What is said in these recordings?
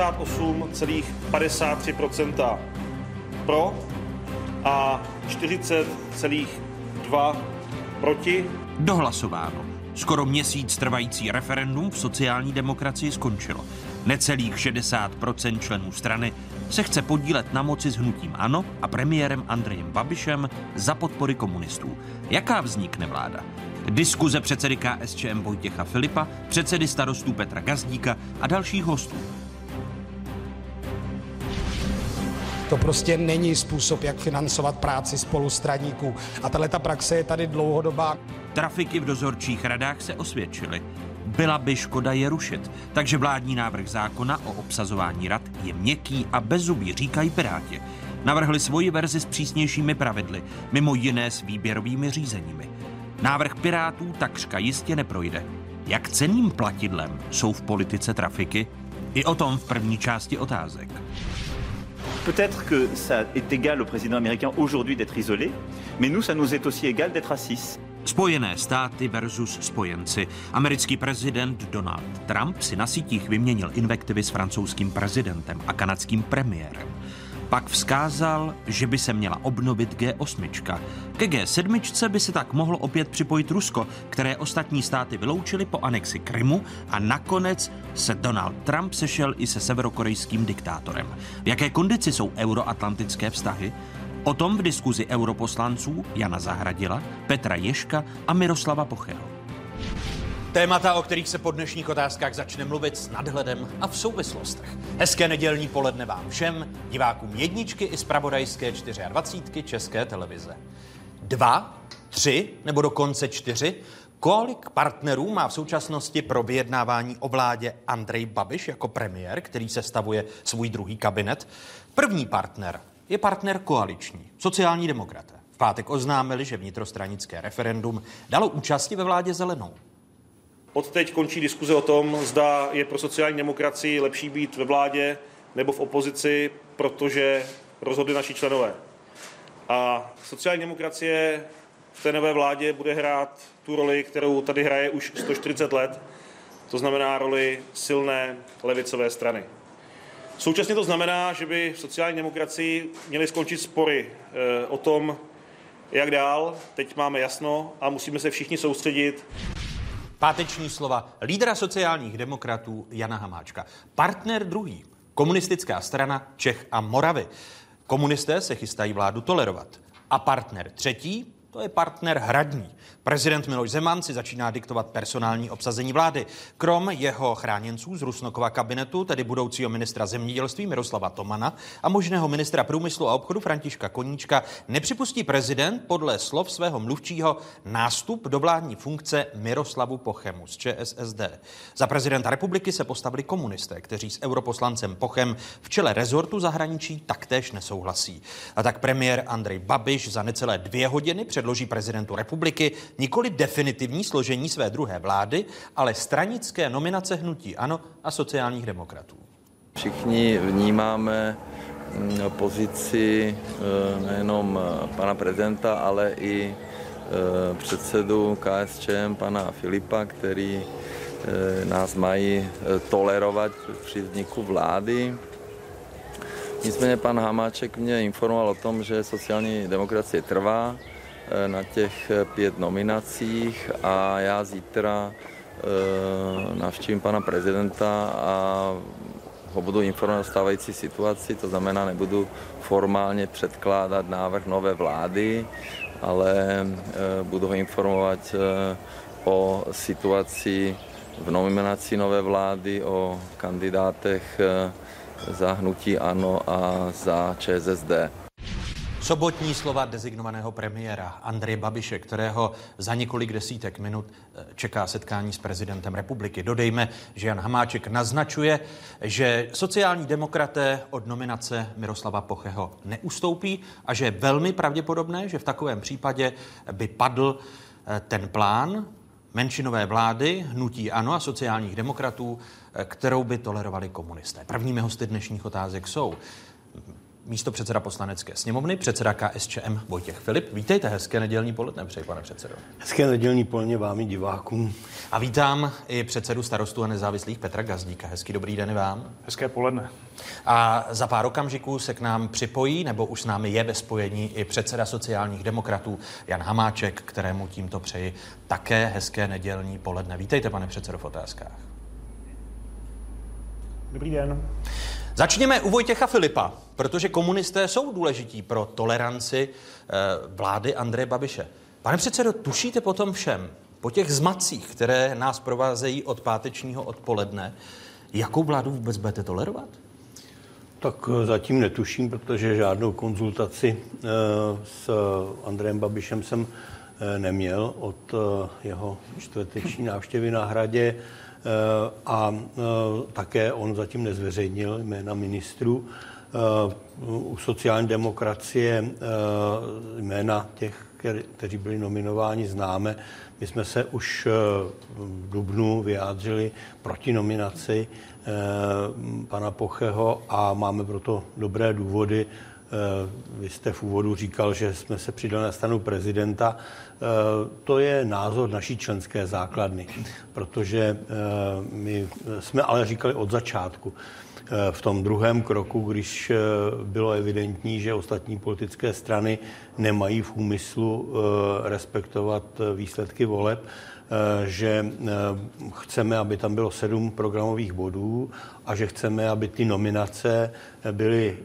58,53 pro a 40,2 proti. Dohlasováno. Skoro měsíc trvající referendum v sociální demokracii skončilo. Necelých 60% členů strany se chce podílet na moci s hnutím ANO a premiérem Andrejem Babišem za podpory komunistů. Jaká vznikne vláda? Diskuze předsedy KSČM Vojtěcha Filipa, předsedy starostů Petra Gazdíka a dalších hostů. To prostě není způsob, jak financovat práci spolustraníků. A tahle ta praxe je tady dlouhodobá. Trafiky v dozorčích radách se osvědčily. Byla by škoda je rušit, takže vládní návrh zákona o obsazování rad je měkký a bezzubý, říkají Piráti. Navrhli svoji verzi s přísnějšími pravidly, mimo jiné s výběrovými řízeními. Návrh Pirátů takřka jistě neprojde. Jak ceným platidlem jsou v politice trafiky? I o tom v první části otázek. Peut-être que ça est égal au président américain aujourd'hui d'être isolé, mais nous, ça nous est aussi égal d'être à 6. Spojené státy versus spojenci. Americký prezident Donald Trump si na sítích vyměnil invektivy s francouzským prezidentem a kanadským premiérem. Pak vzkázal, že by se měla obnovit G8. Ke G7 by se tak mohlo opět připojit Rusko, které ostatní státy vyloučily po anexi Krymu a nakonec se Donald Trump sešel i se severokorejským diktátorem. V jaké kondici jsou euroatlantické vztahy? O tom v diskuzi europoslanců Jana Zahradila, Petra Ješka a Miroslava Pocheho. Témata, o kterých se po dnešních otázkách začne mluvit s nadhledem a v souvislostech. Hezké nedělní poledne vám všem, divákům jedničky i zpravodajské 24 České televize. Dva, tři nebo dokonce čtyři Kolik partnerů má v současnosti pro vyjednávání o vládě Andrej Babiš jako premiér, který se stavuje svůj druhý kabinet? První partner je partner koaliční, sociální demokraté. V pátek oznámili, že vnitrostranické referendum dalo účasti ve vládě zelenou. Odteď končí diskuze o tom, zda je pro sociální demokracii lepší být ve vládě nebo v opozici, protože rozhodli naši členové. A sociální demokracie v té nové vládě bude hrát tu roli, kterou tady hraje už 140 let, to znamená roli silné levicové strany. Současně to znamená, že by v sociální demokracii měly skončit spory eh, o tom, jak dál. Teď máme jasno a musíme se všichni soustředit. Páteční slova lídra sociálních demokratů Jana Hamáčka. Partner druhý, komunistická strana Čech a Moravy. Komunisté se chystají vládu tolerovat. A partner třetí, to je partner hradní. Prezident Miloš Zeman si začíná diktovat personální obsazení vlády. Krom jeho chráněnců z Rusnokova kabinetu, tedy budoucího ministra zemědělství Miroslava Tomana a možného ministra průmyslu a obchodu Františka Koníčka, nepřipustí prezident podle slov svého mluvčího nástup do vládní funkce Miroslavu Pochemu z ČSSD. Za prezidenta republiky se postavili komunisté, kteří s europoslancem Pochem v čele rezortu zahraničí taktéž nesouhlasí. A tak premiér Andrej Babiš za necelé dvě hodiny předloží prezidentu republiky nikoli definitivní složení své druhé vlády, ale stranické nominace hnutí ANO a sociálních demokratů. Všichni vnímáme mm, pozici e, nejenom e, pana prezidenta, ale i e, předsedu KSČM, pana Filipa, který nás mají tolerovat při vzniku vlády. Nicméně pan Hamáček mě informoval o tom, že sociální demokracie trvá, Eh, na těch eh, pět nominacích a já zítra eh, navštívím pana prezidenta a ho budu informovat o stávající situaci, to znamená, nebudu formálně předkládat návrh nové vlády, ale budu ho informovat o situaci v nominaci nové vlády, o kandidátech za hnutí ANO a za ČSSD. Sobotní slova dezignovaného premiéra Andreje Babiše, kterého za několik desítek minut eh, čeká setkání s prezidentem republiky. Dodejme, že Jan Hamáček naznačuje, že sociální demokraté od nominace Miroslava Pocheho neustoupí a že je velmi pravděpodobné, že v takovém případě by padl eh, ten plán menšinové vlády, hnutí ANO a sociálních demokratů, eh, kterou by tolerovali komunisté. Prvními hosty dnešních otázek jsou místo předseda poslanecké sněmovny, předseda KSČM Vojtěch Filip. Vítejte, hezké nedělní poledne, přeji, pane předsedo. Hezké nedělní poledne vámi divákům. A vítám i předsedu starostu a nezávislých Petra Gazdíka. Hezký dobrý den i vám. Hezké poledne. A za pár okamžiků se k nám připojí, nebo už s námi je ve spojení i předseda sociálních demokratů Jan Hamáček, kterému tímto přeji také hezké nedělní poledne. Vítejte, pane předsedo, v otázkách. Dobrý den. Začněme u Vojtěcha Filipa, protože komunisté jsou důležití pro toleranci eh, vlády Andreje Babiše. Pane předsedo, tušíte po tom všem, po těch zmacích, které nás provázejí od pátečního odpoledne, jakou vládu vůbec budete tolerovat? Tak eh, zatím netuším, protože žádnou konzultaci eh, s Andrejem Babišem jsem neměl od jeho čtvrteční návštěvy na hradě. Eh, a eh, také on zatím nezveřejnil jména ministrů. Eh, u sociální demokracie jména těch, kteří byli nominováni, známe. My jsme se už v Dubnu vyjádřili proti nominaci pana Pocheho a máme proto dobré důvody. Vy jste v úvodu říkal, že jsme se přidali na stranu prezidenta. Eh, to je názor naší členské základny, protože eh, my jsme ale říkali od začátku, eh, v tom druhém kroku, když bylo evidentní, že ostatní politické strany nemají v úmyslu respektovat výsledky voleb, že chceme, aby tam bylo sedm programových bodů a že chceme, aby ty nominace byly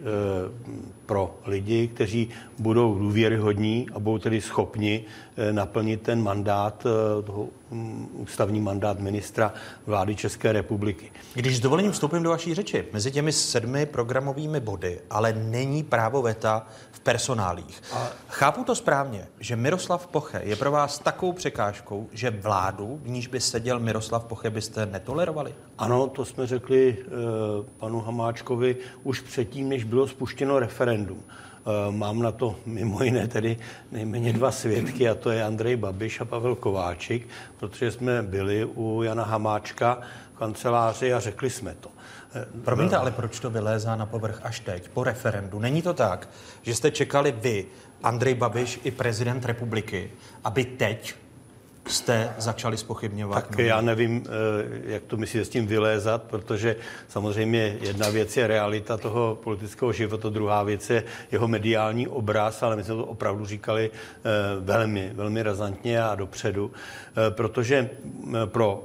pro lidi, kteří budou důvěryhodní a budou tedy schopni eh, naplnit ten mandát, eh, toho mm, ústavní mandát ministra vlády České republiky. Když s dovolením vstoupím do vaší řeči, mezi těmi sedmi programovými body, ale není právo veta v personálích. A... Chápu to správně, že Miroslav Poche je pro vás takovou překážkou, že vládu, v níž by seděl Miroslav Poche, byste netolerovali? Ano, to jsme řekli e, panu Hamáčkovi už předtím, než bylo spuštěno referendum. Eh, mám na to mimo jiné tedy nejméně dva svědky, a to je Andrej Babiš a Pavel Kováčik, protože jsme byli u Jana Hamáčka v kanceláři a řekli jsme to. Eh, Promiňte, ale proč to vylézá na povrch až teď, po referendu? Není to tak, že jste čekali vy, Andrej Babiš i prezident republiky, aby teď jste začali spochybňovat? Tak já nevím, eh, jak to myslíte s tím vylézat, protože samozřejmě jedna věc je realita toho politického života, druhá věc je jeho mediální obraz, ale my jsme to opravdu říkali eh, velmi, velmi razantně a dopředu, eh, protože pro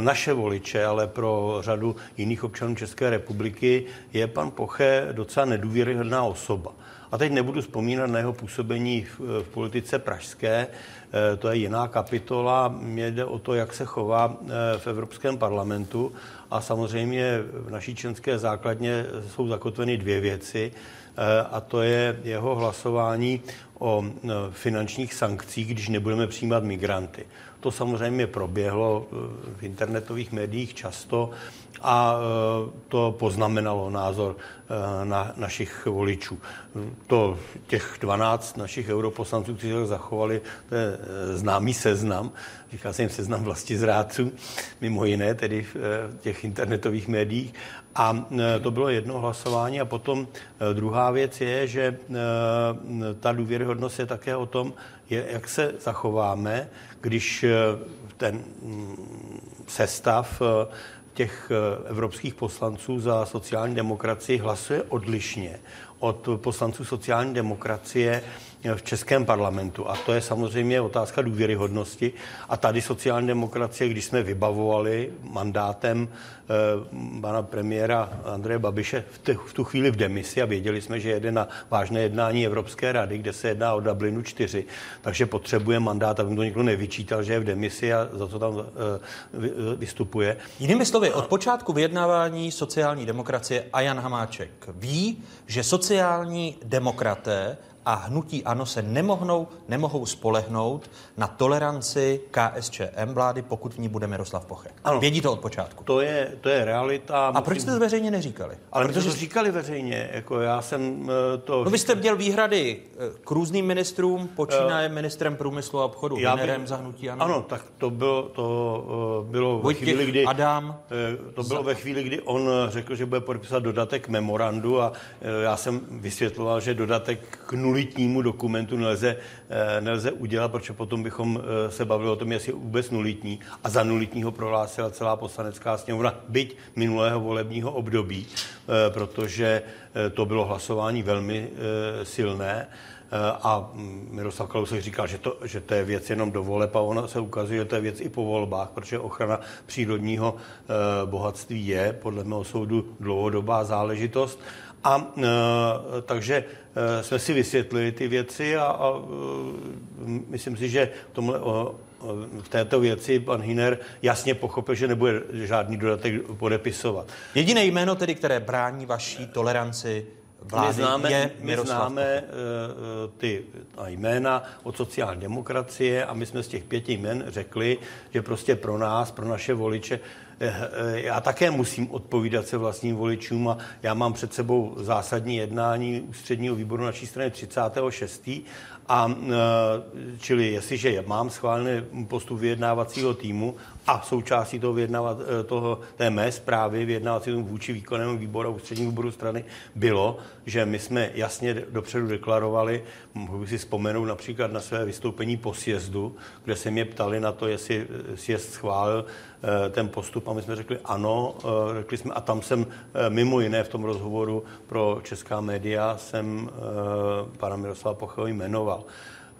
naše voliče, ale pro řadu jiných občanů České republiky je pan Poche docela nedůvěryhodná osoba. A teď nebudu vzpomínat na jeho působení v, v politice pražské, to je jiná kapitola. Mně jde o to, jak se chová eh, v Evropském parlamentu a samozřejmě v naší členské základně jsou zakotveny dvě věci eh, a to je jeho hlasování o finančních sankcích, když nebudeme přijímat migranty. To samozřejmě proběhlo v internetových médiích často a to poznamenalo názor na našich voličů. To těch 12 našich europoslanců, kteří se zachovali, to je známý seznam, říká se jim seznam zrádců, mimo jiné, tedy v těch internetových médiích. A to bylo jedno hlasování a potom druhá věc je, že ta důvěryhodnost je také o tom, jak se zachováme, když ten sestav těch evropských poslanců za sociální demokracii hlasuje odlišně od poslanců sociální demokracie v českém parlamentu. A to je samozřejmě otázka důvěryhodnosti. A tady sociální demokracie, když jsme vybavovali mandátem eh, pana premiéra Andreje Babiše v, te, v tu chvíli v demisi a věděli jsme, že jede na vážné jednání Evropské rady, kde se jedná o Dublinu 4, takže potřebuje mandát, aby to nikdo nevyčítal, že je v demisi a za to tam eh, vystupuje. Jinými slovy, od počátku vyjednávání sociální demokracie a Jan Hamáček ví, že sociální demokraté a hnutí ANO se nemohnou, nemohou spolehnout na toleranci KSČM vlády, pokud v ní bude Miroslav Poche. Ano. Vědí to od počátku. To je, to je realita. A proč jste to veřejně neříkali? Ale Protože to říkali veřejně, jako já jsem eh, to... No vy jste měl výhrady eh, k různým ministrům, počínaje ministrem průmyslu a obchodu, Já bych- Winnerem za hnutí ANO. Ano, tak to bylo, to bylo ve Vojtěch chvíli, kdy... Adam To bylo ve chvíli, kdy on řekl, že bude podepisovat dodatek k memorandu a já jsem vysvětloval, že dodatek k nulitnímu dokumentu nelze, eh, nelze udělat, protože potom bychom eh, se bavili o tom, jestli je vůbec nulitní. A za nulitního prohlásila celá poslanecká sněmovna, byť minulého volebního období, eh, protože to bylo hlasování velmi silné. A mm, Miroslav Kalousek říkal, že to, že to je věc jenom do voleb a ono se ukazuje, že to je věc i po volbách, protože ochrana přírodního bohatství je podle mého soudu dlouhodobá záležitost. A e, takže e, jsme si vysvětlili ty věci a, a e, myslím si, že v tomhle, o, v této věci pan Hiner jasně pochopil, že nebude žádný dodatek podepisovat. Jediné jméno tedy, které brání vaší toleranci vlády, my známe, je my Miroslav známe Poche. eh, eh, ty ta jména od sociální demokracie a my jsme z těch pěti jmen řekli, že prostě pro nás, pro naše voliče, já také musím odpovídat se vlastním voličům a já mám před sebou zásadní jednání ústředního výboru naší strany 36. A eh, čili jestliže je- mám schválený postup vyjednávacího týmu a součástí toho, vyjednávat, eh, toho té mé zprávy vyjednávacího týmu vůči výkonnému výboru a ústřednímu výboru strany bylo, že my jsme jasně dopředu deklarovali, mohu si vzpomenout například na své vystoupení po sjezdu, kde se mě ptali na to, jestli eh, sjezd schválil eh, ten postup a my jsme řekli ano, řekli jsme a tam jsem mimo jiné v tom rozhovoru pro česká média jsem pana Miroslava Pocheho jmenoval.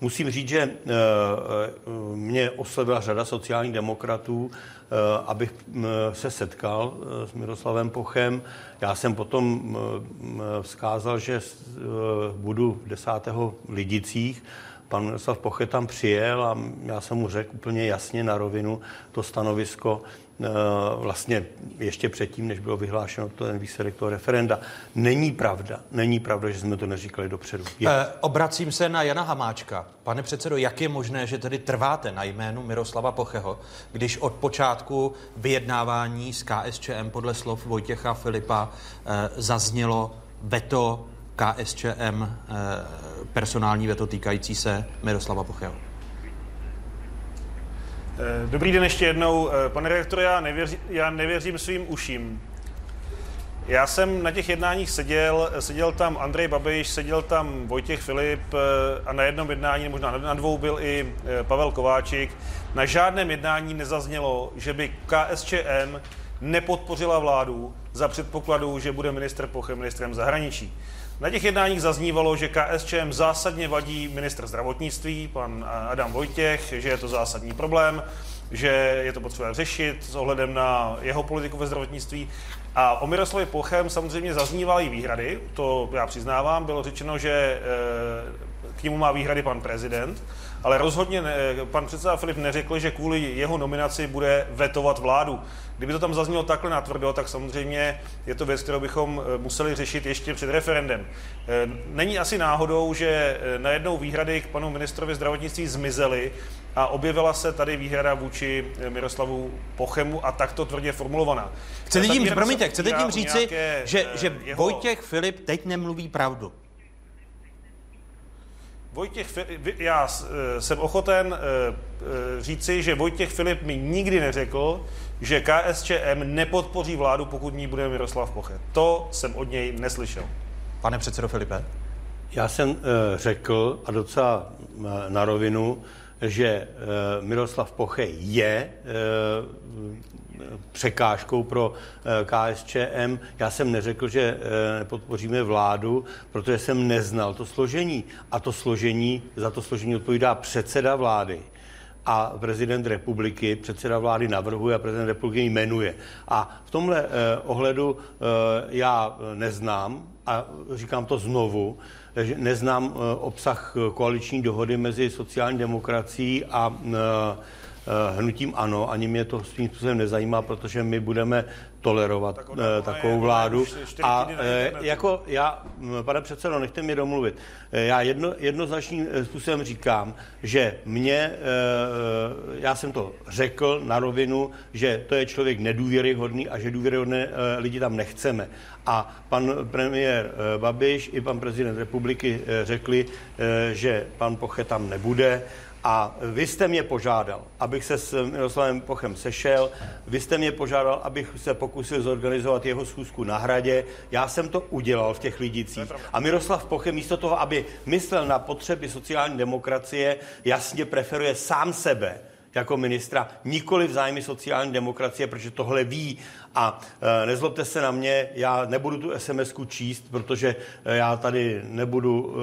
Musím říct, že eh, eh, mě oslovila řada sociálních demokratů, eh, abych se setkal s Miroslavem Pochem. Já jsem potom vzkázal, že budu 10. v Lidicích. Pan Miroslav Poche tam přijel a já jsem mu řekl úplně jasně na rovinu to stanovisko, vlastně ještě předtím, než bylo vyhlášeno ten výsledek toho referenda. Není pravda, není pravda, že jsme to neříkali dopředu. Je. Eh, obracím se na Jana Hamáčka. Pane předsedo, jak je možné, že tedy trváte na jménu Miroslava Pocheho, když od počátku vyjednávání s KSČM podle slov Vojtěcha Filipa eh, zaznělo veto KSČM, eh, personální veto týkající se Miroslava Pocheho? Eh, Dobrý den ještě jednou. Eh, Pane redaktore, já, nevěři, já nevěřím svým uším. Já jsem na těch jednáních seděl, seděl tam Andrej Babiš, seděl tam Vojtěch Filip eh, a na jednom jednání, možná na- dvou, byl i Pavel Kováčik. Na žádném jednání nezaznělo, že by KSČM nepodpořila vládu za předpokladu, že bude minister Poche ministrem zahraničí. Na těch jednáních zaznívalo, že KSČM zásadně vadí ministr zdravotnictví, pan Adam Vojtěch, že je to zásadní problém, že je to potřeba řešit s ohledem na jeho politiku ve zdravotnictví. A o Miroslavě Pochem samozřejmě zaznívaly výhrady, to já přiznávám. Bylo řečeno, že eh, k němu má výhrady pan prezident, ale rozhodně ne, pan předseda Filip neřekl, že kvůli jeho nominaci bude vetovat vládu. Kdyby to tam zaznělo takhle natvrdo, tak samozřejmě je to věc, kterou bychom eh, museli řešit ještě před referendem. Eh, Není asi náhodou, že eh, najednou výhrady k panu ministrovi zdravotnictví zmizely a objevila se tady výhrada vůči Miroslavu Pochemu a takto tvrdě formulovaná. Chcete tím, promiňte, chcete tím říci, nějaké, že, že jeho- Vojtěch Filip teď nemluví pravdu? Vojtěch, já eh, jsem ochoten eh, eh, říci, že Vojtěch Filip mi nikdy neřekl, že KSČM nepodpoří vládu, pokud ní bude Miroslav Poche. To jsem od něj neslyšel. Pane předsedo Filipe? Já jsem řekl, a docela na rovinu, že Miroslav Poche je překážkou pro eh, KSČM. Já jsem neřekl, že eh, nepodpoříme vládu, protože jsem neznal to složení. A to složení, za to složení odpovídá předseda vlády a prezident republiky, předseda vlády navrhuje a prezident republiky jmenuje. A v tomhle eh, ohledu já neznám, a říkám to znovu, že neznám obsah koaliční dohody mezi sociální demokracií a hnutím ANO, ani mě to svým způsobem nezajímá, protože my budeme tolerovat Tak ona takovou je- vládu. A eh, jako já, m, pane předsedo, nechte mi domluvit. Eh, Já jedno, jednoznačným eh, způsobem říkám, že mě, eh, já jsem to řekl na rovinu, že to je člověk nedůvěryhodný a že důvěryhodné eh, lidi tam nechceme. A pan premiér eh, Babiš i pan prezident republiky eh, řekli, eh, že pan Poche tam nebude. A vy jste mě požádal, abych se s Miroslavem Pochem sešel, vy jste mě požádal, abych se pokusil zorganizovat jeho schůzku na hradě. Já jsem to udělal v těch lidicích. A Miroslav Poche místo toho, aby myslel na potřeby sociální demokracie, jasně preferuje sám sebe jako ministra, nikoli v zájmy sociální demokracie, protože tohle ví. A e, nezlobte se na mě, já nebudu tu sms číst, protože e, já tady nebudu,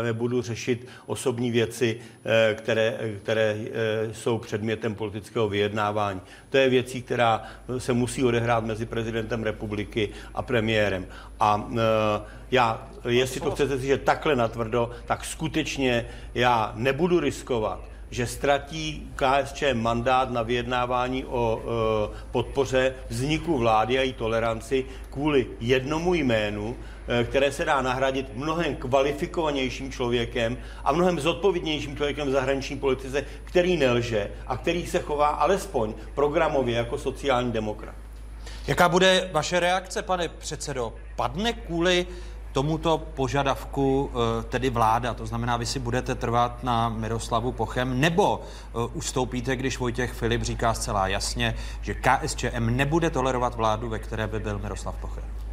e, nebudu řešit osobní věci, které, které jsou předmětem politického vyjednávání. To je věcí, která se musí odehrát mezi prezidentem republiky a premiérem. A já, jestli to chcete říct, že takhle natvrdo, tak skutečně já nebudu riskovat, že ztratí KSČ mandát na vyjednávání o e, podpoře vzniku vlády a její toleranci kvůli jednomu jménu, e, které se dá nahradit mnohem kvalifikovanějším člověkem a mnohem zodpovědnějším člověkem v zahraniční politice, který nelže a který se chová alespoň programově jako sociální demokrat. Jaká bude vaše reakce, pane předsedo? Padne kvůli tomuto požadavku eh, tedy vláda, to znamená, vy si budete trvat na Miroslavu Pochem, nebo eh, ustoupíte, když Vojtěch Filip říká zcela jasně, že KSČM nebude tolerovat vládu, ve které by byl Miroslav Poche?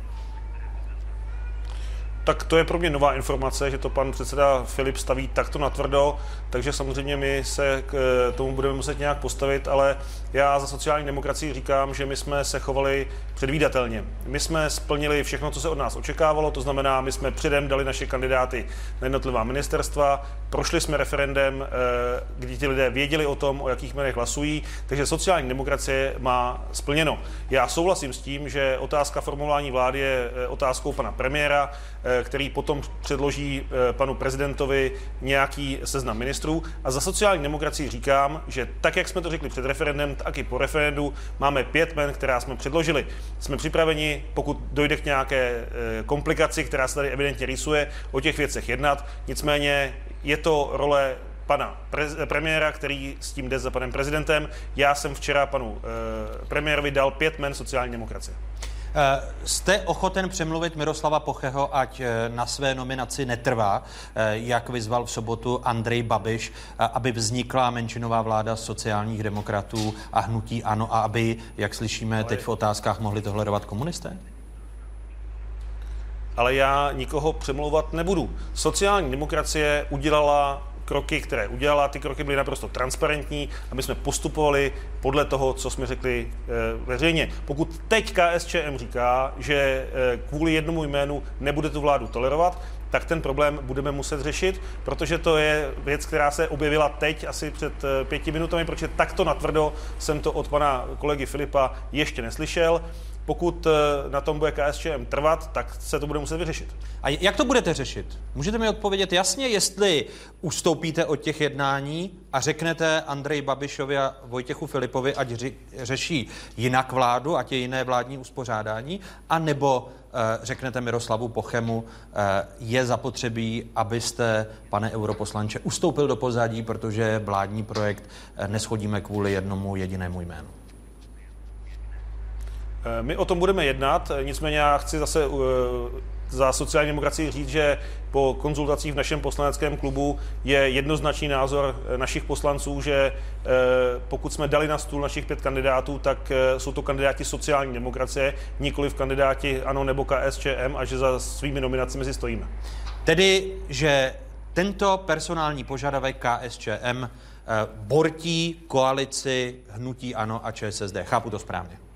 Tak to je pro mě nová informace, že to pan předseda Filip staví takto natvrdo, takže samozřejmě my se k eh, tomu budeme muset nějak postavit, ale já za sociální demokracii říkám, že my jsme se chovali předvídatelně. My jsme splnili všechno, co se od nás očekávalo, to znamená, my jsme předem dali naše kandidáty na jednotlivá ministerstva, prošli jsme referendem, eh, kdy ti lidé věděli o tom, o jakých jménech hlasují, takže sociální demokracie má splněno. Já souhlasím s tím, že otázka formování vlády je eh, otázkou pana premiéra, který potom předloží eh, panu prezidentovi nějaký seznam ministrů. A za sociální demokracii říkám, že tak, jak jsme to řekli před referendem, tak i po referendu máme pět men, která jsme předložili. Jsme připraveni, pokud dojde k nějaké eh, komplikaci, která se tady evidentně rýsuje, o těch věcech jednat. Nicméně je to role pana prez, premiéra, který s tím jde za panem prezidentem. Já jsem včera panu eh, premiérovi dal pět men sociální demokracie. Eh, Jste ochoten přemluvit Miroslava Pocheho, ať eh, na své nominaci netrvá, eh, jak vyzval v sobotu Andrej Babiš, aby vznikla menšinová vláda sociálních demokratů a hnutí ANO a aby, jak slyšíme teď v otázkách, mohli tolerovat komunisté? ale já nikoho přemlouvat nebudu. Sociální demokracie udělala kroky, které udělala, ty kroky byly naprosto transparentní a my jsme postupovali podle toho, co jsme řekli e, veřejně. Pokud teď KSČM říká, že e, kvůli jednomu jménu nebude tu vládu tolerovat, tak ten problém budeme muset řešit, protože to je věc, která se objevila teď, asi před eh, pěti minutami, protože takto natvrdo jsem to od pana kolegy Filipa ještě neslyšel. Pokud eh, na tom bude KSČM trvat, tak se to bude muset vyřešit. A jak to budete řešit? Můžete mi odpovědět jasně, jestli ustoupíte od těch jednání a řeknete Andrej Babišovi a Vojtěchu Filipovi, ať řeší jinak vládu, ať je jiné vládní uspořádání, anebo eh, řeknete Miroslavu Pochemu, eh, je zapotřebí, abyste, pane europoslanče, ustoupil do pozadí, protože vládní projekt neschodíme kvůli jednomu jedinému jménu. Eh, My o tom budeme jednat, eh, nicméně já chci zase eh, za sociální demokracii říct, že po konzultacích v našem poslaneckém klubu je jednoznačný názor našich poslanců, že pokud jsme dali na stůl našich pět kandidátů, tak jsou to kandidáti sociální demokracie, nikoli v kandidáti ANO nebo KSČM a že za svými nominacemi si stojíme. Tedy, že tento personální požadavek KSČM bortí koalici Hnutí Ano a ČSSD. Chápu to správně.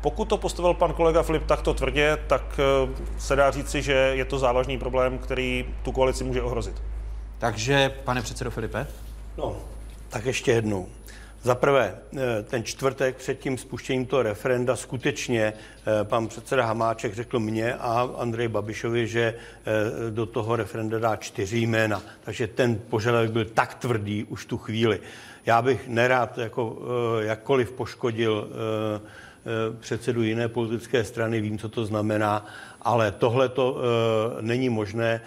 Pokud to postavil pan kolega Filip takto tvrdě, tak eh, se dá říci, že je to závažný problém, který tu koalici může ohrozit. Takže, pane předsedo Filipe? No, tak ještě jednou. Za prvé, eh, ten čtvrtek před tím spuštěním toho referenda skutečně eh, pan předseda Hamáček řekl mně a Andrej Babišovi, že do toho referenda dá čtyři jména. Takže ten požadavek byl tak tvrdý už tu chvíli. Já bych nerád jako jakkoliv poškodil předsedu jiné politické strany, vím, co to znamená, ale tohle to není možné.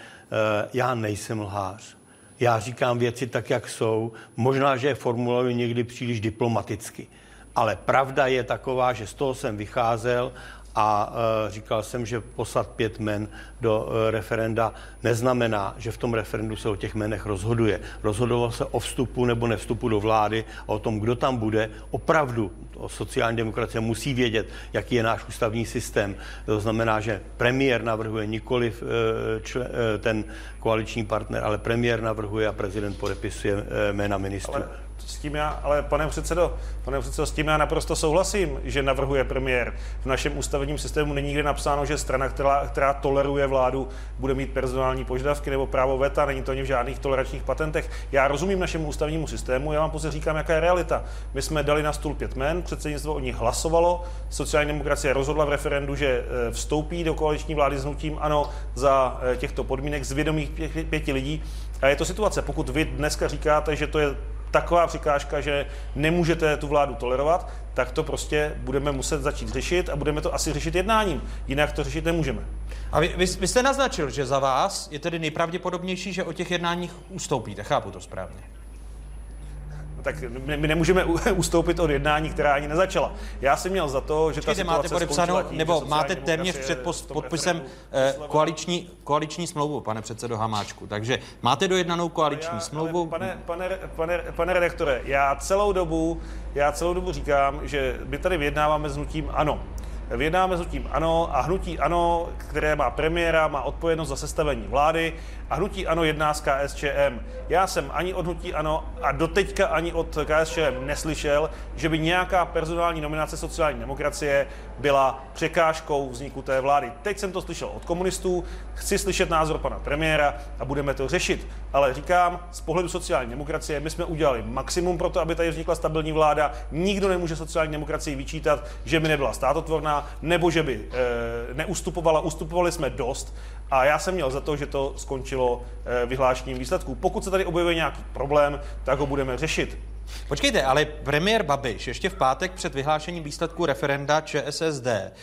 Já nejsem lhář. Já říkám věci tak, jak jsou. Možná, že je formuluji někdy příliš diplomaticky. Ale pravda je taková, že z toho jsem vycházel a e, říkal jsem, že poslat pět men do e, referenda neznamená, že v tom referendu se o těch menech rozhoduje. Rozhodoval se o vstupu nebo nevstupu do vlády, o tom, kdo tam bude. Opravdu o sociální demokracie musí vědět, jaký je náš ústavní systém. To znamená, že premiér navrhuje nikoli e, ten koaliční partner, ale premiér navrhuje a prezident podepisuje jména ministrů. Ale s tím já, ale pane předsedo, pane předsedo, s tím já naprosto souhlasím, že navrhuje premiér. V našem ústavním systému není nikde napsáno, že strana, která, která toleruje vládu, bude mít personální požadavky nebo právo veta, není to ani v žádných toleračních patentech. Já rozumím našemu ústavnímu systému, já vám pouze říkám, jaká je realita. My jsme dali na stůl pět men, předsednictvo o nich hlasovalo, sociální demokracie rozhodla v referendu, že e, vstoupí do koaliční vlády s hnutím ano za e, těchto podmínek z vědomých pěti lidí. A je to situace. Pokud vy dneska říkáte, že to je taková překážka, že nemůžete tu vládu tolerovat, tak to prostě budeme muset začít řešit a budeme to asi řešit jednáním. Jinak to řešit nemůžeme. A vy, vy, vy jste naznačil, že za vás je tedy nejpravděpodobnější, že o těch jednáních ustoupíte. Chápu to správně tak my nemůžeme ustoupit od jednání, která ani nezačala. Já jsem měl za to, že Počkejte, ta máte podepsanou, tím, nebo máte téměř před podpisem eh, koaliční, koaliční smlouvu, pane předsedo Hamáčku. Takže máte dojednanou koaliční já, smlouvu. Pane, pane, pane, pane redaktore, já celou dobu, já celou dobu říkám, že my tady vyjednáváme s nutím ano vyjednáme s hnutím ANO a hnutí ANO, které má premiéra, má odpovědnost za sestavení vlády a hnutí ANO jedná s KSČM. Já jsem ani od hnutí ANO a doteďka ani od KSČM neslyšel, že by nějaká personální nominace sociální demokracie byla překážkou vzniku té vlády. Teď jsem to slyšel od komunistů, chci slyšet názor pana premiéra a budeme to řešit. Ale říkám, z pohledu sociální demokracie, my jsme udělali maximum pro to, aby tady vznikla stabilní vláda. Nikdo nemůže sociální demokracii vyčítat, že by nebyla státotvorná nebo že by e, neustupovala. Ustupovali jsme dost a já jsem měl za to, že to skončilo e, vyhlášením výsledků. Pokud se tady objevuje nějaký problém, tak ho budeme řešit. Počkejte, ale premiér Babiš ještě v pátek před vyhlášením výsledků referenda ČSSD eh,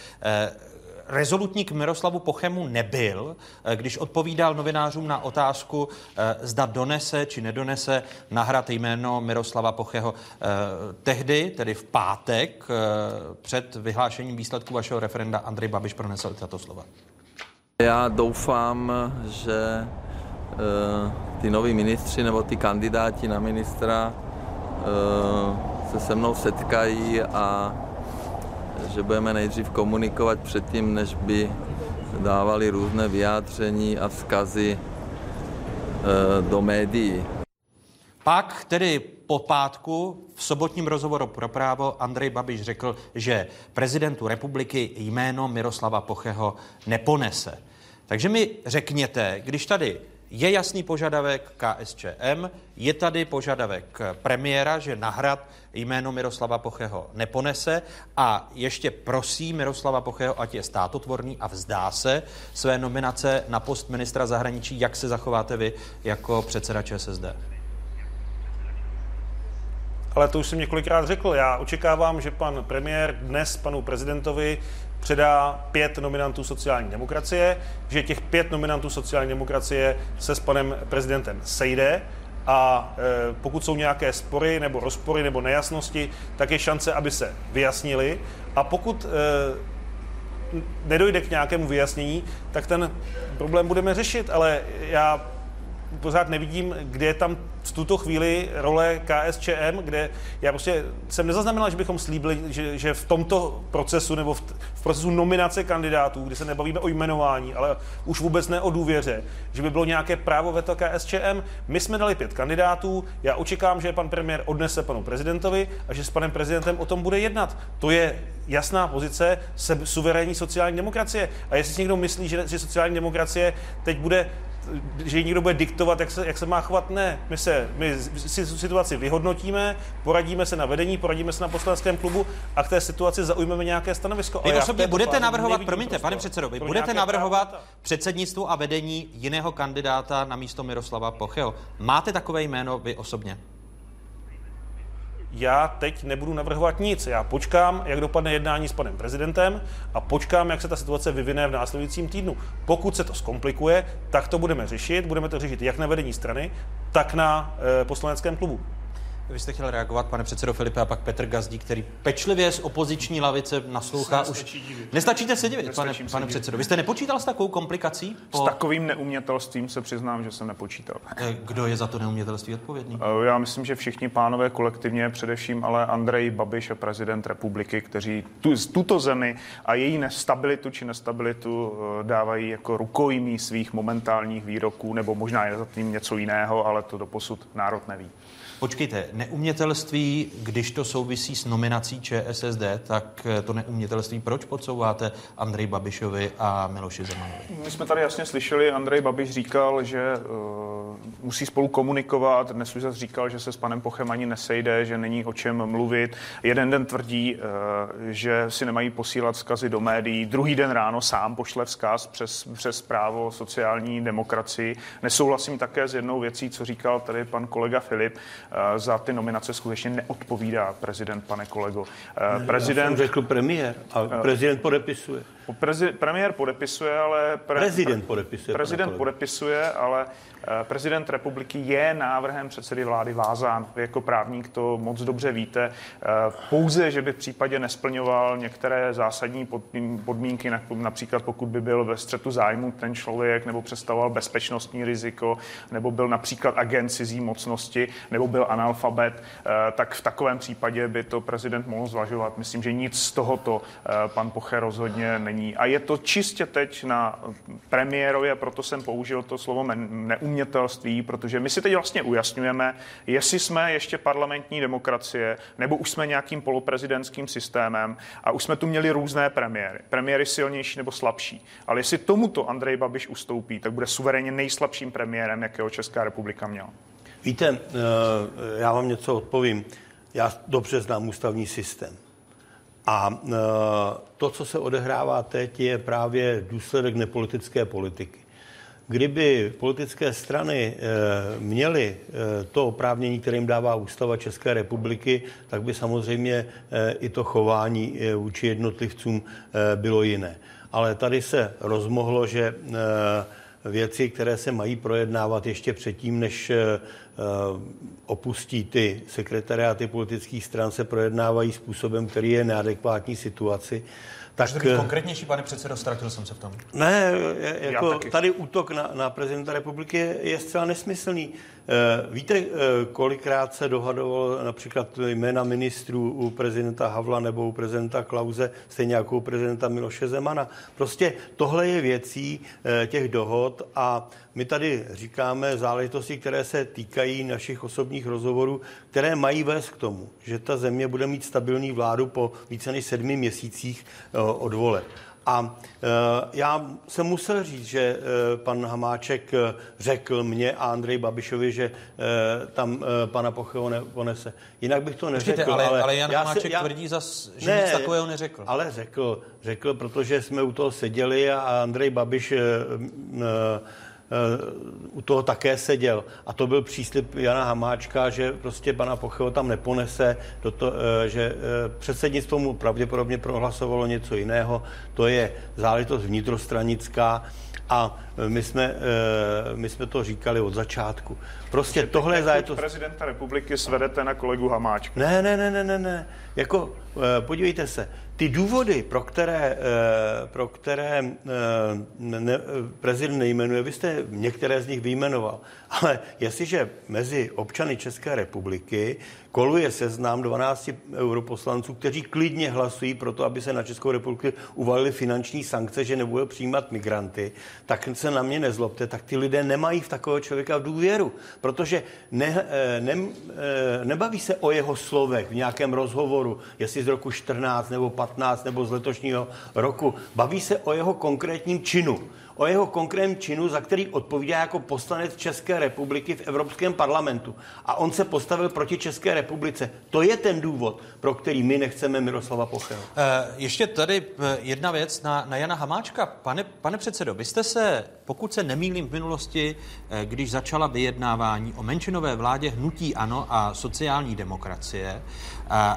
rezolutní k Miroslavu Pochemu nebyl, eh, když odpovídal novinářům na otázku, eh, zda donese či nedonese nahrad jméno Miroslava Pocheho. Eh, tehdy, tedy v pátek, před vyhlášením výsledků vašeho referenda, Andrej Babiš pronesl tato slova. Já doufám, že ty noví ministři nebo ty kandidáti na ministra se se mnou setkají a že budeme nejdřív komunikovat předtím, než by dávali různé vyjádření a vzkazy eh, do médií. Pak tedy po pátku v sobotním rozhovoru pro právo Andrej Babiš řekl, že prezidentu republiky jméno Miroslava Pocheho neponese. Takže mi řekněte, když tady je jasný požadavek KSČM, je tady požadavek premiéra, že nahrad jméno Miroslava Pocheho neponese a ještě prosí Miroslava Pocheho, ať je státotvorný a vzdá se své nominace na post ministra zahraničí. Jak se zachováte vy jako předseda ČSSD? Ale to už jsem několikrát řekl. Já očekávám, že pan premiér dnes panu prezidentovi předá pět nominantů sociální demokracie, že těch pět nominantů sociální demokracie se s panem prezidentem sejde a e, pokud jsou nějaké spory nebo rozpory nebo nejasnosti, tak je šance, aby se vyjasnili. A pokud e, nedojde k nějakému vyjasnění, tak ten problém budeme řešit, ale já pořád nevidím, kde je tam v tuto chvíli role KSČM, kde já prostě jsem nezaznamenal, že bychom slíbili, že, že v tomto procesu nebo v, v procesu nominace kandidátů, kdy se nebavíme o jmenování, ale už vůbec ne o důvěře, že by bylo nějaké právo veto KSČM. My jsme dali pět kandidátů, já očekám, že pan premiér odnese panu prezidentovi a že s panem prezidentem o tom bude jednat. To je jasná pozice suverénní sociální demokracie. A jestli si někdo myslí, že, že sociální demokracie teď bude že někdo bude diktovat, jak se, jak se má chovat. Ne, my se my si situaci vyhodnotíme, poradíme se na vedení, poradíme se na poslaneckém klubu a k té situaci zaujmeme nějaké stanovisko. Vy osobně budete navrhovat, promiňte, pane předsedo, vy budete navrhovat předsednictvu a vedení jiného kandidáta na místo Miroslava Pocheho. Máte takové jméno vy osobně? Já teď nebudu navrhovat nic. Já počkám, jak dopadne jednání s panem prezidentem a počkám, jak se ta situace vyvine v následujícím týdnu. Pokud se to zkomplikuje, tak to budeme řešit. Budeme to řešit jak na vedení strany, tak na e, poslaneckém klubu. Vy jste chtěl reagovat, pane předsedo Filipe, a pak Petr Gazdí, který pečlivě z opoziční lavice naslouchá už. Nestačíte se divit, pane, pane předsedo. Vy jste nepočítal s takovou komplikací? Po... S takovým neumětelstvím se přiznám, že jsem nepočítal. Eh, kdo je za to neumětelství odpovědný? Eh, já myslím, že všichni pánové kolektivně, především ale Andrej Babiš a prezident republiky, kteří tu, tuto zemi a její nestabilitu či nestabilitu eh, dávají jako rukojmí svých momentálních výroků, nebo možná je za tím něco jiného, ale to doposud národ neví. Počkejte, neumětelství, když to souvisí s nominací ČSSD, tak eh, to neumětelství proč podsouváte Andrej Babišovi a Miloši Zemanovi? My jsme tady jasně slyšeli, Andrej Babiš říkal, že uh, musí spolu komunikovat, dnes už zase říkal, že se s panem Pochem ani nesejde, že není o čem mluvit. Jeden den tvrdí, uh, že si nemají posílat vzkazy do médií, druhý den ráno sám pošle vzkaz přes, přes právo sociální demokracii. Nesouhlasím také s jednou věcí, co říkal tady pan kolega Filip. Eh, za ty nominace skutečně neodpovídá prezident, pane kolego. Eh, prezident... Já jsem řekl premiér a eh, prezident podepisuje. Prezi, premiér podepisuje, ale... Pre, prezident podepisuje. Prezident podepisuje, ale Eh, prezident republiky je návrhem předsedy vlády vázán. Vy jako právník to moc dobře víte. Eh, pouze, že by v případě nesplňoval některé zásadní podmínky, například pokud by byl ve střetu zájmu ten člověk, nebo představoval bezpečnostní riziko, nebo byl například agent cizí mocnosti, nebo byl analfabet, eh, tak v takovém případě by to prezident mohl zvažovat. Myslím, že nic z tohoto pan Poche rozhodně není. A je to čistě teď na premiérovi, a proto jsem použil to slovo neumí umětelství, protože my si teď vlastně ujasňujeme, jestli jsme ještě parlamentní demokracie, nebo už jsme nějakým poloprezidentským systémem a už jsme tu měli různé premiéry. Premiéry silnější nebo slabší. Ale jestli tomuto Andrej Babiš ustoupí, tak bude suverénně nejslabším premiérem, jakého Česká republika měla. Víte, eh, já vám něco odpovím. Já dobře znám ústavní systém. A eh, to, co se odehrává teď, je právě důsledek nepolitické politiky. Kdyby politické strany eh, měly eh, to oprávnění, které jim dává ústava České republiky, tak by samozřejmě eh, i to chování vůči jednotlivcům bylo jiné. Ale tady se rozmohlo, že věci, které se mají projednávat ještě předtím, než opustí ty sekretariáty politických stran, se projednávají způsobem, který je neadekvátní situaci. Tak, Můžete být konkrétnější, pane předsedo, ztratil jsem se v tom. Ne, jako tady útok na, na prezidenta republiky je, je zcela nesmyslný. Eh, víte, eh, kolikrát se dohadovalo například jména ministrů u prezidenta Havla nebo u prezidenta Klauze, stejně jako u prezidenta Miloše Zemana. Prostě tohle je věcí eh, těch dohod a my tady říkáme záležitosti, které se týkají našich osobních rozhovorů, které mají vést k tomu, že ta země bude mít stabilní vládu po více než sedmi měsících od voleb. A e, já jsem musel říct, že e, pan Hamáček e, řekl mě a Andrej Babišovi, že tam pana Pocheho ponese. Jinak bych to neřekl. Počkejte, ale, ale, ale Jan Hamáček já, tvrdí, zas, že ne, nic takového neřekl. Ale řekl, řekl, protože jsme u toho seděli a Andrej Babiš u toho také seděl. A to byl příslip Jana Hamáčka, že prostě pana Pocheho tam neponese, do to, eh, že eh, předsednictvo mu pravděpodobně prohlasovalo něco jiného. To je záležitost vnitrostranická a my jsme, my jsme to říkali od začátku. Prostě tohle je záležitost... prezidenta republiky svedete na kolegu Hamáčka. Ne, ne, ne, ne, ne, ne. Jako, podívejte se, ty důvody, pro které, eh, pro které eh, ne, prezident nejmenuje, vy jste některé z nich vyjmenoval, ale jestliže mezi občany České republiky koluje seznam 12 europoslanců, kteří klidně hlasují pro to, aby se na Českou republiku uvalily finanční sankce, že nebude přijímat migranty, tak se na mě nezlobte, tak ty lidé nemají v takového člověka v důvěru, protože ne, eh, ne, nebaví se o jeho slovech v nějakém rozhovoru, jestli z roku 14 nebo 15 nebo z letošního roku. Baví se o jeho konkrétním činu o jeho konkrétním činu, za který odpovídá jako poslanec České republiky v Evropském parlamentu. A on se postavil proti České republice. To je ten důvod, pro který my nechceme Miroslava Pocheho. Eh, ještě tady eh, jedna věc na, na Jana Hamáčka. Pane, pane předsedo, vy jste se, pokud se nemýlím v minulosti, eh, když začala vyjednávání o menšinové vládě hnutí ANO a sociální demokracie,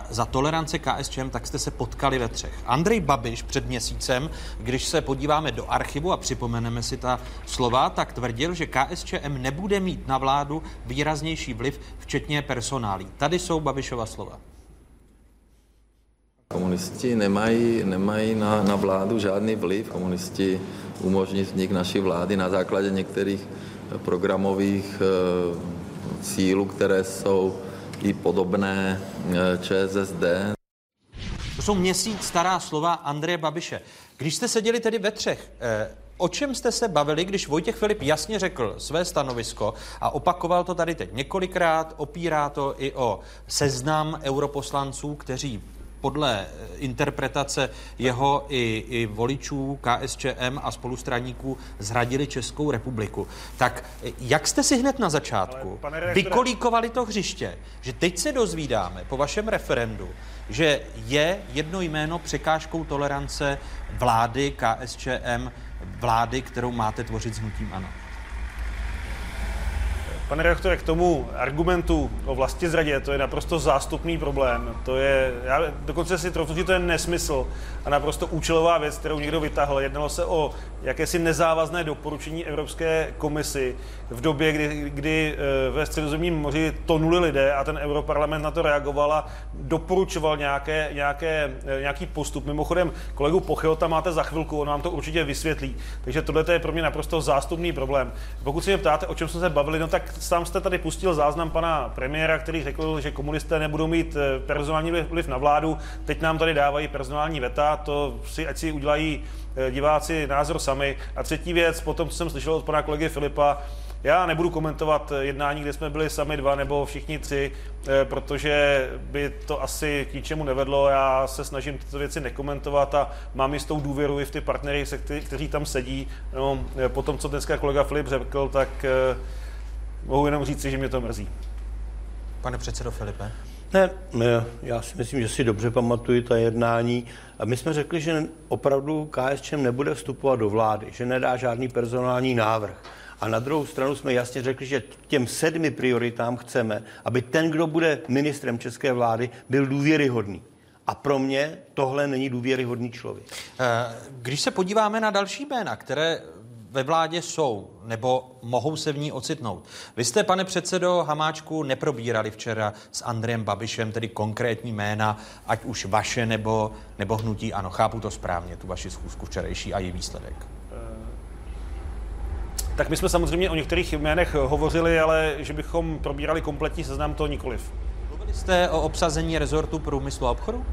za tolerance KSČM, tak jste se potkali ve třech. Andrej Babiš před měsícem, když se podíváme do archivu a připomeneme si ta slova, tak tvrdil, že KSČM nebude mít na vládu výraznější vliv, včetně personálí. Tady jsou Babišova slova. Komunisti nemají, nemají na, na vládu žádný vliv. Komunisti umožní vznik naší vlády na základě některých programových e, cílů, které jsou i podobné e, ČSSD. To jsou měsíc stará slova Andreje Babiše. Když jste seděli tedy ve třech, eh, o čem jste se bavili, když Vojtěch Filip jasně řekl své stanovisko a opakoval to tady teď několikrát, opírá to i o seznam europoslanců, kteří podle eh, interpretace jeho i, i voličů KSČM a spolustraníků zradili Českou republiku. Tak eh, jak jste si hned na začátku vykolíkovali to hřiště, že teď se dozvídáme po vašem referendu, že je jedno jméno překážkou tolerance vlády KSČM, vlády, kterou máte tvořit s hnutím ANO? Pane redaktore, k tomu argumentu o vlastně zradě, to je naprosto zástupný problém. To je, já dokonce si trochu, že to je nesmysl a naprosto účelová věc, kterou někdo vytáhl. Jednalo se o jakési nezávazné doporučení Evropské komisi v době, kdy, kdy eh, ve středozemním moři tonuli lidé a ten Europarlament na to reagoval a doporučoval nějaké, nějaké, eh, nějaký postup. Mimochodem, kolegu Pochyho tam máte za chvilku, on vám to určitě vysvětlí. Takže tohle je pro mě naprosto zástupný problém. Pokud se mě ptáte, o čem jsme se bavili, no sám jste tady pustil záznam pana premiéra, který řekl, že komunisté nebudou mít eh, personální vliv na vládu. Teď nám tady dávají personální veta, to si ať si udělají eh, diváci názor sami. A třetí věc, potom, co jsem slyšel od pana kolegy Filipa, já nebudu komentovat eh, jednání, kde jsme byli sami dva nebo všichni tři, protože by to asi k ničemu nevedlo. Já se snažím tyto věci nekomentovat a mám jistou důvěru i v ty partnery, kteří tam sedí. No, po tom, co dneska kolega Filip řekl, tak mohu jenom říct, že mě to mrzí. Pane předsedo Filipe. Ne, ne, já si myslím, že si dobře pamatuju ta jednání. A my jsme řekli, že opravdu KSČM nebude vstupovat do vlády, že nedá žádný personální návrh. A na druhou stranu jsme jasně řekli, že těm sedmi prioritám chceme, aby ten, kdo bude ministrem české vlády, byl důvěryhodný. A pro mě tohle není důvěryhodný člověk. Eh, když se podíváme na další jména, které ve vládě jsou nebo mohou se v ní ocitnout. Vy jste, pane předsedo Hamáčku, neprobírali včera s Andrejem Babišem, tedy konkrétní jména, ať už vaše nebo, nebo hnutí. Ano, chápu to správně, tu vaši schůzku včerejší a její výsledek. Eh, tak my jsme samozřejmě o některých jménech hovořili, ale že bychom probírali kompletní seznam, to nikoliv. Mluvili jste o obsazení rezortu průmyslu a obchodu?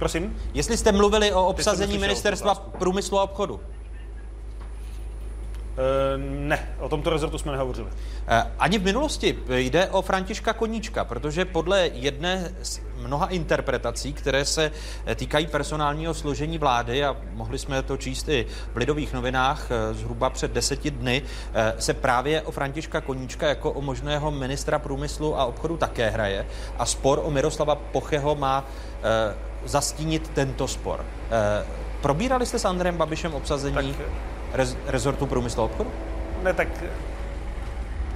Prosím? Jestli jste mluvili o obsazení ministerstva průmyslu a obchodu. Eh, ne, o tomto rezortu jsme nehovořili. Eh, ani v minulosti jde o Františka Koníčka, protože podle jedné z mnoha interpretací, které se týkají personálního složení vlády, a mohli jsme to číst i v Lidových novinách eh, zhruba před deseti dny, se právě o Františka Koníčka jako o možného ministra průmyslu a obchodu také hraje. A spor o Miroslava Pocheho má zastínit tento spor. Probírali jste s Andrem Babišem obsazení tak rez, rezortu průmyslu a obchodu? Ne, tak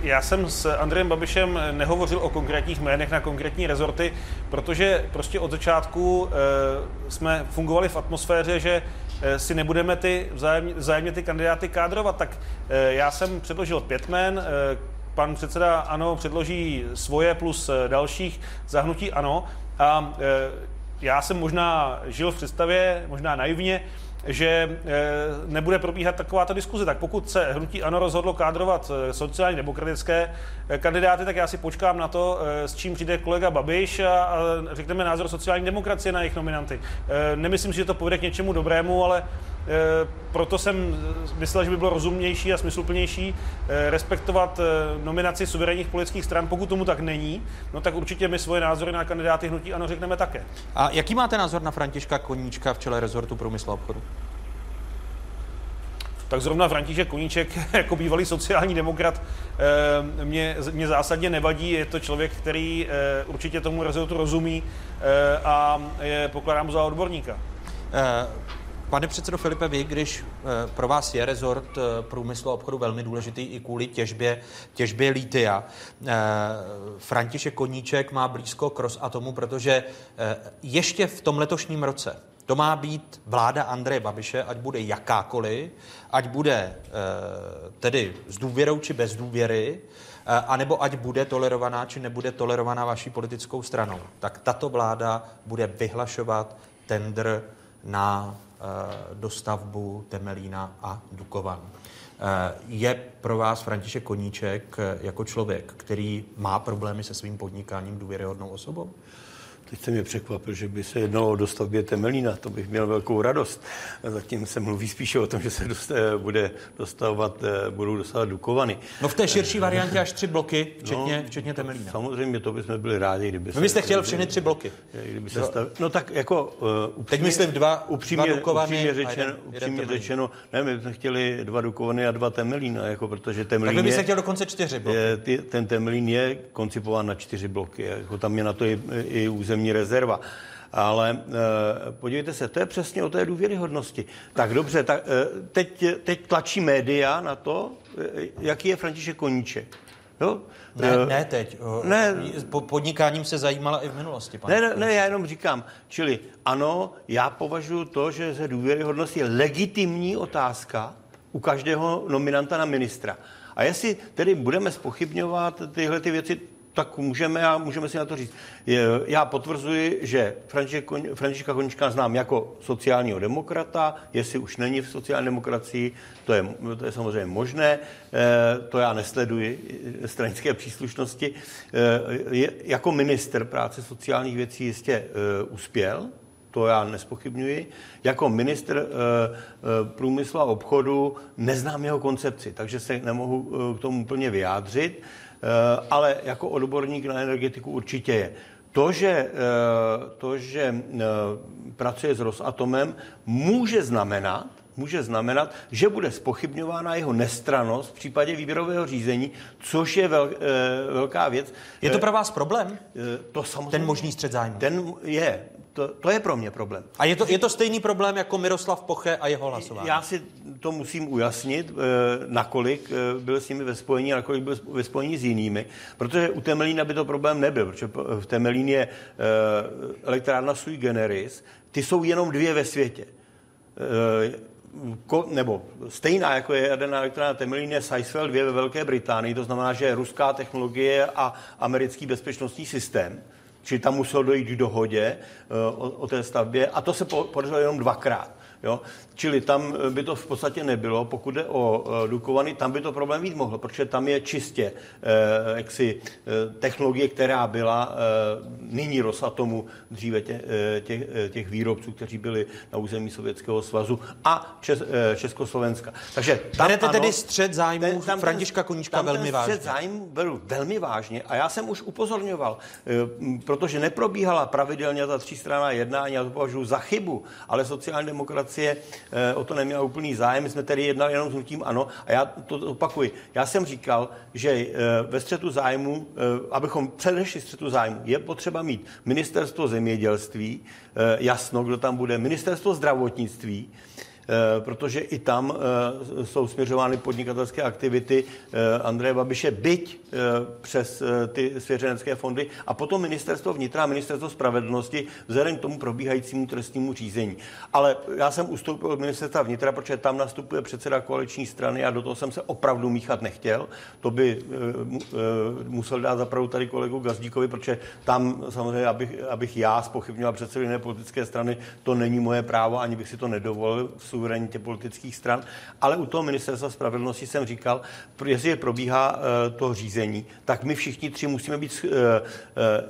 já jsem s Andrejem Babišem nehovořil o konkrétních jménech na konkrétní rezorty, protože prostě od začátku e, jsme fungovali v atmosféře, že e, si nebudeme ty vzájemně, vzájemně ty kandidáty kádrovat. Tak e, já jsem předložil pět jmén, e, pan předseda ANO předloží svoje plus dalších zahnutí ANO a e, já jsem možná žil v představě, možná naivně, že eh, nebude probíhat takováto diskuze. Tak pokud se hnutí ANO rozhodlo kádrovat eh, sociálně demokratické eh, kandidáty, tak já si počkám na to, s čím přijde kolega Babiš a řekneme názor sociální demokracie na jejich nominanty. Nemyslím si, že to povede k něčemu dobrému, ale proto jsem myslel, že by bylo rozumnější a smysluplnější eh, respektovat eh, nominaci suverénních politických stran. Pokud tomu tak není, no tak určitě my svoje názory na kandidáty hnutí ano řekneme také. A jaký máte názor na Františka Koníčka v čele rezortu průmyslu a obchodu? tak zrovna František Koníček jako bývalý sociální demokrat eh, mě, mě zásadně nevadí. Je to člověk, který eh, určitě tomu rezortu rozumí eh, a je, pokládám za odborníka. Pane předsedo Filipe, vy, když pro vás je rezort průmyslu a obchodu velmi důležitý i kvůli těžbě, těžbě lítia, František Koníček má blízko k Rosatomu, protože ještě v tom letošním roce to má být vláda Andreje Babiše, ať bude jakákoliv, ať bude tedy s důvěrou či bez důvěry, anebo ať bude tolerovaná či nebude tolerovaná vaší politickou stranou. Tak tato vláda bude vyhlašovat tender na dostavbu Temelína a Dukovan. E, je pro vás František Koníček jako člověk, který má problémy se svým podnikáním důvěryhodnou osobou? Teď se mě překvapil, že by se jednalo o dostavbě Temelína, to bych měl velkou radost. Zatím se mluví spíše o tom, že se dost, bude dostavovat, eh, budou dostavovat Dukovany. No v té širší variantě až tři bloky, včetně, no, včetně Temelína. Samozřejmě to bychom byli rádi, kdyby se... Vy byste chtěl všechny tři bloky. Kdyby se stav... No tak jako... Uh, upřímně, Teď myslím dva, upřímně, dva Dukovany upřímně řečeno, jeden, upřímně jeden řečeno, ne, my jsme chtěli dva Dukovany a dva Temelína, jako protože Temelín Tak vy byste chtěl dokonce čtyři bloky. Je, ten Temelín je koncipován na čtyři bloky, jako tam je na to i, i územní rezerva. Ale e, podívejte se, to je přesně o té důvěryhodnosti. Tak dobře, tak, e, teď, teď tlačí média na to, e, jaký je František Koníček. Jo? Ne, ne teď. Ne, po podnikáním se zajímala i v minulosti. Ne, ne, ne, já jenom říkám, čili ano, já považuji to, že se důvěryhodnost je legitimní otázka u každého nominanta na ministra. A jestli tedy budeme spochybňovat tyhle ty věci, tak můžeme a můžeme si na to říct. Já potvrzuji, že Františka Konička znám jako sociálního demokrata, jestli už není v sociální demokracii, to je, to je samozřejmě možné, eh, to já nesleduji eh, stranické příslušnosti. Eh, jako minister práce sociálních věcí jistě uspěl, to já nespochybňuji. Jako ministr průmyslu a obchodu neznám jeho koncepci, takže se nemohu k tomu úplně vyjádřit. Eh, ale jako odborník na energetiku určitě je. To, že, eh, to, že eh, pracuje s Rosatomem, může znamenat, může znamenat, že bude spochybňována jeho nestranost v případě výběrového řízení, což je vel, velká věc. Je to pro vás problém? To samozřejmě. Ten možný střed zájmu? Ten je to, to je pro mě problém. A je to, je to stejný problém jako Miroslav Poche a jeho hlasování? Já si to musím ujasnit, eh, nakolik eh, byl s nimi ve spojení a nakolik byl ve spojení s jinými, protože u Temelína by to problém nebyl, protože v Temelín je eh, elektrárna sui generis, ty jsou jenom dvě ve světě. Nebo stejná jako je jaderná elektrárna Temelín je Sizewell 2 ve Velké Británii, to znamená, že je ruská technologie a americký bezpečnostní systém. Čili tam muselo dojít k dohodě eh, o, o té stavbě a to se podařilo jenom dvakrát. Jo? Čili tam by to v podstatě nebylo. Pokud jde o e, Dukovany, tam by to problém být mohlo, protože tam je čistě e, jaksi, e, technologie, která byla nyní Rosatomu dříve tě, těch, těch výrobců, kteří byli na území Sovětského svazu a Čes, Československa. Takže tam, Berete ano, tedy střed zájmu ten, tam Františka Koníčka tam velmi vážně? střed zájmu byl velmi vážně a já jsem už upozorňoval, protože neprobíhala pravidelně ta třístranná jednání, já to považuji za chybu, ale sociální demokracie demokracie eh, o to neměla úplný zájem. My jsme tedy jednali jenom s hnutím ano. A já to opakuji. Já jsem říkal, že eh, ve střetu zájmu, eh, abychom předešli střetu zájmu, je potřeba mít ministerstvo zemědělství, jasno, kdo tam bude, ministerstvo zdravotnictví, protože i tam eh, jsou směřovány podnikatelské aktivity eh, Andreje Babiše, byť přes ty svěřenecké fondy a potom ministerstvo vnitra a ministerstvo spravedlnosti vzhledem k tomu probíhajícímu trestnímu řízení. Ale já jsem ustoupil od ministerstva vnitra, protože tam nastupuje předseda koaliční strany a do toho jsem se opravdu míchat nechtěl. To by musel dát zapravdu tady kolegu Gazdíkovi, protože tam samozřejmě, abych, abych já spochybňoval předsedu jiné politické strany, to není moje právo, ani bych si to nedovolil v suverenitě politických stran, ale u toho ministerstva spravedlnosti jsem říkal, jestli probíhá eh, to řízení, tak my všichni tři musíme být eh, eh,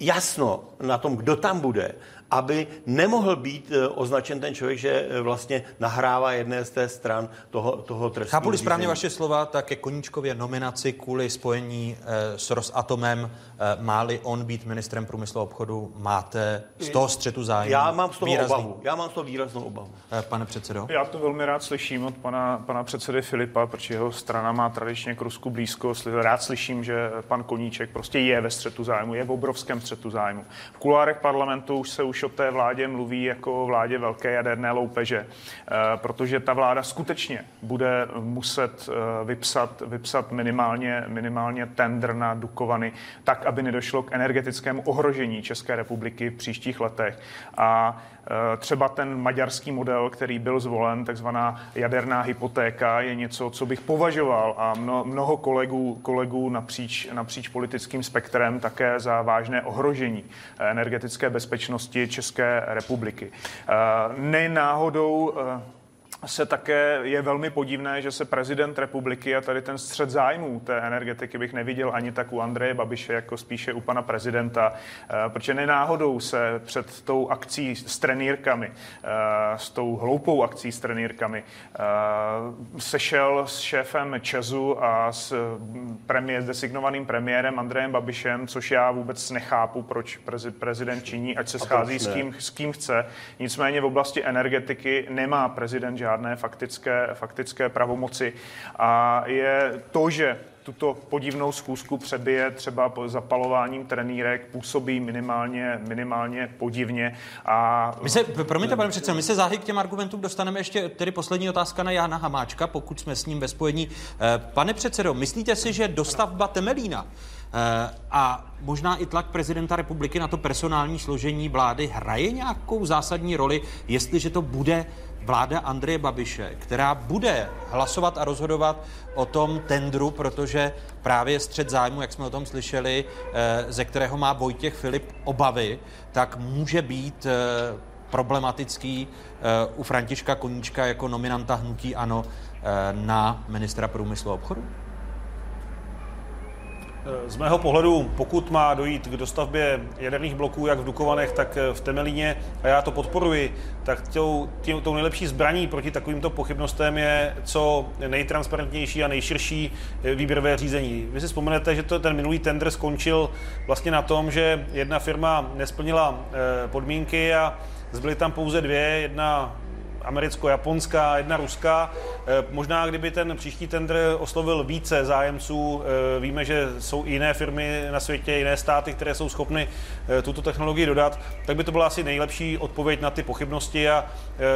jasno na tom, kdo tam bude aby nemohl být eh, označen ten člověk, že eh, vlastně nahrává jedné z té stran toho, toho trestního Chápu správně vaše slova, tak ke Koníčkově nominaci kvůli spojení eh, s Rosatomem, máli on být ministrem průmyslu a obchodu, máte z toho střetu zájmu Já mám z toho výrazný? obavu. Já mám z toho výraznou obavu. Pane předsedo? Já to velmi rád slyším od pana, pana předsedy Filipa, protože jeho strana má tradičně k Rusku blízko. Rád slyším, že pan Koníček prostě je ve střetu zájmu, je v obrovském střetu zájmu. V kulárech parlamentu už se už o té vládě mluví jako o vládě velké jaderné loupeže, eh, protože ta vláda skutečně bude muset eh, vypsat, vypsat minimálně, minimálně tender na Dukovany, tak, aby nedošlo k energetickému ohrožení České republiky v příštích letech. A třeba ten maďarský model, který byl zvolen, takzvaná jaderná hypotéka, je něco, co bych považoval a mno, mnoho kolegů, kolegů napříč, napříč politickým spektrem také za vážné ohrožení eh, energetické bezpečnosti České republiky. Eh, Nenáhodou eh, se také je velmi podivné, že se prezident republiky a tady ten střed zájmů té energetiky bych neviděl ani tak u Andreje Babiše, jako spíše u pana prezidenta, eh, protože nenáhodou se před tou akcí s trenýrkami, eh, s tou hloupou akcí s trenýrkami, eh, sešel s šéfem Česu a s mm, premiér, s designovaným premiérem Andrejem Babišem, což já vůbec nechápu, proč prezi- prezident činí, ať se schází s kým, s kým chce. Nicméně v oblasti energetiky nemá prezident žádné faktické, faktické pravomoci. A je to, že tuto podivnou schůzku přebije třeba zapalováním trenýrek, působí minimálně, minimálně podivně. A My se, promiňte, pane předsedo, my se záhy k těm argumentům dostaneme ještě tedy poslední otázka na Jana Hamáčka, pokud jsme s ním ve spojení. Eh, Pane předsedo, myslíte si, že dostavba Temelína a možná i tlak prezidenta republiky na to personální složení vlády hraje nějakou zásadní roli, jestliže to bude vláda Andreje Babiše, která bude hlasovat a rozhodovat o tom tendru, protože právě střed zájmu, jak jsme o tom slyšeli, eh, ze kterého má Vojtěch Filip obavy, tak může být eh, problematický eh, u Františka Koníčka jako nominanta hnutí ANO eh, na ministra průmyslu a obchodu? Z mého pohledu, pokud má dojít k dostavbě jaderných bloků jak v Dukovanech, tak v Temelíně, a já to podporuji, tak tou, tím, tou nejlepší zbraní proti takovýmto pochybnostem je co nejtransparentnější a nejširší výběrové řízení. Vy si vzpomenete, že to, ten minulý tender skončil vlastně na tom, že jedna firma nesplnila eh, podmínky a zbyly tam pouze dvě, jedna americko-japonská, jedna ruská. Eh, Možná, kdyby ten příští tender oslovil více zájemců, eh, víme, že jsou i jiné firmy na světě, jiné státy, které jsou schopny eh, tuto technologii dodat, tak by to byla asi nejlepší odpověď na ty pochybnosti a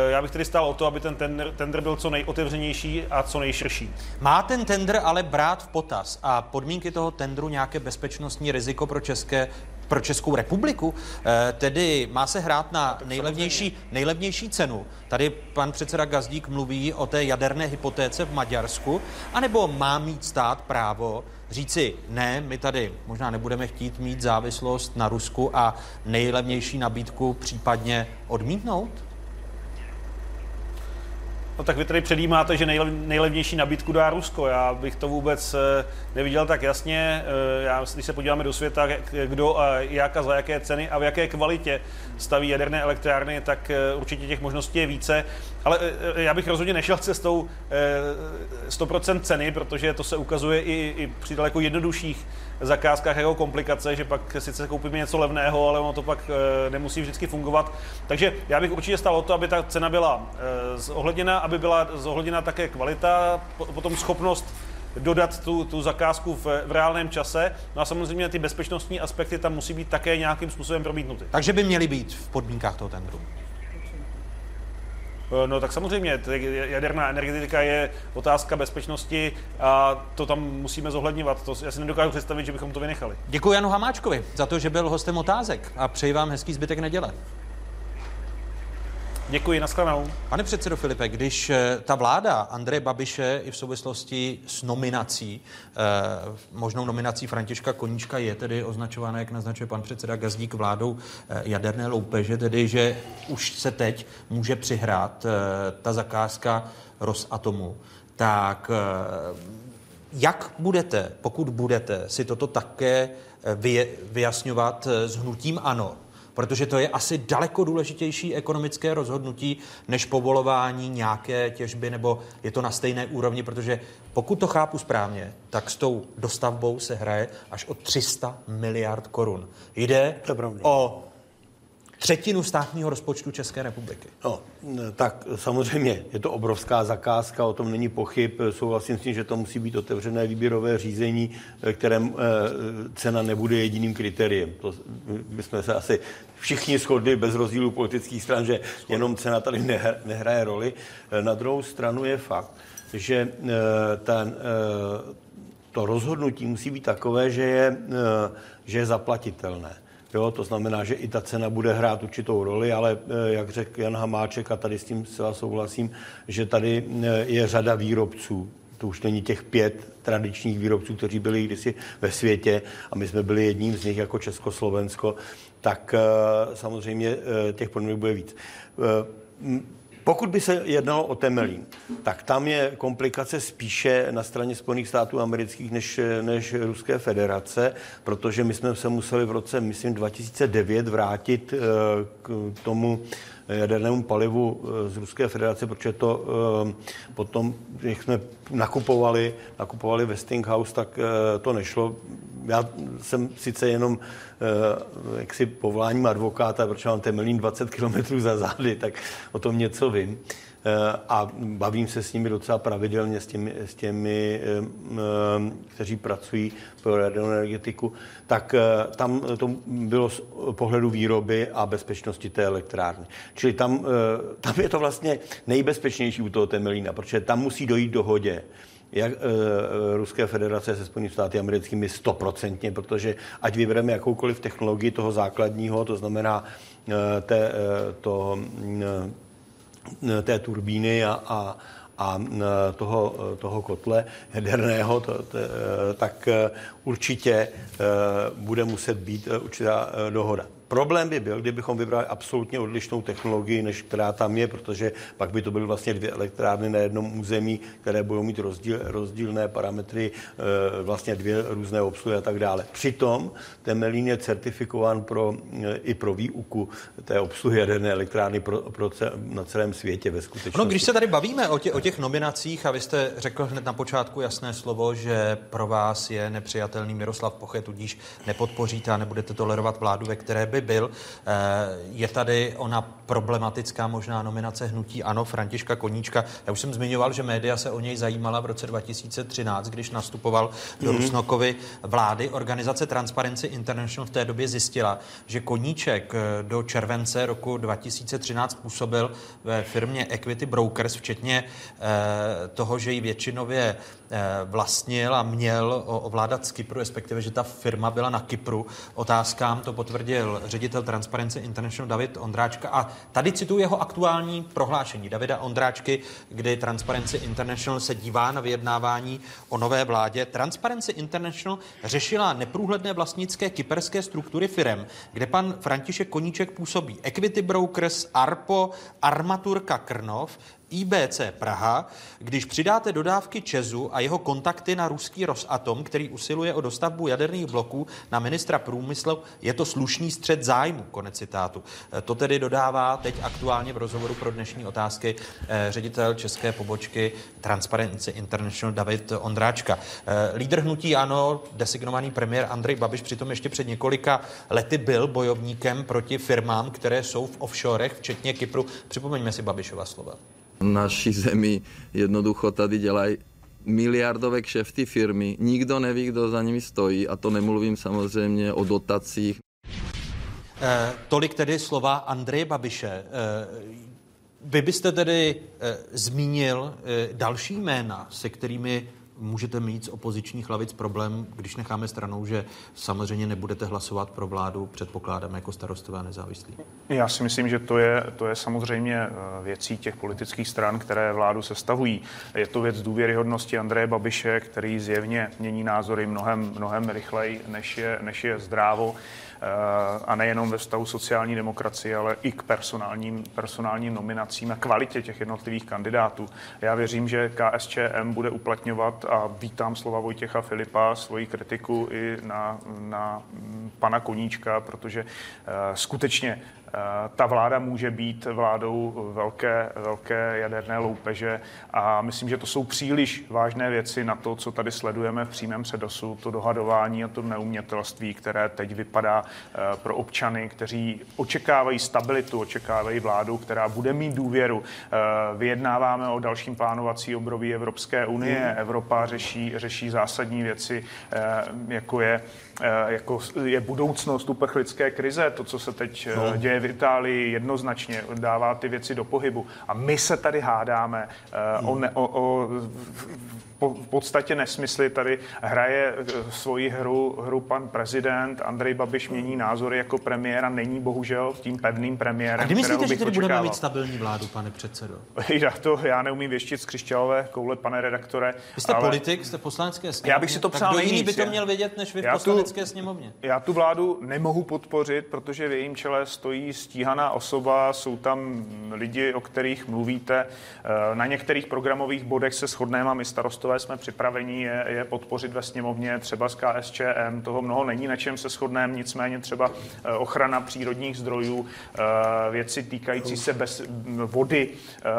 já bych tedy stál o to, aby ten tender, tender byl co nejotevřenější a co nejširší. Má ten tender ale brát v potaz a podmínky toho tendru nějaké bezpečnostní riziko pro české pro Českou republiku, Eh, tedy má se hrát na nejlevnější, nejlevnější cenu. Tady pan předseda Gazdík mluví o té jaderné hypotéce v Maďarsku, anebo má mít stát právo říci, ne, my tady možná nebudeme chtít mít závislost na Rusku a nejlevnější nabídku případně odmítnout? No tak vy tady předjímáte, že nejlev, nejlevnější nabídku dá Rusko. Já bych to vůbec eh, neviděl tak jasně. Eh, Já, když se podíváme do světa, kdo a jak a za jaké ceny a v jaké kvalitě staví jaderné elektrárny, tak eh, určitě těch možností je více. Ale já bych rozhodně nešel cestou eh, 100% ceny, protože to se ukazuje i, i při daleko jednodušších zakázkách jako komplikace, že pak sice koupíme něco levného, ale ono to pak eh, nemusí vždycky fungovat. Takže já bych určitě stál o to, aby ta cena byla eh, zohledněna, aby byla zohledněna také kvalita, po- potom schopnost dodat tu, tu zakázku v, v reálném čase. No a samozřejmě ty bezpečnostní aspekty tam musí být také nějakým způsobem promítnuty. Takže by měly být v podmínkách toho tendru. Eh, No tak samozřejmě, jaderná energetika je otázka bezpečnosti a to tam musíme zohledňovat. To, já si nedokážu představit, že bychom to vynechali. Děkuji Janu Hamáčkovi za to, že byl hostem otázek a přeji vám hezký zbytek neděle. Děkuji, nashledanou. Pane předsedo Filipe, když eh, ta vláda Andreje Babiše i v souvislosti s nominací, eh, možnou nominací Františka Koníčka je tedy označována, jak naznačuje pan předseda Gazdík, vládou eh, jaderné loupeže, tedy že už se teď může přihrát ta zakázka Rosatomu, tak jak budete, pokud budete, si toto také vyjasňovat s hnutím ANO? Protože to je asi daleko důležitější ekonomické rozhodnutí než povolování nějaké těžby, nebo je to na stejné úrovni, protože pokud to chápu správně, tak s tou dostavbou se hraje až o 300 miliard korun. Jde o třetinu státního rozpočtu České republiky. No, tak samozřejmě je to obrovská zakázka, o tom není pochyb. Souhlasím s tím, že to musí být otevřené výběrové řízení, kterém eh, cena nebude jediným kritériem. To bychom se asi všichni shodli bez rozdílu politických stran, že jenom cena tady nehraje roli. Na druhou stranu je fakt, že eh, ten, eh, to rozhodnutí musí být takové, že je, že je zaplatitelné. Jo, to znamená, že i ta cena bude hrát určitou roli, ale eh, jak řekl Jan Hamáček, a tady s tím zcela souhlasím, že tady eh, je řada výrobců, to už není těch pět tradičních výrobců, kteří byli kdysi ve světě a my jsme byli jedním z nich jako Československo, tak eh, samozřejmě těch podmínek bude víc. Pokud by se jednalo o Temelín, tak tam je komplikace spíše na straně Spojených států amerických než, než Ruské federace, protože my jsme se museli v roce, myslím, 2009 vrátit eh, k tomu jadernému palivu eh, z Ruské federace, protože to eh, potom, jak jsme nakupovali, nakupovali Westinghouse, tak to nešlo. Já jsem sice jenom jaksi povoláním advokáta, protože mám Temelín 20 kilometrů za zády, tak o tom něco vím. Eh, a bavím se s nimi docela pravidelně, s těmi, s těmi eh, eh, kteří pracují pro jadernou energetiku, tak tam to bylo z pohledu výroby a bezpečnosti té elektrárny. Čili tam, tam je to vlastně nejbezpečnější u toho Temelína, protože tam musí dojít dohodě jak e, Ruské federace se Spojenými státy americkými stoprocentně, protože ať vybereme jakoukoliv technologii toho základního, to znamená e, té, e, to, e, té turbíny a, a, a toho, toho kotle jaderného, to, to, tak určitě bude muset být určitá dohoda. Problém by byl, kdybychom vybrali absolutně odlišnou technologii, než která tam je, protože pak by to byly vlastně dvě elektrárny na jednom území, které budou mít rozdíl, rozdílné parametry, e, vlastně dvě různé obsluhy a tak dále. Přitom Temelín je certifikován pro, e, i pro výuku té obsluhy jaderné elektrárny pro, pro ce, na celém světě ve skutečnosti. No, když se tady bavíme o, tě, o těch nominacích a vy jste řekl hned na počátku jasné slovo, že pro vás je nepřijatelný Miroslav Poche, tudíž nepodpoříte a nebudete tolerovat vládu, ve které by by byl. Eh, je tady ona problematická možná nominace hnutí Ano, Františka Koníčka. Já už jsem zmiňoval, že média se o něj zajímala v roce 2013, když nastupoval do mm-hmm. Rusnokovy vlády. Organizace Transparency International v té době zjistila, že Koníček eh, do července roku 2013 působil ve firmě Equity Brokers, včetně eh, toho, že ji většinově vlastnil a měl ovládat z Kypru, respektive, že ta firma byla na Kypru. Otázkám to potvrdil ředitel Transparency International David Ondráčka. A tady cituji jeho aktuální prohlášení Davida Ondráčky, kdy Transparency International se dívá na vyjednávání o nové vládě. Transparency International řešila neprůhledné vlastnické kyperské struktury firem, kde pan František Koníček působí Equity Brokers, Arpo, Armaturka Krnov, IBC Praha, když přidáte dodávky Česu a jeho kontakty na ruský Rosatom, který usiluje o dostavbu jaderných bloků na ministra průmyslu, je to slušný střed zájmu, konec citátu. E, to tedy dodává teď aktuálně v rozhovoru pro dnešní otázky e, ředitel české pobočky Transparency International David Ondráčka. E, lídr hnutí ANO, designovaný premiér Andrej Babiš, přitom ještě před několika lety byl bojovníkem proti firmám, které jsou v offshorech, včetně Kypru. Připomeňme si Babišova slova naší zemi jednoducho tady dělají miliardové kšefty firmy, nikdo neví, kdo za nimi stojí a to nemluvím samozřejmě o dotacích. Eh, tolik tedy slova Andreje Babiše. Eh, vy byste tedy eh, zmínil eh, další jména, se kterými můžete mít z opozičních lavic problém, když necháme stranou, že samozřejmě nebudete hlasovat pro vládu, předpokládáme jako starostové a nezávislí? Já si myslím, že to je, to je samozřejmě eh, věcí těch politických stran, které vládu sestavují. Je to věc důvěryhodnosti Andreje Babiše, který zjevně mění názory mnohem, mnohem rychleji, než je, než je zdrávo a nejenom ve vztahu sociální demokracie, ale i k personálním, personálním nominacím a kvalitě těch jednotlivých kandidátů. Já věřím, že KSČM bude uplatňovat a vítám slova Vojtěcha Filipa, svoji kritiku i na, na pana Koníčka, protože skutečně Eh, ta vláda může být vládou velké, velké jaderné loupeže a myslím, že to jsou příliš vážné věci na to, co tady sledujeme v přímém předosu, to dohadování a to neumětelství, které teď vypadá eh, pro občany, kteří očekávají stabilitu, očekávají vládu, která bude mít důvěru. Eh, vyjednáváme o dalším plánovací obroví Evropské unie. Hmm. Evropa řeší, řeší zásadní věci, jako je, jako je budoucnost uprchlické krize, to, co se teď no. děje v Itálii jednoznačně dává ty věci do pohybu. A my se tady hádáme uh, o, o, o v podstatě nesmysly. Tady hraje eh, svoji hru, hru pan prezident. Andrej Babiš mění názory jako premiér a není bohužel tím pevným premiérem. A kdy myslíte, že tady budeme mít stabilní vládu, pane předsedo? Já to já neumím věštit z křišťálové koule, pane redaktore. Vy jste ale... politik, jste poslanecké sněmovně. Já bych si to přál tak jiný by to měl vědět, než vy v poslanecké tu, sněmovně. Já tu vládu nemohu podpořit, protože v jejím čele stojí stíhaná osoba, jsou tam lidi, o kterých mluvíte. Eh, na některých programových bodech se shodneme a my starostové jsme připraveni je, je podpořit ve sněmovně, třeba s KSČM. Toho mnoho není, na čem se shodneme, nicméně třeba eh, ochrana přírodních zdrojů, eh, věci týkající se bez vody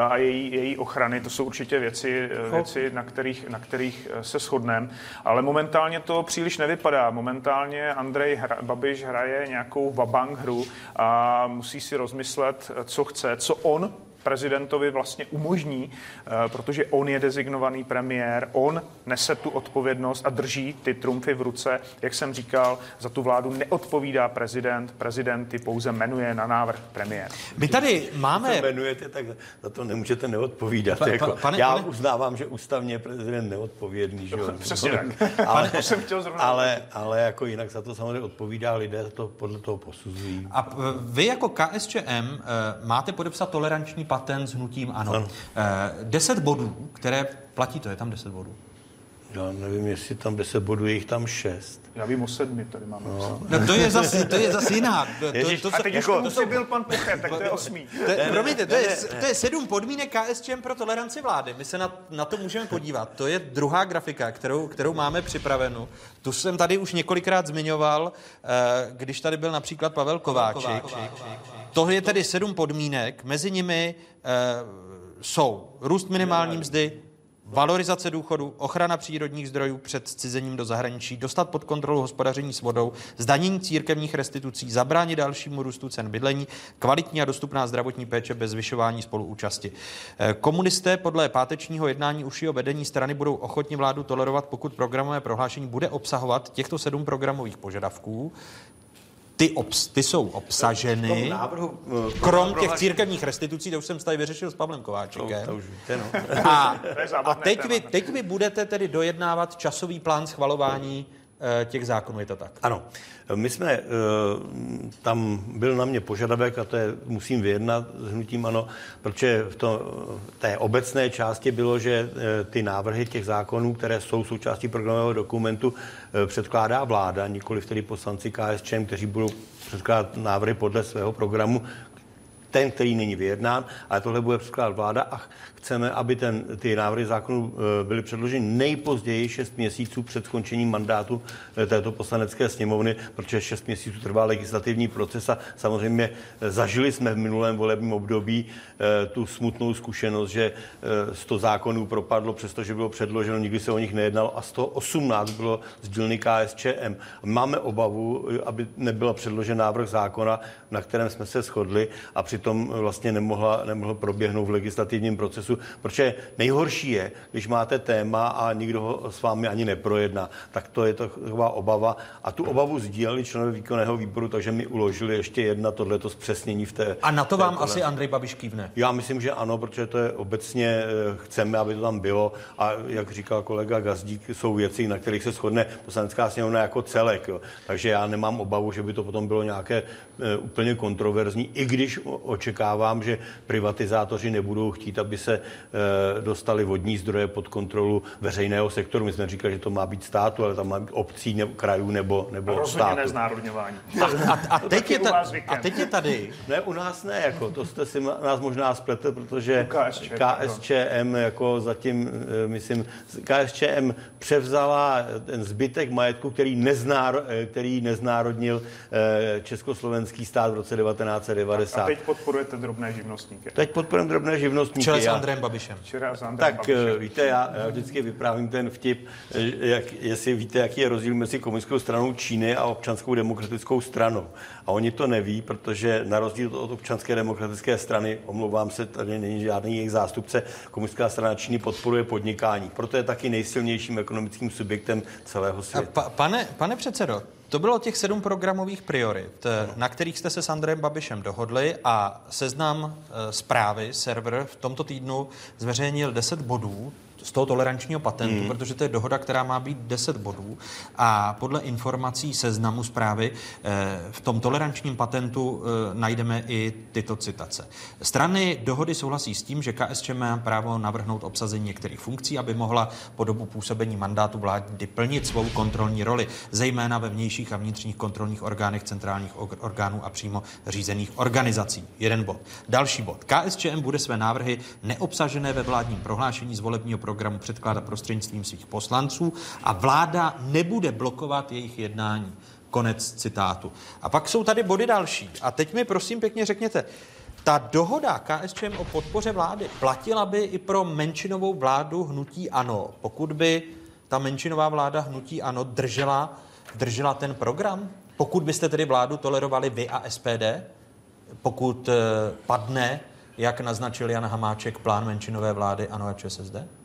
a její, její ochrany, to jsou určitě věci, věci na, kterých, na kterých se shodneme. Ale momentálně to příliš nevypadá. Momentálně Andrej hra, Babiš hraje nějakou vabank hru a musí si rozmyslet, co chce, co on prezidentovi vlastně umožní, eh, protože on je dezignovaný premiér, on nese tu odpovědnost a drží ty trumfy v ruce. Jak jsem říkal, za tu vládu neodpovídá prezident, prezident ty pouze jmenuje na návrh premiér. My tady máme... Co jmenujete, tak za to nemůžete neodpovídat. Pa, pa, jako, pane, já pane... uznávám, že ústavně je prezident neodpovědný. Že? Přesně tak. ale, to jsem chtěl zrovna ale, ale jako jinak za to samozřejmě odpovídá lidé, to podle toho posuzují. A vy jako KSČM eh, máte podepsat toleranční patent s hnutím ano. ano. Eh, deset bodů, které platí, to je tam deset bodů. Já nevím, jestli tam deset bodů, je jich tam šest. Já vím o sedmi, tady máme. No. no to je zase, to je zase jiná. To, Ježiš, to, to, a teď jako, to, to byl pan Poche, tak to je osmý. To, je, promiňte, to je, to je sedm podmínek KSČM pro toleranci vlády. My se na, na to můžeme podívat. To je druhá grafika, kterou, kterou máme připravenou. Tu jsem tady už několikrát zmiňoval, eh, když tady byl například Pavel Kováček. To je tedy sedm podmínek. Mezi nimi eh, jsou růst minimální mzdy, valorizace důchodu, ochrana přírodních zdrojů před cizením do zahraničí, dostat pod kontrolu hospodaření s vodou, zdanění církevních restitucí, zabránit dalšímu růstu cen bydlení, kvalitní a dostupná zdravotní péče bez zvyšování spoluúčasti. Eh, komunisté podle pátečního jednání užšího vedení strany budou ochotni vládu tolerovat, pokud programové prohlášení bude obsahovat těchto sedm programových požadavků ty, obs, ty jsou obsaženy, návrhu, eh, krom těch církevních restitucí, to už jsem tady vyřešil s Pavlem Kováčkem. To, to už víte, no. A, a teď, vy, teď vy budete tedy dojednávat časový plán schvalování těch zákonů, je to tak? Ano. My jsme, eh, tam byl na mě požadavek, a to je, musím vyjednat s hnutím ano, protože v to, té obecné části bylo, že eh, ty návrhy těch zákonů, které jsou součástí programového dokumentu, předkládá vláda, nikoli tedy poslanci KSČM, kteří budou předkládat návrhy podle svého programu, ten, který není vyjednán, ale tohle bude předkládat vláda a chceme, aby ten, ty návrhy zákonů eh, byly předloženy nejpozději 6 měsíců před skončením mandátu eh, této poslanecké sněmovny, protože 6 měsíců trvá legislativní proces a samozřejmě eh, zažili jsme v minulém volebním období tu smutnou zkušenost, že 100 zákonů propadlo, přestože bylo předloženo, nikdy se o nich nejednalo a 118 bylo z dílny KSČM. Máme obavu, aby nebyla předložen návrh zákona, na kterém jsme se shodli a přitom vlastně nemohla, nemohl proběhnout v legislativním procesu procesu, protože nejhorší je, když máte téma a nikdo ho s vámi ani neprojedná, tak to je taková obava. A tu obavu sdíleli členové výkonného výboru, takže mi uložili ještě jedna tohleto zpřesnění v té. A na to vám asi Andrej Babiš kývne? Já myslím, že ano, protože to je obecně, eh, chceme, aby to tam bylo. A jak říkal kolega Gazdík, jsou věci, na kterých se shodne poslanecká sněmovna jako celek. Jo. Takže já nemám obavu, že by to potom bylo nějaké e, úplně kontroverzní, i když očekávám, že privatizátoři nebudou chtít, aby se eh, dostali vodní zdroje pod kontrolu veřejného sektoru. My jsme říkali, že to má být státu, ale tam má být obcí nebo krajů nebo, nebo Rozhodně státu. znárodňování. A, a, teď taky je ta, a teď je tady Ne, u nás ne, jako, to jste si nás možná spletl, protože KSČ, KSČM jako zatím, eh, myslím, KSČM převzala ten zbytek majetku, který, neznáro, eh, který neznárodnil československý stát v roce 1990. A teď podporujete drobné živnostníky. teď podporujeme drobné živnostníky. čele s Já- Andrejem Babišem. Včera s Andrejem tak Babišem. eh, víte, já, já vždycky vyprávím ten vtip, eh, jak, jestli víte, jaký je rozdíl mezi komunistickou stranou Číny a občanskou demokratickou stranou. A oni to neví, protože na rozdíl od občanské demokratické strany, omlouvám se, tady není žádný jejich zástupce, komunistická strana Číny podporuje podnikání. Proto je taky nejsilnějším ekonomickým subjektem celého A světa. pa, pane, pane předsedo, to bylo těch sedm programových priorit, eh, na kterých jste se s Andrejem Babišem dohodli a seznam eh, zprávy, server v tomto týdnu zveřejnil 10 bodů z toho tolerančního patentu, Hmm. mm. protože to je dohoda, která má být 10 bodů a podle informací seznamu zprávy eh, v tom tolerančním patentu eh, najdeme i tyto citace. Strany dohody souhlasí s tím, že KSČ má právo navrhnout obsazení některých funkcí, aby mohla po dobu působení mandátu vlády plnit svou kontrolní roli, zejména ve vnějších a vnitřních kontrolních orgánech centrálních or- orgánů a přímo řízených organizací. Jeden bod. Další bod. KSČM bude své návrhy neobsažené ve vládním prohlášení z volebního programu předkládat prostřednictvím svých poslanců a vláda nebude blokovat jejich jednání. Konec citátu. A pak jsou tady body další. A teď mi prosím pěkně řekněte, ta dohoda KSČM o podpoře vlády platila by i pro menšinovou vládu hnutí ANO, pokud by ta menšinová vláda hnutí ANO držela, držela ten program? Pokud byste tedy vládu tolerovali vy a SPD? Pokud eh, padne, jak naznačil Jan Hamáček, plán menšinové vlády ANO a ČSSD?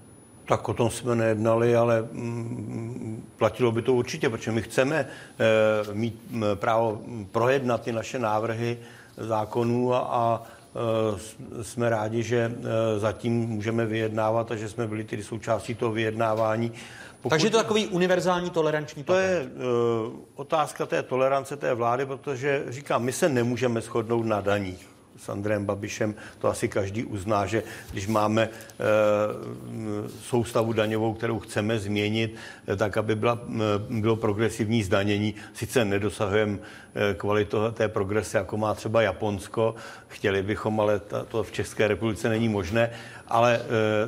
Tak o tom jsme nejednali, ale mm, platilo by to určitě, protože my chceme e, mít m, právo projednat ty naše návrhy zákonů a, a e, s- jsme rádi, že e, zatím můžeme vyjednávat a že jsme byli tedy součástí toho vyjednávání. Pokud- Takže to je takový univerzální toleranční to patent. je uh, otázka té tolerance té vlády, protože říkám, my se nemůžeme shodnout na daních. S Andrejem Babišem to asi každý uzná, že když máme uh, soustavu daňovou, kterou chceme změnit, eh, tak aby byla, mm, bylo progresivní zdanění, sice nedosahujeme eh, kvalitu té progrese, jako má třeba Japonsko, chtěli bychom, ale to v České republice není možné, ale e,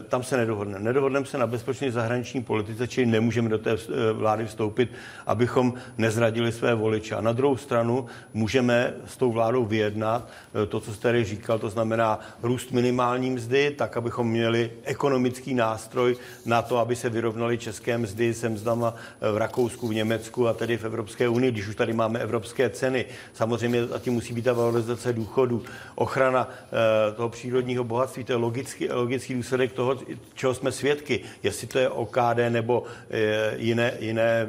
tam se nedohodneme. Nedohodneme se na bezpečné zahraniční politice, čili nemůžeme do té e, vlády vstoupit, abychom nezradili své voliče. A na druhou stranu můžeme s tou vládou vyjednat to, co jste tady říkal, to znamená růst minimální mzdy, tak, abychom měli ekonomický nástroj na to, aby se vyrovnaly české mzdy se mzdama v Rakousku, v Německu a tedy v Evropské unii, když už tady máme evropské ceny. Samozřejmě zatím musí být ta valorizace důchodu, ochrana e, toho přírodního bohatství, to je logický, logický důsledek toho, čeho jsme svědky. Jestli to je OKD nebo e, jiné, jiné e,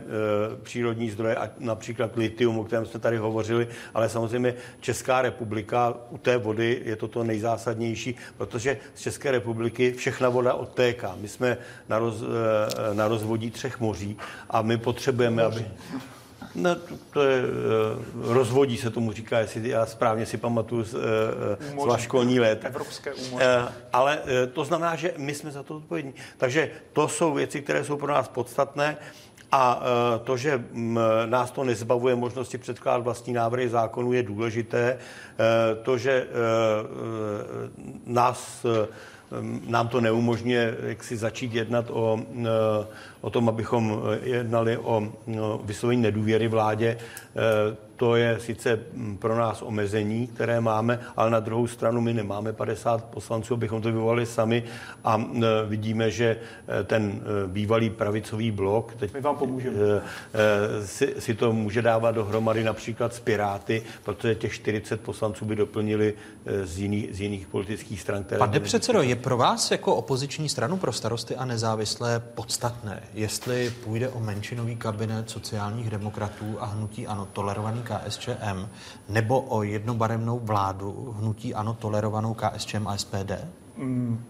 přírodní zdroje, například litium, o kterém jsme tady hovořili, ale samozřejmě Česká republika u té vody je to to nejzásadnější, protože z České republiky všechna voda odtéká. My jsme na, roz, na rozvodí třech moří a my potřebujeme, aby... No, to, to je, eh, rozvodí se tomu říká, jestli já správně si pamatuju z, eh, z vás školní let. Evropské úmoří. Eh, Ale eh, to znamená, že my jsme za to odpovědní. Takže to jsou věci, které jsou pro nás podstatné. A eh, to, že mm, nás to nezbavuje možnosti předkládat vlastní návrhy zákonů, je důležité. Eh, To, že eh, eh, nás eh, nám to neumožňuje jak si začít jednat o, eh, o tom, abychom jednali o no, vyslovení nedůvěry vládě. To je sice mm, pro nás omezení, které máme, ale na druhou stranu my nemáme 50 poslanců, abychom to vyvolali sami a eh, vidíme, že eh, ten eh, bývalý pravicový blok, teď My vám pomůžeme. si, si to může dávat dohromady například s Piráty, protože těch 40 poslanců by doplnili z jiných, z jiných politických stran, které... Pane předsedo, je pro vás jako opoziční stranu pro starosty a nezávislé podstatné, jestli půjde o menšinový kabinet sociálních demokratů a hnutí ANO tolerovaný KSČM, nebo o jednobarevnou vládu hnutí ANO tolerovanou KSČM a SPD?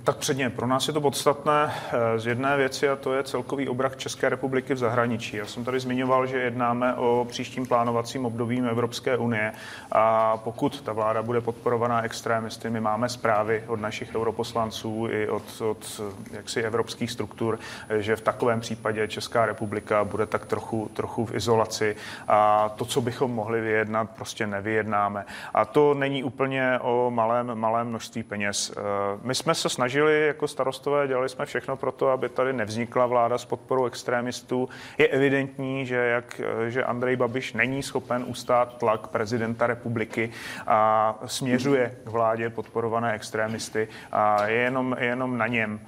Tak předně, pro nás je to podstatné eh, z jedné věci a to je celkový obrak České republiky v zahraničí. Já jsem tady zmiňoval, že jednáme o příštím plánovacím obdobím Evropské unie a pokud ta vláda bude podporovaná extrémisty, my máme zprávy od našich europoslanců i od, od jaksi evropských struktur, že v takovém případě Česká republika bude tak trochu, trochu v izolaci a to, co bychom mohli vyjednat, prostě nevyjednáme. A to není úplně o malém, malém množství peněz. Eh, my jsme se snažili jako starostové, dělali jsme všechno pro to, aby tady nevznikla vláda s podporou extrémistů. Je evidentní, že, jak, že Andrej Babiš není schopen ustát tlak prezidenta republiky a směřuje k vládě podporované extrémisty a je jenom, je jenom na něm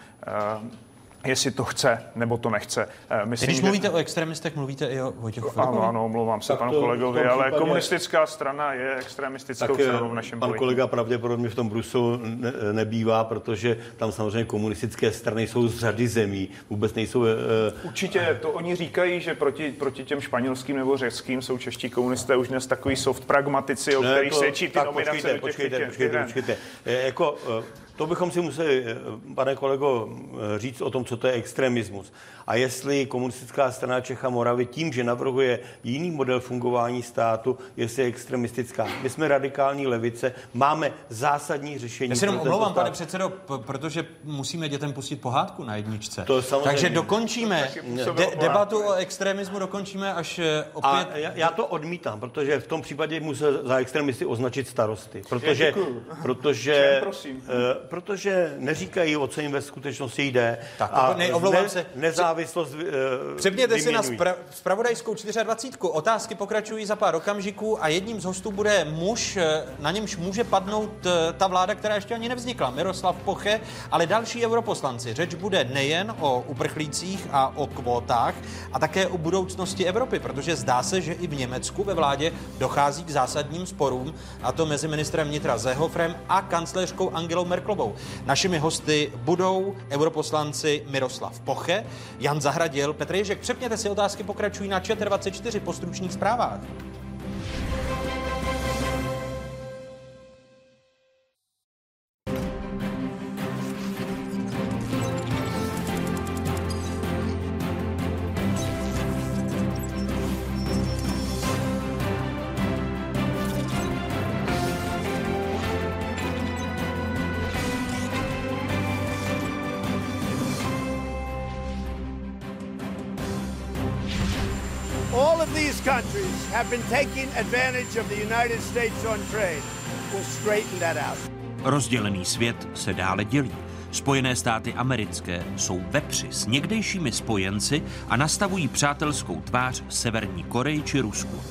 jestli to chce nebo to nechce. Eh, myslím, Když mluvíte že... o extremistech, mluvíte i o Vojtěchu Ano, ano, omlouvám se panu kolegovi, ale případě... komunistická strana je extremistickou tak, stranou v našem Pan kolega pravděpodobně v tom Bruselu ne, nebývá, protože tam samozřejmě komunistické strany jsou z řady zemí, vůbec nejsou... Uh... Určitě, to oni říkají, že proti, proti těm španělským nebo řeckým jsou čeští komunisté už dnes takový soft pragmatici, o kterých se svědčí ty nominace počkejte, počkejte, počkejte, počkejte. Jako, to bychom si museli, pane kolego, říct o tom, co to je extremismus. A jestli komunistická strana Čecha Moravy tím, že navrhuje jiný model fungování státu, jestli je extremistická. My jsme radikální levice, máme zásadní řešení. Já si jenom omlouvám, pane předsedo, protože musíme dětem pustit pohádku na jedničce. To Takže dokončíme de- debatu o extremismu, dokončíme až eh, opět... A já, já to odmítám, protože v tom případě musel za extremisty označit starosty. Protože, protože, uh, protože neříkají, o co jim ve skutečnosti jde. Tak, a ne, ne, se. Nezávislost uh, Přepněte si na spra- spravodajskou 24. Otázky pokračují za pár okamžiků a jedním z hostů bude muž, eh, na němž může padnout ta vláda, která ještě ani nevznikla, Miroslav Poche, ale další europoslanci. Řeč bude nejen o uprchlících a o kvótách, a také o budoucnosti Evropy, protože zdá se, že i v Německu ve vládě dochází k zásadním sporům, a to mezi ministrem vnitra Zehofrem a kancléřkou Angelou Merklovou. Našimi hosty budou europoslanci Miroslav Poche, Jan Zahradil, Petr Ježek. Přepněte si otázky, pokračují na ČT24 po stručných zprávách. Have been taking advantage of the United States on trade. We'll straighten that out. Rozdělený svět se dále dělí. Spojené státy americké jsou vepři s někdejšími spojenci a nastavují přátelskou tvář Severní Koreji či Rusku.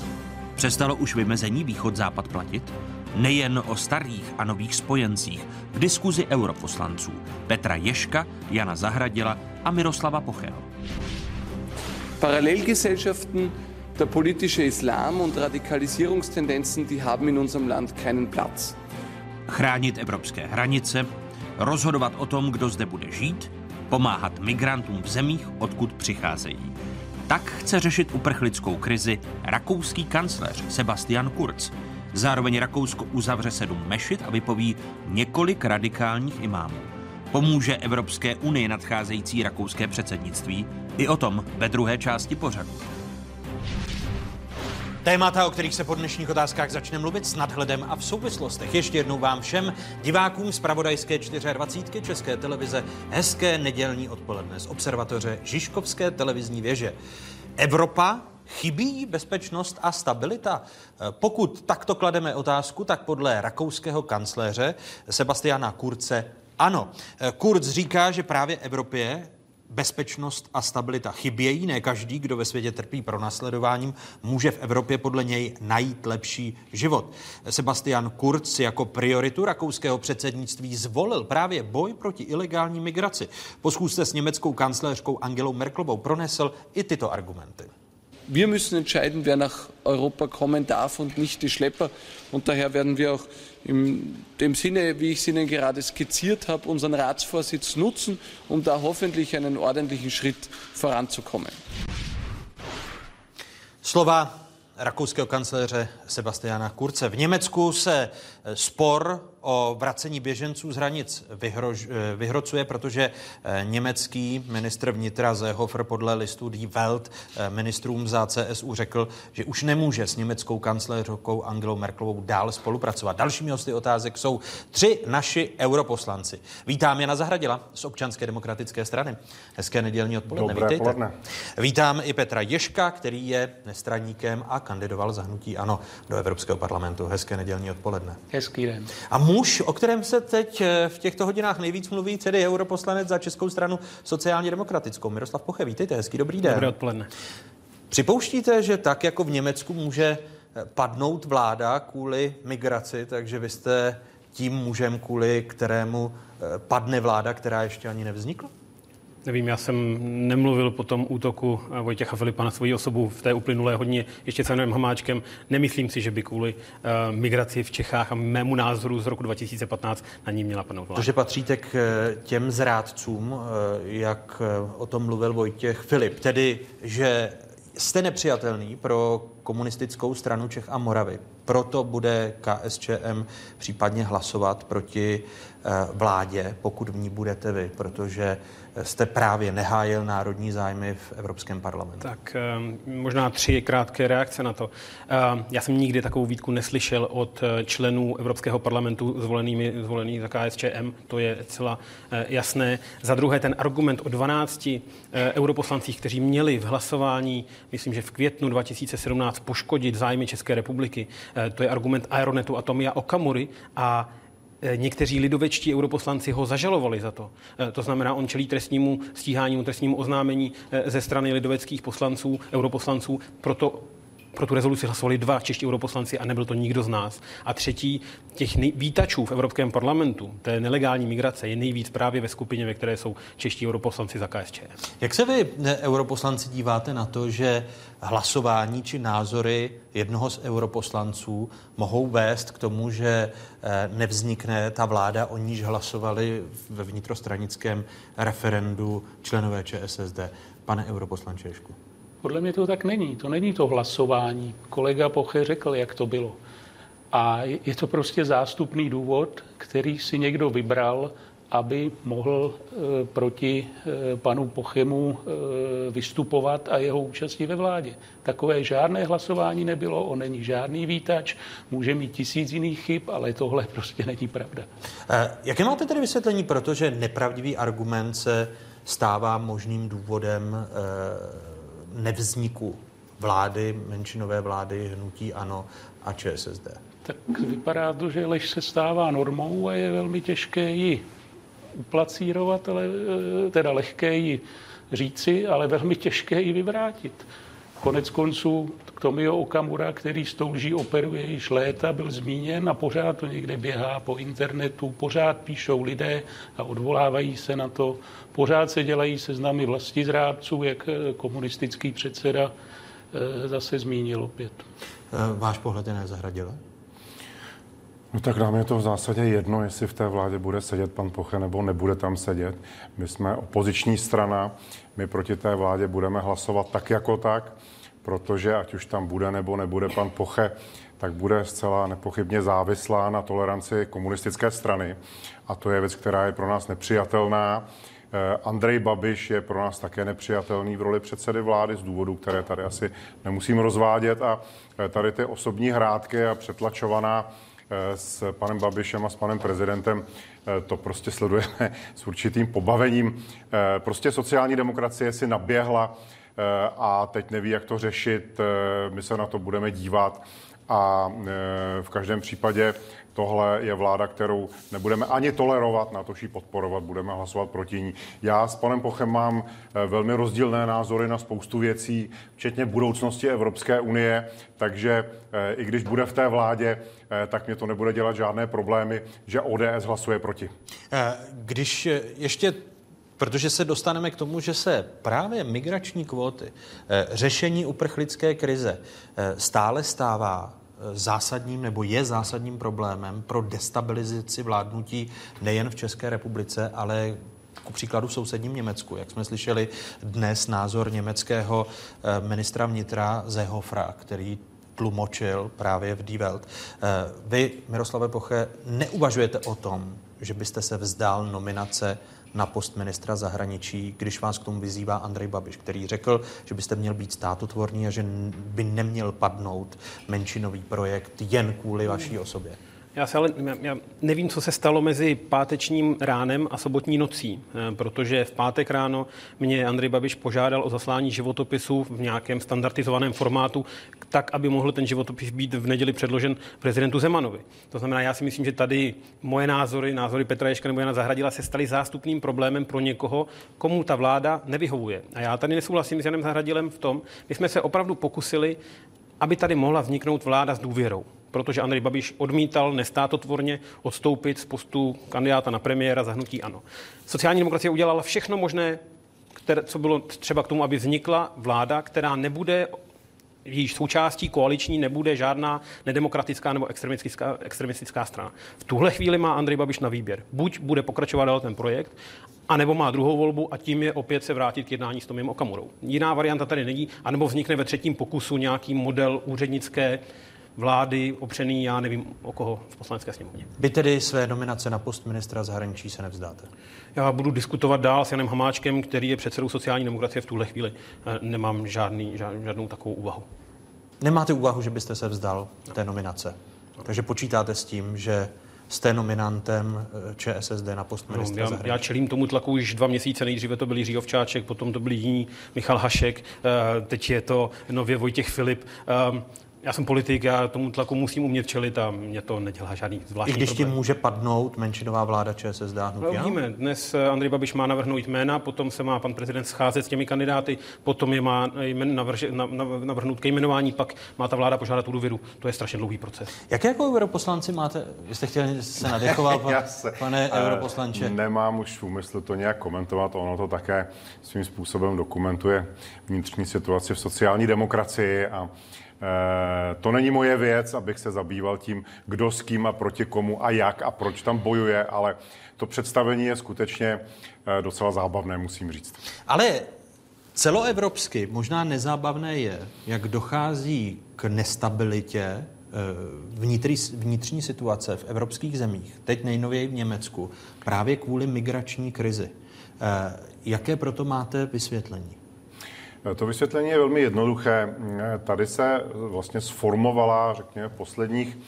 Přestalo už vymezení východ-západ platit? Nejen o starých a nových spojencích v diskuzi europoslanců Petra Ješka, Jana Zahradila a Miroslava Pocheho. Parallelgesellschaften der politische Islam und Radikalisierungstendenzen, die haben in unserem Land keinen Platz. Chránit evropské hranice, rozhodovat o tom, kdo zde bude žít, pomáhat migrantům v zemích, odkud přicházejí. Tak chce řešit uprchlickou krizi rakouský kancléř Sebastian Kurz. Zároveň Rakousko uzavře sedm mešit a vypoví několik radikálních imámů. Pomůže Evropské unii nadcházející rakouské předsednictví? I o tom ve druhé části pořadu. Témata, o kterých se po dnešních otázkách začne mluvit s nadhledem a v souvislostech. Ještě jednou vám všem divákům z Pravodajské 24. České televize hezké nedělní odpoledne z observatoře Žižkovské televizní věže. Evropa Chybí bezpečnost a stabilita? Pokud takto klademe otázku, tak podle rakouského kancléře Sebastiana Kurce ano. Kurz říká, že právě Evropě bezpečnost a stabilita chybějí. Ne každý, kdo ve světě trpí pronásledováním, může v Evropě podle něj najít lepší život. Sebastian Kurz jako prioritu rakouského předsednictví zvolil právě boj proti ilegální migraci. Po schůzce s německou kancléřkou Angelou Merklovou pronesl i tyto argumenty. Wir müssen entscheiden, wer nach Europa kommen darf und nicht die Schlepper. Und daher werden wir auch in dem Sinne, wie ich es Ihnen gerade skizziert habe, unseren Ratsvorsitz nutzen, um da hoffentlich einen ordentlichen Schritt voranzukommen. Slova rakouského kancléře Sebastiana Kurce. V Německu se spor o vracení běženců z hranic vyhrož, eh, vyhrocuje, protože eh, německý ministr vnitra Seehofer podle listu Die Welt eh, ministrům za CSU řekl, že už nemůže s německou kancléřkou Angelou Merklovou dál spolupracovat. Dalšími hosty otázek jsou tři naši europoslanci. Vítám Jana Zahradila z občanské demokratické strany. Hezké nedělní odpoledne. Dobré Vítejte. poledne. Vítám i Petra Ješka, který je nestraníkem a kandidoval za hnutí ANO do Evropského parlamentu. Hezké nedělní odpoledne. Hezký den. A muž, o kterém se teď eh, v těchto hodinách nejvíc mluví, tedy europoslanec za Českou stranu sociálně demokratickou. Miroslav Poche, vítejte, hezký dobrý den. Dobré odpoledne. Připouštíte, že tak jako v Německu může eh, padnout vláda kvůli migraci, takže vy jste tím mužem, kvůli kterému eh, padne vláda, která ještě ani nevznikla? Nevím, já jsem nemluvil po tom útoku Vojtěcha Filipa na svoji osobu v té uplynulé hodně ještě s Janem Hamáčkem. Nemyslím si, že by kvůli uh, migraci v Čechách a mému názoru z roku 2015 na ní měla padnout vláda. Protože patříte k eh, těm zrádcům, eh, jak o tom mluvil Vojtěch Filip, tedy, že jste nepřijatelný pro komunistickou stranu Čech a Moravy. Proto bude KSČM případně hlasovat proti vládě, pokud v ní budete vy, protože jste právě nehájil národní zájmy v Evropském parlamentu. Tak eh, možná tři krátké reakce na to. Eh, Já jsem nikdy takovou výtku neslyšel od eh, členů Evropského parlamentu zvolenými, zvolených za KSČM, to je celá jasné. Za druhé ten argument o 12 eh, europoslancích, kteří měli v hlasování, myslím, že v květnu 2017 poškodit zájmy České republiky, to je argument Aeronetu a Tomia Okamury a Někteří lidovečtí europoslanci ho zažalovali za to. Eh, To znamená, on čelí trestnímu stíhání, trestnímu oznámení eh, ze strany lidoveckých poslanců, europoslanců, proto pro tu rezoluci hlasovali dva čeští europoslanci a nebyl to nikdo z nás. A třetí, těch vítačů v Evropském parlamentu, té nelegální migrace, je nejvíc právě ve skupině, ve které jsou čeští europoslanci za KSČ. Jak se vy, ne, europoslanci, díváte na to, že hlasování či názory jednoho z europoslanců mohou vést k tomu, že eh, nevznikne ta vláda, o níž hlasovali ve vnitrostranickém referendu členové ČSSD? Pane europoslanče Ješku. Podle mě to tak není. To není to hlasování. Kolega Poche řekl, jak to bylo. A je to prostě zástupný důvod, který si někdo vybral, aby mohl e, proti e, panu Pochemu e, vystupovat a jeho účastí ve vládě. Takové žádné hlasování nebylo, on není žádný výtač, může mít tisíc jiných chyb, ale tohle prostě není pravda. Jaké máte tedy vysvětlení, protože nepravdivý argument se stává možným důvodem nevzniku vlády, menšinové vlády, hnutí ANO a ČSSD? Tak vypadá to, že lež se stává normou a je velmi těžké ji uplacírovat, ale eh, teda lehké ji říci, ale velmi těžké ji vyvrátit. Konec konců Tomio Okamura, který s tou lží operuje již léta, byl zmíněn a pořád to někde běhá po internetu, pořád píšou lidé a odvolávají se na to, pořád se dělají seznamy vlastizrádců, jak eh, komunistický předseda eh, zase zmínil opět. Eh, Váš pohled je nezahradil? No tak nám je to v zásadě jedno, jestli v té vládě bude sedět pan Poche nebo nebude tam sedět. My jsme opoziční strana, my proti té vládě budeme hlasovat tak jako tak, protože ať už tam bude nebo nebude pan Poche, tak bude zcela nepochybně závislá na toleranci komunistické strany. A to je věc, která je pro nás nepřijatelná. Eh, Andrej Babiš je pro nás také nepřijatelný v roli předsedy vlády z důvodů, které tady asi nemusím rozvádět. A eh, tady ty osobní hrátky a přetlačovaná s panem Babišem a s panem prezidentem, eh, to prostě sledujeme s určitým pobavením. Eh, Prostě sociální demokracie si naběhla eh, a teď neví, jak to řešit. My se na to budeme dívat a v každém případě tohle je vláda, kterou nebudeme ani tolerovat, na to ji podporovat, budeme hlasovat proti ní. Já s panem Pochem mám eh, velmi rozdílné názory na spoustu věcí, včetně budoucnosti Evropské unie, takže eh, i když bude v té vládě, eh, tak mě to nebude dělat žádné problémy, že ODS hlasuje proti. Když ještě Protože se dostaneme k tomu, že se právě migrační kvóty, řešení uprchlické krize stále stává zásadním nebo je zásadním problémem pro destabilizaci vládnutí nejen v České republice, ale ku příkladu v sousedním Německu. Jak jsme slyšeli dnes názor německého eh, ministra vnitra Zehofra, který tlumočil právě v Die Welt. Vy, Miroslave Poche, neuvažujete o tom, že byste se vzdál nominace na post ministra zahraničí, když vás k tomu vyzývá Andrej Babiš, který řekl, že byste měl být státotvorný a že by neměl padnout menšinový projekt jen kvůli vaší osobě. Já se ale já nevím, co se stalo mezi pátečním ránem a sobotní nocí, eh, protože v pátek ráno mě Andrej Babiš požádal o zaslání životopisu v nějakém standardizovaném formátu, tak, aby mohl ten životopis být v neděli předložen prezidentu Zemanovi. To znamená, já si myslím, že tady moje názory, názory Petra Ješka nebo Jana Zahradila se staly zástupným problémem pro někoho, komu ta vláda nevyhovuje. A já tady nesouhlasím s Janem Zahradilem v tom, my jsme se opravdu pokusili aby tady mohla vzniknout vláda s důvěrou protože Andrej Babiš odmítal nestátotvorně odstoupit z postu kandidáta na premiéra za hnutí ANO. Sociální demokracie udělala všechno možné, které, co bylo třeba k tomu, aby vznikla vláda, která nebude jejíž součástí koaliční nebude žádná nedemokratická nebo extremistická, extremistická strana. V tuhle chvíli má Andrej Babiš na výběr. Buď bude pokračovat dál ten projekt, anebo má druhou volbu a tím je opět se vrátit k jednání s Tomiem Okamurou. Jiná varianta tady není, anebo vznikne ve třetím pokusu nějaký model úřednické vlády opřený, já nevím, o koho v poslanecké sněmovně. Vy tedy své nominace na post ministra zahraničí se nevzdáte? Já budu diskutovat dál s Janem Hamáčkem, který je předsedou sociální demokracie v tuhle chvíli. Eh, nemám žádný, žádnou takovou úvahu. Nemáte úvahu, že byste se vzdal té nominace? Takže počítáte s tím, že jste nominantem eh, ČSSD na post ministra no, já, já čelím tomu tlaku už dva měsíce. Nejdříve to byl Jiří Ovčáček, potom to byl jiný Michal Hašek, eh, teď je to nově Vojtěch Filip. Já jsem politik, já tomu tlaku musím umět čelit a mě to nedělá žádný zvláštní I když problém. tím může padnout menšinová vláda ČSSD no, uvidíme. Dnes eh, Andrej Babiš má navrhnout jména, potom se má pan prezident scházet s těmi kandidáty, potom je má navrž, navrhnout ke jmenování, pak má ta vláda požádat tu důvěru. To je strašně dlouhý proces. Jaké jako europoslanci máte? Jste chtěli se nadechovat, pan, se, pane uh, europoslanče? Nemám už v úmyslu to nějak komentovat, ono to také svým způsobem dokumentuje vnitřní situaci v sociální demokracii a to není moje věc, abych se zabýval tím, kdo s kým a proti komu a jak a proč tam bojuje, ale to představení je skutečně eh, docela zábavné, musím říct. Ale celoevropsky možná nezábavné je, jak dochází k nestabilitě eh, vnitřní, vnitřní situace v evropských zemích, teď nejnověji v Německu, právě kvůli migrační krizi. Jaké proto máte vysvětlení? To vysvětlení je velmi jednoduché. Tady se vlastně sformovala, řekněme, v posledních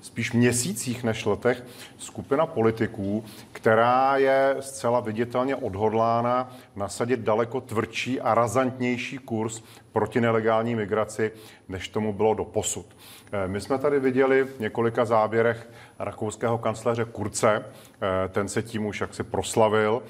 spíš měsících než letech skupina politiků, která je zcela viditelně odhodlána nasadit daleko tvrdší a razantnější kurz proti nelegální migraci, než tomu bylo do posud. My jsme tady viděli v několika záběrech rakouského kancléře Kurce, ten se tím už jaksi proslavil,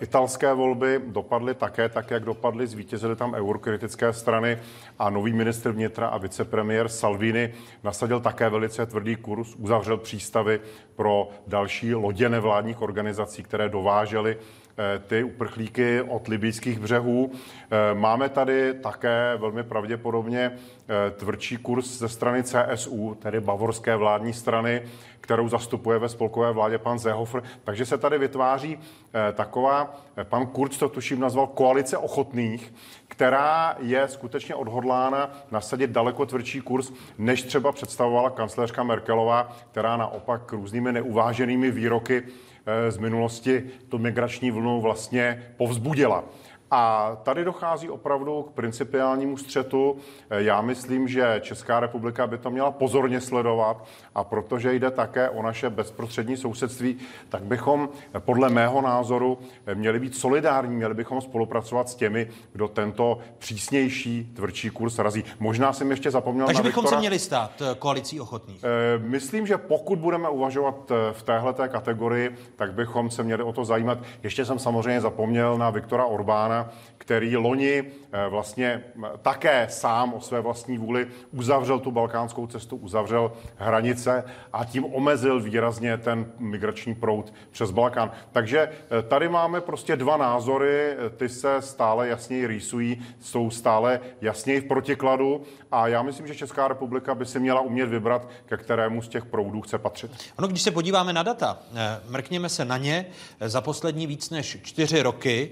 italské volby dopadly také tak, jak dopadly. Zvítězily tam eurokritické strany a nový ministr vnitra a vicepremiér Salvini nasadil také velice tvrdý kurz, uzavřel přístavy pro další lodě nevládních organizací, které dovážely eh, ty uprchlíky od libijských břehů. Eh, máme tady také velmi pravděpodobně tvrdší kurz ze strany CSU, tedy bavorské vládní strany, kterou zastupuje ve spolkové vládě pan Seehofer. Takže se tady vytváří eh, taková, eh, pan Kurz to tuším nazval koalice ochotných, která je skutečně odhodlána nasadit daleko tvrdší kurz, než třeba představovala kancléřka Merkelová, která naopak různými neuváženými výroky eh, z minulosti tu migrační vlnu vlastně povzbudila. A tady dochází opravdu k principiálnímu střetu. Já myslím, že Česká republika by to měla pozorně sledovat a protože jde také o naše bezprostřední sousedství, tak bychom podle mého názoru měli být solidární, měli bychom spolupracovat s těmi, kdo tento přísnější, tvrdší kurz razí. Možná jsem ještě zapomněl Takže na bychom Viktora. se měli stát eh, koalicí ochotných. Eh, myslím, že pokud budeme uvažovat eh, v téhle kategorii, tak bychom se měli o to zajímat. Ještě jsem samozřejmě zapomněl na Viktora Orbána, který loni eh, vlastně také sám o své vlastní vůli uzavřel tu balkánskou cestu, uzavřel hranice a tím omezil výrazně ten migrační proud přes Balkán. Takže eh, tady máme prostě dva názory, ty se stále jasněji rýsují, jsou stále jasněji v protikladu a já myslím, že Česká republika by si měla umět vybrat, ke kterému z těch proudů chce patřit. Ono, když se podíváme na data, eh, mrkněme se na ně, za poslední víc než čtyři roky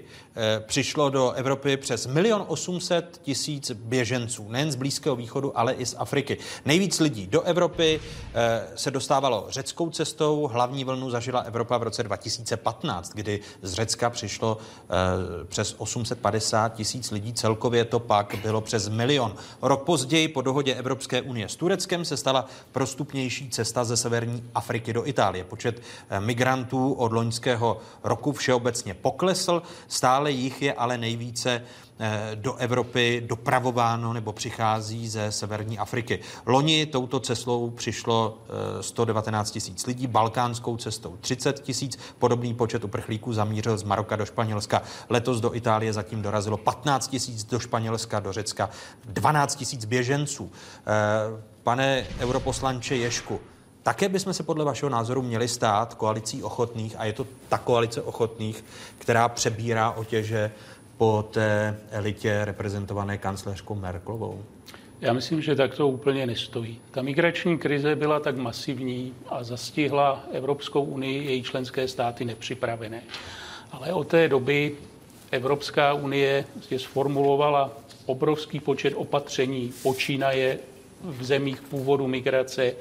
přišlo přišlo do Evropy přes milion 800 tisíc běženců, nejen z Blízkého východu, ale i z Afriky. Nejvíc lidí do Evropy eh, se dostávalo řeckou cestou. Hlavní vlnu zažila Evropa v roce 2015, kdy z Řecka přišlo eh, přes 850 tisíc lidí. Celkově to pak bylo přes milion. Rok později po dohodě Evropské unie s Tureckem se stala prostupnější cesta ze severní Afriky do Itálie. Počet eh, migrantů od loňského roku všeobecně poklesl, stále jich je ale nejvíce eh, do Evropy dopravováno nebo přichází ze severní Afriky. Loni touto cestou přišlo 119 tisíc lidí, balkánskou cestou 30 tisíc, podobný počet uprchlíků zamířil z Maroka do Španělska. Letos do Itálie zatím dorazilo 15 tisíc, do Španělska, do Řecka 12 tisíc běženců. Pane europoslanče Ješku, také bychom se podle vašeho názoru měli stát koalicí ochotných a je to ta koalice ochotných, která přebírá otěže po té elitě reprezentované kancléřkou Merklovou? Já myslím, že tak to úplně nestojí. Ta migrační krize byla tak masivní a zastihla Evropskou unii, její členské státy nepřipravené. Ale od té doby Evropská unie je sformulovala obrovský počet opatření, počínaje v zemích původu migrace,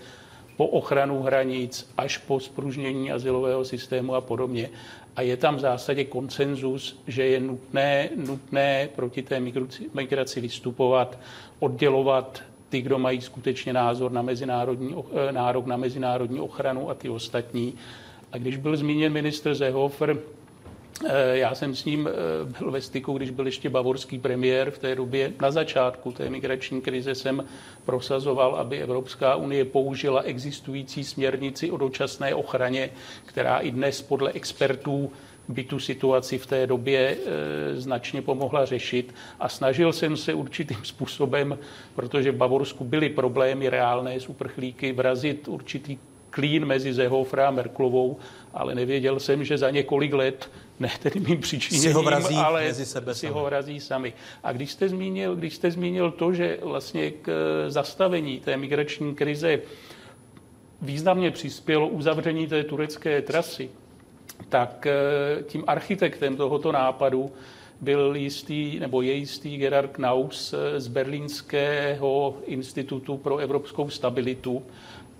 po ochranu hranic až po spružnění asilového systému a podobně. A je tam v zásadě konsenzus, že je nutné, nutné proti té migraci, vystupovat, oddělovat ty, kdo mají skutečně názor na mezinárodní, nárok na mezinárodní ochranu a ty ostatní. A když byl zmíněn ministr Zehofer, Eh, já jsem s ním eh, byl ve styku, když byl ještě bavorský premiér v té době. Na začátku té migrační krize jsem prosazoval, aby Evropská unie použila existující směrnici o dočasné ochraně, která i dnes podle expertů by tu situaci v té době e, značně pomohla řešit. A snažil jsem se určitým způsobem, protože v Bavorsku byly problémy reálné s uprchlíky, vrazit určitý klín mezi Zehofra a Merklovou, ale nevěděl jsem, že za několik let ne tedy mým přičiněním, si ho vrazí ale mezi sebe si sami. ho vrazí sami. A když jste, zmínil, když jste zmínil to, že vlastně k eh, zastavení té migrační krize významně přispělo uzavření té turecké trasy, tak eh, tím architektem tohoto nápadu byl jistý, nebo je jistý Gerard Knaus eh, z Berlínského institutu pro evropskou stabilitu,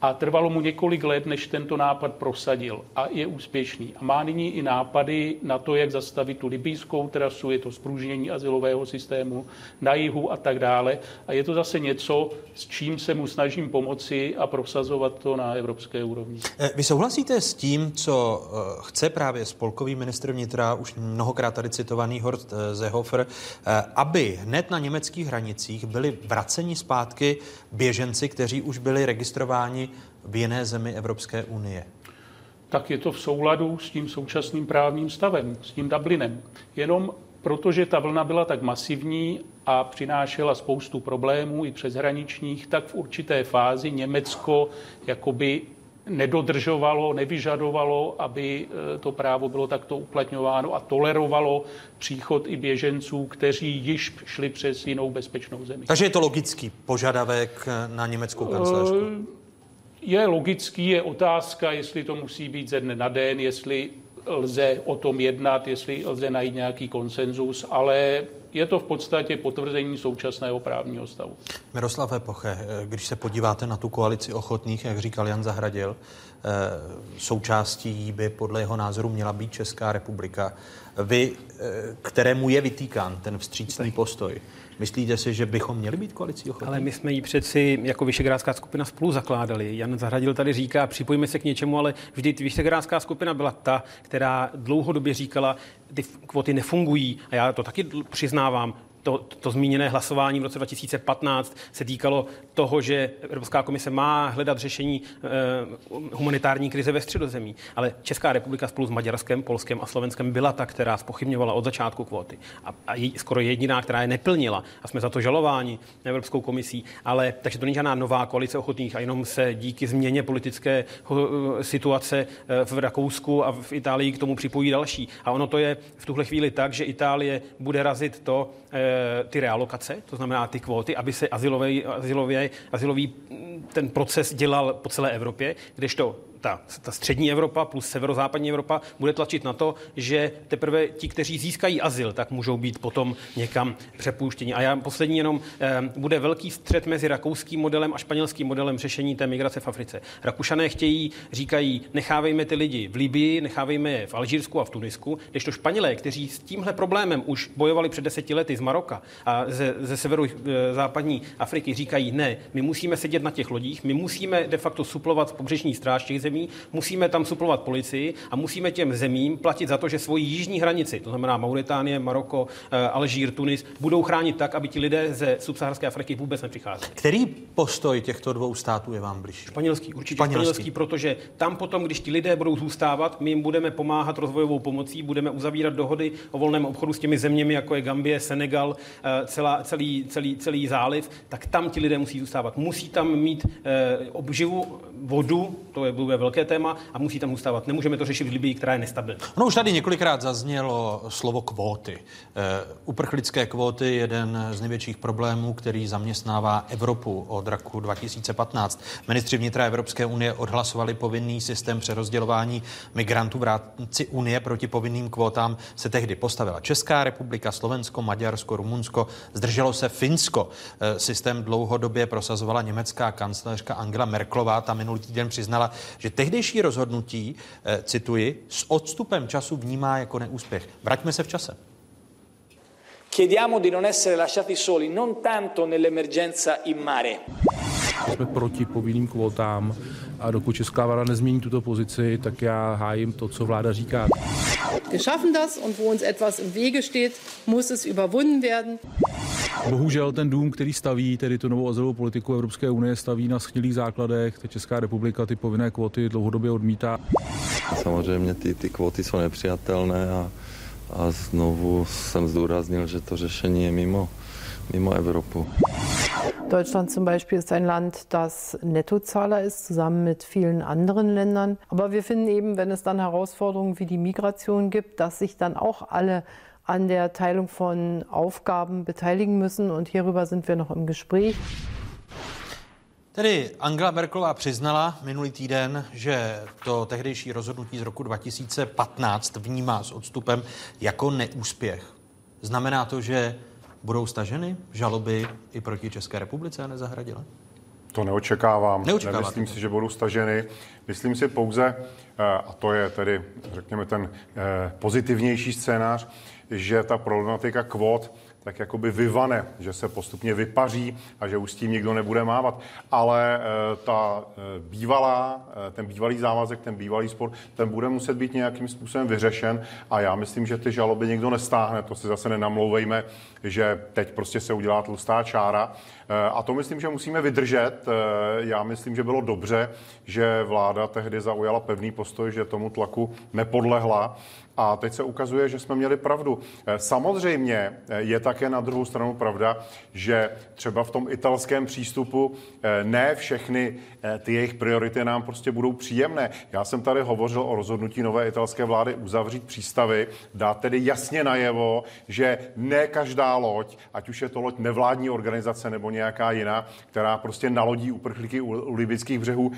a trvalo mu několik let, než tento nápad prosadil a je úspěšný. A má nyní i nápady na to, jak zastavit tu libijskou trasu, je to spružnění asilového systému na jihu a tak dále. A je to zase něco, s čím se mu snažím pomoci a prosazovat to na evropské úrovni. Eh, Vy souhlasíte s tím, co eh, chce právě spolkový ministr vnitra, už mnohokrát tady citovaný Horst eh, Seehofer, aby hned na německých hranicích byli vraceni zpátky běženci, kteří už byli registrováni v jiné zemi Evropské unie? tak je to v souladu s tím současným právním stavem, s tím Dublinem. Jenom protože ta vlna byla tak masivní a přinášela spoustu problémů i přeshraničních, tak v určité fázi Německo jakoby nedodržovalo, nevyžadovalo, aby e, to právo bylo takto uplatňováno a tolerovalo příchod i běženců, kteří již šli přes jinou bezpečnou zemi. Takže je to logický požadavek na německou kancelářku. Je logický, je otázka, jestli to musí být ze dne na den, jestli lze o tom jednat, jestli lze najít nějaký konsenzus, ale je to v podstatě potvrzení současného právního stavu. Miroslav Epoche, když se podíváte na tu koalici ochotných, jak říkal Jan Zahradil, eh, součástí jí by podle jeho názoru měla být Česká republika. Vy, eh, kterému je vytýkán ten vstřícný postoj, Myslíte si, že bychom měli být koalicí ochotných? Ale my jsme ji přeci jako Vyšegrádská skupina spolu zakládali. Jan Zahradil tady říká, připojíme se k něčemu, ale vždy Vyšegrádská skupina byla ta, která dlouhodobě říkala, ty kvoty nefungují. A já to taky přiznávám, to, to zmíněné hlasování v roce 2015 se týkalo toho, že Evropská komise má hledat řešení eh, humanitární krize ve středozemí. Ale Česká republika spolu s Maďarskem, Polskem a Slovenskem byla ta, která spochybňovala od začátku kvóty. A, a je, skoro jediná, která je neplnila. A jsme za to žalováni Evropskou komisí. Ale takže to není žádná nová koalice ochotných a jenom se díky změně politické eh, situace eh, v Rakousku a v Itálii k tomu připojí další. A ono to je v tuhle chvíli tak, že Itálie bude razit to, ty realokace, to znamená ty kvóty, aby se azylový, azylový, azylový ten proces dělal po celé Evropě, kdežto ta, ta střední Evropa plus severozápadní Evropa bude tlačit na to, že teprve ti, kteří získají azyl, tak můžou být potom někam přepouštěni. A já poslední jenom, eh, bude velký střet mezi rakouským modelem a španělským modelem řešení té migrace v Africe. Rakušané chtějí, říkají, nechávejme ty lidi v Libii, nechávejme je v Alžírsku a v Tunisku, když to Španělé, kteří s tímhle problémem už bojovali před deseti lety z Maroka a ze, ze severu eh, západní Afriky, říkají, ne, my musíme sedět na těch lodích, my musíme de facto suplovat pobřežní stráž těch zemí, musíme tam suplovat policii a musíme těm zemím platit za to, že svoji jižní hranici, to znamená Mauritánie, Maroko, eh, Alžír, Tunis, budou chránit tak, aby ti lidé ze subsaharské Afriky vůbec nepřicházeli. Který postoj těchto dvou států je vám blížší? Španělský, určitě Španělský. španělský, protože tam potom, když ti lidé budou zůstávat, my jim budeme pomáhat rozvojovou pomocí, budeme uzavírat dohody o volném obchodu s těmi zeměmi, jako je Gambie, Senegal, eh, celá, celý, celý, celý záliv, tak tam ti lidé musí zůstávat. Musí tam mít eh, obživu, vodu, to je, bude velké téma, a musí tam zůstávat. Nemůžeme to řešit v Libii, která je nestabilní. No už tady několikrát zaznělo slovo kvóty. Eh, uprchlické kvóty je jeden z největších problémů, který zaměstnává Evropu od roku 2015. Ministři vnitra Evropské unie odhlasovali povinný systém přerozdělování migrantů v rámci Unie proti povinným kvótám se tehdy postavila Česká republika, Slovensko, Maďarsko, Rumunsko, zdrželo se Finsko. Eh, Systém dlouhodobě prosazovala německá kancléřka Angela Merklová. Ta minulý týden přiznala, že tehdejší rozhodnutí, eh, cituji, s odstupem času vnímá jako neúspěch. Vraťme se v čase. Chiediamo di non essere lasciati soli, non tanto nell'emergenza in mare. Jsme proti povinným kvótám a dokud česká vláda nezmění tuto pozici, tak já hájím to, co vláda říká. Wir schaffen das und wo uns etwas im Wege steht, muss es überwunden werden. Bohužel ten dům, který staví, tedy tu novou azylovou politiku Evropské unie, staví na schnilých základech. Ta Česká republika ty povinné kvóty dlouhodobě odmítá. Samozřejmě ty, ty kvóty jsou nepřijatelné a, a znovu jsem zdůraznil, že to řešení je mimo, mimo Evropu. Deutschland zum Beispiel ist ein Land, das Nettozahler ist, zusammen mit vielen anderen Ländern. Aber wir finden eben, wenn es dann Herausforderungen wie die Migration gibt, dass sich dann auch alle an der Teilung von Aufgaben beteiligen müssen. Und hierüber sind wir noch im Gespräch. Tedy Angela Merkelová přiznala minulý týden, že to tehdejší rozhodnutí z roku 2015 vnímá s odstupem jako neúspěch. Znamená to, že budou staženy žaloby i proti České republice a nezahradile? To neočekávám. Neočekáváte Nemyslím to? si, že budou staženy. Myslím si pouze, eh, a to je tedy, řekněme, ten eh, pozitivnější scénář, že ta problematika kvót tak jakoby vyvane, že se postupně vypaří a že už s tím nikdo nebude mávat. Ale eh, ta eh, bývalá, eh, ten bývalý závazek, ten bývalý spor, ten bude muset být nějakým způsobem vyřešen a já myslím, že ty žaloby nikdo nestáhne. To si zase nenamlouvejme, že teď prostě se udělá tlustá čára. A to myslím, že musíme vydržet. Já myslím, že bylo dobře, že vláda tehdy zaujala pevný postoj, že tomu tlaku nepodlehla. A teď se ukazuje, že jsme měli pravdu. Eh, Samozřejmě eh, je také na druhou stranu pravda, že třeba v tom italském přístupu eh, ne všechny ty jejich priority nám prostě budou příjemné. Já jsem tady hovořil o rozhodnutí nové italské vlády uzavřít přístavy, dát tedy jasně najevo, že ne každá loď, ať už je to loď nevládní organizace nebo nějaká jiná, která prostě nalodí uprchlíky u, libických břehů,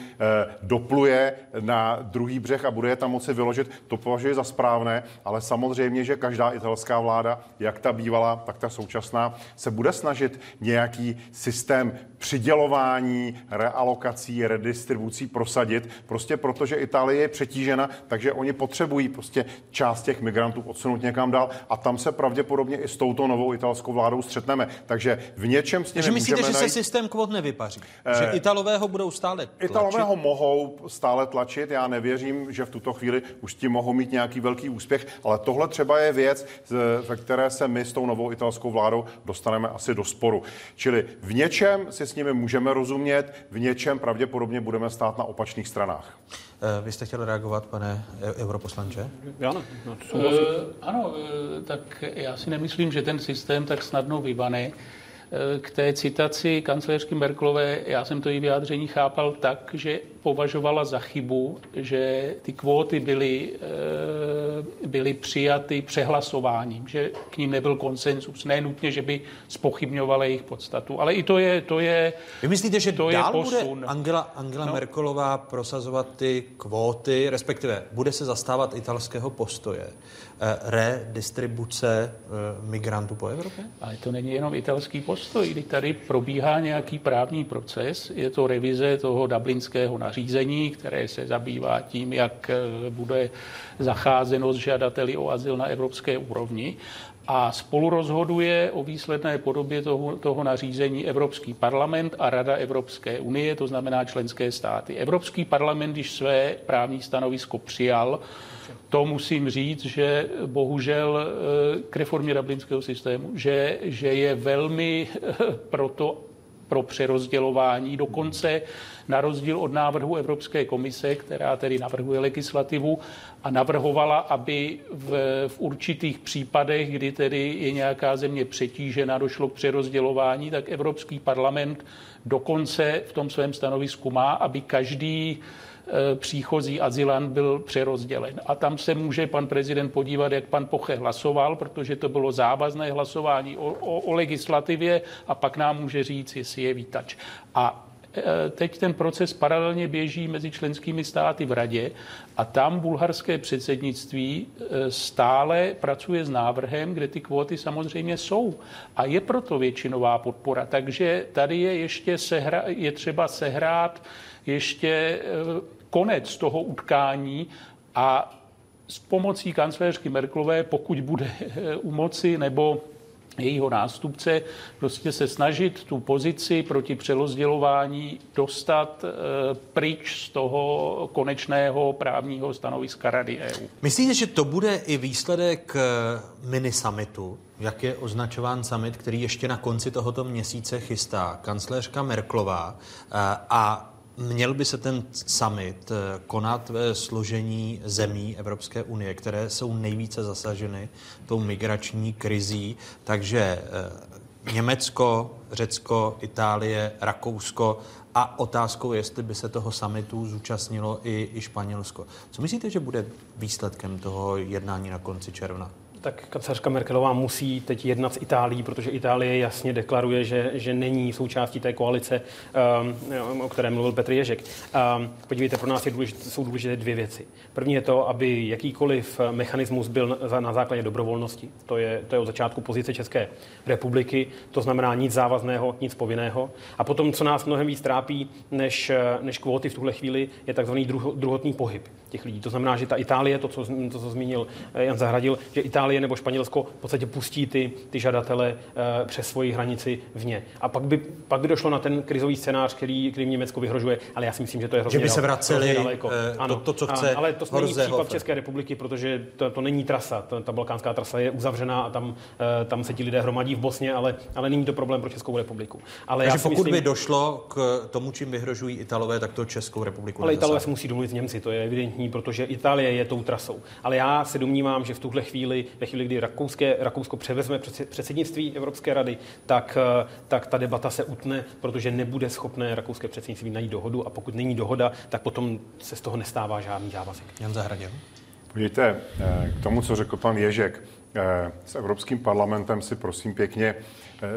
dopluje na druhý břeh a bude je tam moci vyložit, to považuji za správné, ale samozřejmě, že každá italská vláda, jak ta bývalá, tak ta současná, se bude snažit nějaký systém přidělování, realokací, redistribucí prosadit, prostě protože Itálie je přetížena, takže oni potřebují prostě část těch migrantů odsunout někam dál a tam se pravděpodobně i s touto novou italskou vládou střetneme. Takže v něčem s nimi Takže myslíte, můžeme že najít... se systém kvot nevypaří? Eh, že Italové ho budou stále tlačit? Italové ho mohou stále tlačit, já nevěřím, že v tuto chvíli už tím mohou mít nějaký velký úspěch, ale tohle třeba je věc, z- ve které se my s tou novou italskou vládou dostaneme asi do sporu. Čili v něčem si s nimi můžeme rozumět, v něčem pravděpodobně budeme stát na opačných stranách. Eh, Vy jste chtěl reagovat, pane e- europoslanče? Ano, no, Eh, ano, eh, tak já si nemyslím, že ten systém tak snadno vybane. K té citaci kancléřky Merklové, já jsem to její vyjádření chápal tak, že považovala za chybu, že ty kvóty byly, eh, byly přijaty přehlasováním, že k ním nebyl konsenzus. Ne nutně, že by spochybňovala jejich podstatu. Ale i to je, to je Vy myslíte, že to dál je bude posun. Angela, Angela No. Merkelová prosazovat ty kvóty, respektive bude se zastávat italského postoje redistribuce eh, migrantů po Evropě? Ale to není jenom italský postoj, kdy tady probíhá nějaký právní proces, je to revize toho dublinského nařízení, které se zabývá tím, jak eh, bude zacházeno s žadateli o azyl na evropské úrovni. A spolu rozhoduje o výsledné podobě toho, toho nařízení Evropský parlament a Rada Evropské unie, to znamená členské státy. Evropský parlament, když své právní stanovisko přijal, to musím říct, že bohužel eh, k reformě dublinského systému, že, že je velmi eh, proto pro přerozdělování, dokonce na rozdíl od návrhu Evropské komise, která tedy navrhuje legislativu a navrhovala, aby v, v určitých případech, kdy tedy je nějaká země přetížena, došlo k přerozdělování, tak Evropský parlament dokonce v tom svém stanovisku má, aby každý příchozí azylant byl přerozdělen. A tam se může pan prezident podívat, jak pan Poche hlasoval, protože to bylo závazné hlasování o, o, o legislativě a pak nám může říct, jestli je vítač. A eh, teď ten proces paralelně běží mezi členskými státy v radě a tam bulharské předsednictví eh, stále pracuje s návrhem, kde ty kvóty samozřejmě jsou. A je proto většinová podpora. Takže tady je ještě sehra, je třeba sehrát ještě eh, konec toho utkání a s pomocí kancléřky Merklové, pokud bude eh, u moci, nebo jejího nástupce, prostě se snažit tu pozici proti přelozdělování dostat eh, pryč z toho konečného právního stanoviska Rady EU. Myslíte, že to bude i výsledek minisummitu, jak je označován summit, který ještě na konci tohoto měsíce chystá kancléřka Merklová a Měl by se ten summit eh, konat ve složení zemí Evropské unie, které jsou nejvíce zasaženy tou migrační krizí, takže eh, Německo, Řecko, Itálie, Rakousko a otázkou, jestli by se toho summitu zúčastnilo i, i Španělsko. Co myslíte, že bude výsledkem toho jednání na konci června? Tak kancelářka Merkelová musí teď jednat s Itálií, protože Itálie jasně deklaruje, že, že není součástí té koalice, um, o které mluvil Petr Ježek. Um, podívejte, pro nás je důležité, jsou důležité dvě věci. První je to, aby jakýkoliv mechanismus byl na, na základě dobrovolnosti. To je, to je od začátku pozice České republiky, to znamená nic závazného, nic povinného. A potom, co nás mnohem víc trápí než, než kvóty v tuhle chvíli, je takzvaný druho, druhotný pohyb těch lidí. To znamená, že ta Itálie, to, co, to, co zmínil Jan Zahradil, že Itálie nebo Španělsko v podstatě pustí ty, ty žadatele uh, přes svoji hranici vně. A pak by, pak by došlo na ten krizový scénář, který, který Německo vyhrožuje, ale já si myslím, že to je hrozně Že by se vraceli daleko. uh, ano, to, to, co chce Ale to není případ Horze České republiky, protože to, to není trasa. Ta, ta balkánská trasa je uzavřená a tam, tam se ti lidé hromadí v Bosně, ale, ale není to problém pro Českou republiku. Ale Takže já pokud myslím, by došlo k tomu, čím vyhrožují Italové, tak to Českou republiku ale. Italové se musí domluvit s Němci, to je evidentní, protože Itálie je tou trasou. Ale já se domnívám, že v tuhle chvíli, ve chvíli, kdy Rakouské, Rakousko převezme před- předsednictví Evropské rady, tak, eh, tak ta debata se utne, protože nebude schopné rakouské předsednictví najít dohodu a pokud není dohoda, tak potom se z toho nestává žádný závazek. Jan Zahradil. Podívejte, eh, k tomu, co řekl pan Ježek, eh, s Evropským parlamentem si prosím pěkně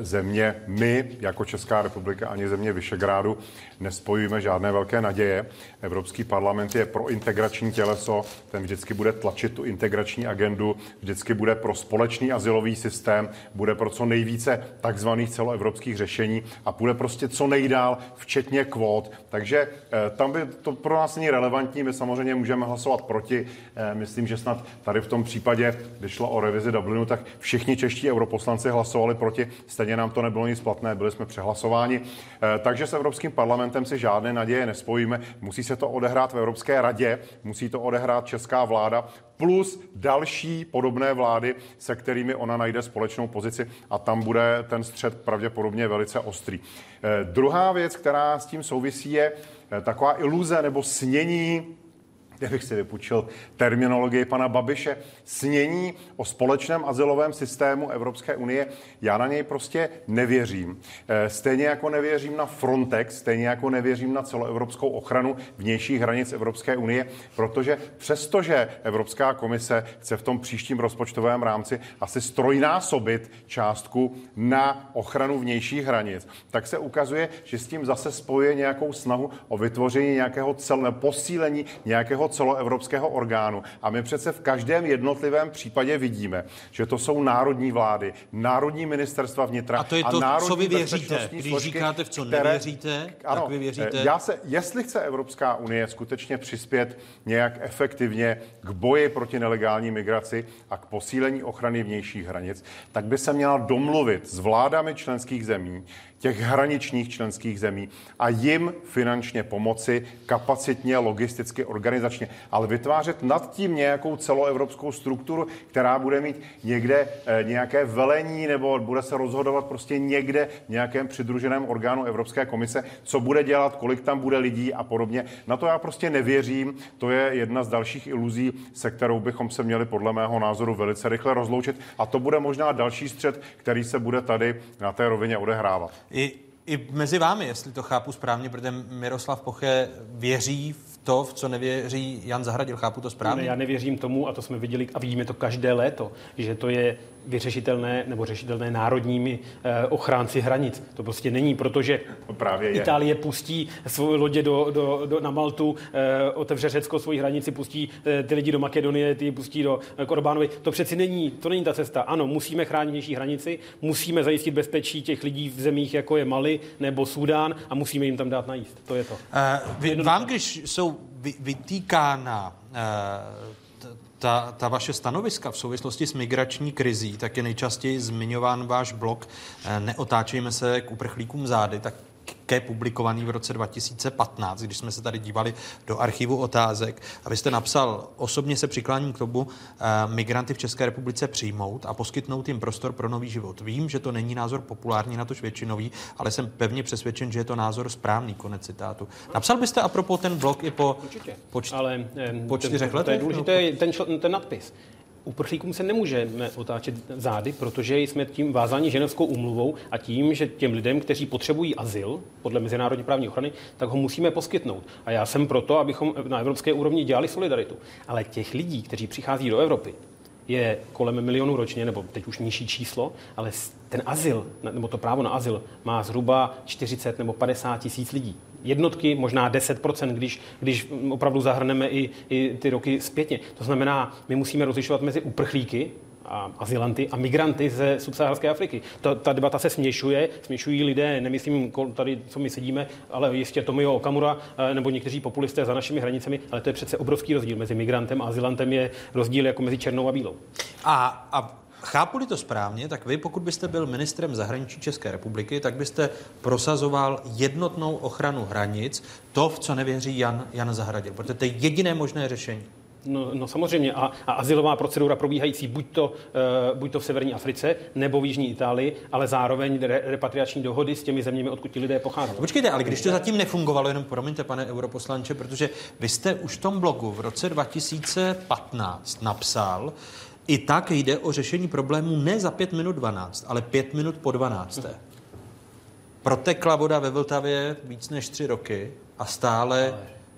země, my jako Česká republika ani země Vyšegrádu nespojujeme žádné velké naděje. Evropský parlament je pro integrační těleso, ten vždycky bude tlačit tu integrační agendu, vždycky bude pro společný asilový systém, bude pro co nejvíce takzvaných celoevropských řešení a bude prostě co nejdál, včetně kvót. Takže eh, tam by to pro nás není relevantní, my samozřejmě můžeme hlasovat proti. Eh, Myslím, že snad tady v tom případě, když šlo o revizi Dublinu, tak všichni čeští europoslanci hlasovali proti, stejně nám to nebylo nic platné, byli jsme přehlasováni. Eh, Takže s Evropským parlamentem si žádné naděje nespojíme. Musí se to odehrát v Evropské radě, musí to odehrát česká vláda, plus další podobné vlády, se kterými ona najde společnou pozici a tam bude ten střed pravděpodobně velice ostrý. Eh, Druhá věc, která s tím souvisí, je eh, taková iluze nebo snění kdybych si vypučil terminologii pana Babiše, snění o společném asilovém systému Evropské unie, já na něj prostě nevěřím. Eh, stejně jako nevěřím na Frontex, stejně jako nevěřím na celoevropskou ochranu vnějších hranic Evropské unie, protože přestože Evropská komise chce v tom příštím rozpočtovém rámci asi strojnásobit částku na ochranu vnějších hranic, tak se ukazuje, že s tím zase spojuje nějakou snahu o vytvoření nějakého cel, posílení nějakého celoevropského orgánu. A my přece v každém jednotlivém případě vidíme, že to jsou národní vlády, národní ministerstva vnitra a to je to, národní co vy věříte. Když složky, říkáte, v co které, nevěříte, ano, tak vy věříte. Já se, jestli chce Evropská unie skutečně přispět nějak efektivně k boji proti nelegální migraci a k posílení ochrany vnějších hranic, tak by se měla domluvit s vládami členských zemí, těch hraničních členských zemí a jim finančně pomoci kapacitně, logisticky, organizačně, ale vytvářet nad tím nějakou celoevropskou strukturu, která bude mít někde eh, nějaké velení nebo bude se rozhodovat prostě někde v nějakém přidruženém orgánu Evropské komise, co bude dělat, kolik tam bude lidí a podobně. Na to já prostě nevěřím. To je jedna z dalších iluzí, se kterou bychom se měli podle mého názoru velice rychle rozloučit. A to bude možná další střed, který se bude tady na té rovině odehrávat. I, I mezi vámi, jestli to chápu správně, protože Miroslav Poche věří v to, v co nevěří Jan Zahradil. Chápu to správně? Ne, já nevěřím tomu, a to jsme viděli a vidíme to každé léto, že to je vyřešitelné nebo řešitelné národními eh, ochránci hranic. To prostě není, protože no právě je. Itálie pustí svou lodě do, do, do, na Maltu, eh, otevře Řecko svoji hranici, pustí eh, ty lidi do Makedonie, ty pustí do Korbánovi. To přeci není, to není ta cesta. Ano, musíme chránit vnější hranici, musíme zajistit bezpečí těch lidí v zemích, jako je Mali nebo Súdán a musíme jim tam dát najíst. To je to. Uh, vy, vám, když jsou vy, vytýkána uh, ta, ta vaše stanoviska v souvislosti s migrační krizí, tak je nejčastěji zmiňován váš blog Neotáčejme se k uprchlíkům zády, tak také publikovaný v roce 2015, když jsme se tady dívali do archivu otázek. A vy jste napsal, osobně se přikláním k tomu, eh, migranty v České republice přijmout a poskytnout jim prostor pro nový život. Vím, že to není názor populární, na tož většinový, ale jsem pevně přesvědčen, že je to názor správný, konec citátu. Napsal byste a propos ten blog i po, Určitě. po, čty, ale, po čtyřech letech? To je důležité, ten, čl- ten nadpis. Uprchlíkům se nemůžeme otáčet zády, protože jsme tím vázáni ženevskou umluvou a tím, že těm lidem, kteří potřebují azyl podle mezinárodní právní ochrany, tak ho musíme poskytnout. A já jsem proto, abychom na evropské úrovni dělali solidaritu. Ale těch lidí, kteří přichází do Evropy, je kolem milionu ročně, nebo teď už nižší číslo, ale ten azyl, nebo to právo na azyl má zhruba 40 nebo 50 tisíc lidí jednotky, možná 10%, když, když opravdu zahrneme i, i ty roky zpětně. To znamená, my musíme rozlišovat mezi uprchlíky, a azylanty a migranty ze subsaharské Afriky. Ta, ta debata se směšuje, směšují lidé, nemyslím tady, co my sedíme, ale jistě Tomio Okamura eh, nebo někteří populisté za našimi hranicemi, ale to je přece obrovský rozdíl. Mezi migrantem a azylantem je rozdíl jako mezi černou a bílou. A, a chápu-li to správně, tak vy, pokud byste byl ministrem zahraničí České republiky, tak byste prosazoval jednotnou ochranu hranic, to, v co nevěří Jan, Jan Zahradil, protože to je jediné možné řešení. No, no samozřejmě. A, a azylová procedura probíhající buď to, uh, buď to v severní Africe nebo v jižní Itálii, ale zároveň re, repatriační dohody s těmi zeměmi, odkud ti lidé pochází. Počkejte, ale když to zatím nefungovalo, jenom promiňte, pane europoslanče, protože vy jste už v tom blogu v roce 2015 napsal, i tak jde o řešení problémů ne za 5 minut 12, ale 5 minut po 12. Protekla voda ve Vltavě víc než 3 roky a stále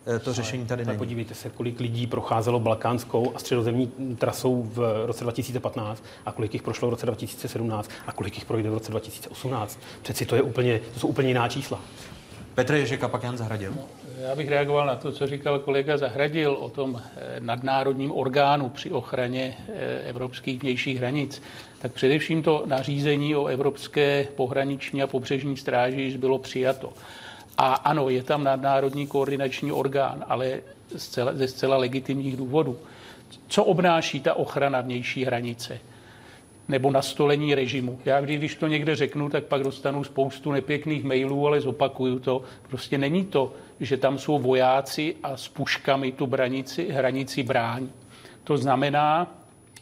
ale, to řešení tady není. Podívejte se, kolik lidí procházelo balkánskou a středozemní trasou v roce 2015 a kolik jich prošlo v roce 2017 a kolik jich projde v roce 2018. Přeci to, je úplně, to jsou úplně jiná čísla. Petr Ježek a pak Jan Zahradil. Já bych reagoval na to, co říkal kolega Zahradil o tom eh, nadnárodním orgánu při ochraně eh, evropských vnějších hranic. Tak především to nařízení o Evropské pohraniční a pobřežní stráži již bylo přijato. A ano, je tam nadnárodní koordinační orgán, ale zcela, ze zcela legitimních důvodů. Co obnáší ta ochrana vnější hranice? Nebo nastolení režimu. Já vždy, když to někde řeknu, tak pak dostanu spoustu nepěkných mailů, ale zopakuju to. Prostě není to, že tam jsou vojáci a s puškami tu branici, hranici brání. To znamená,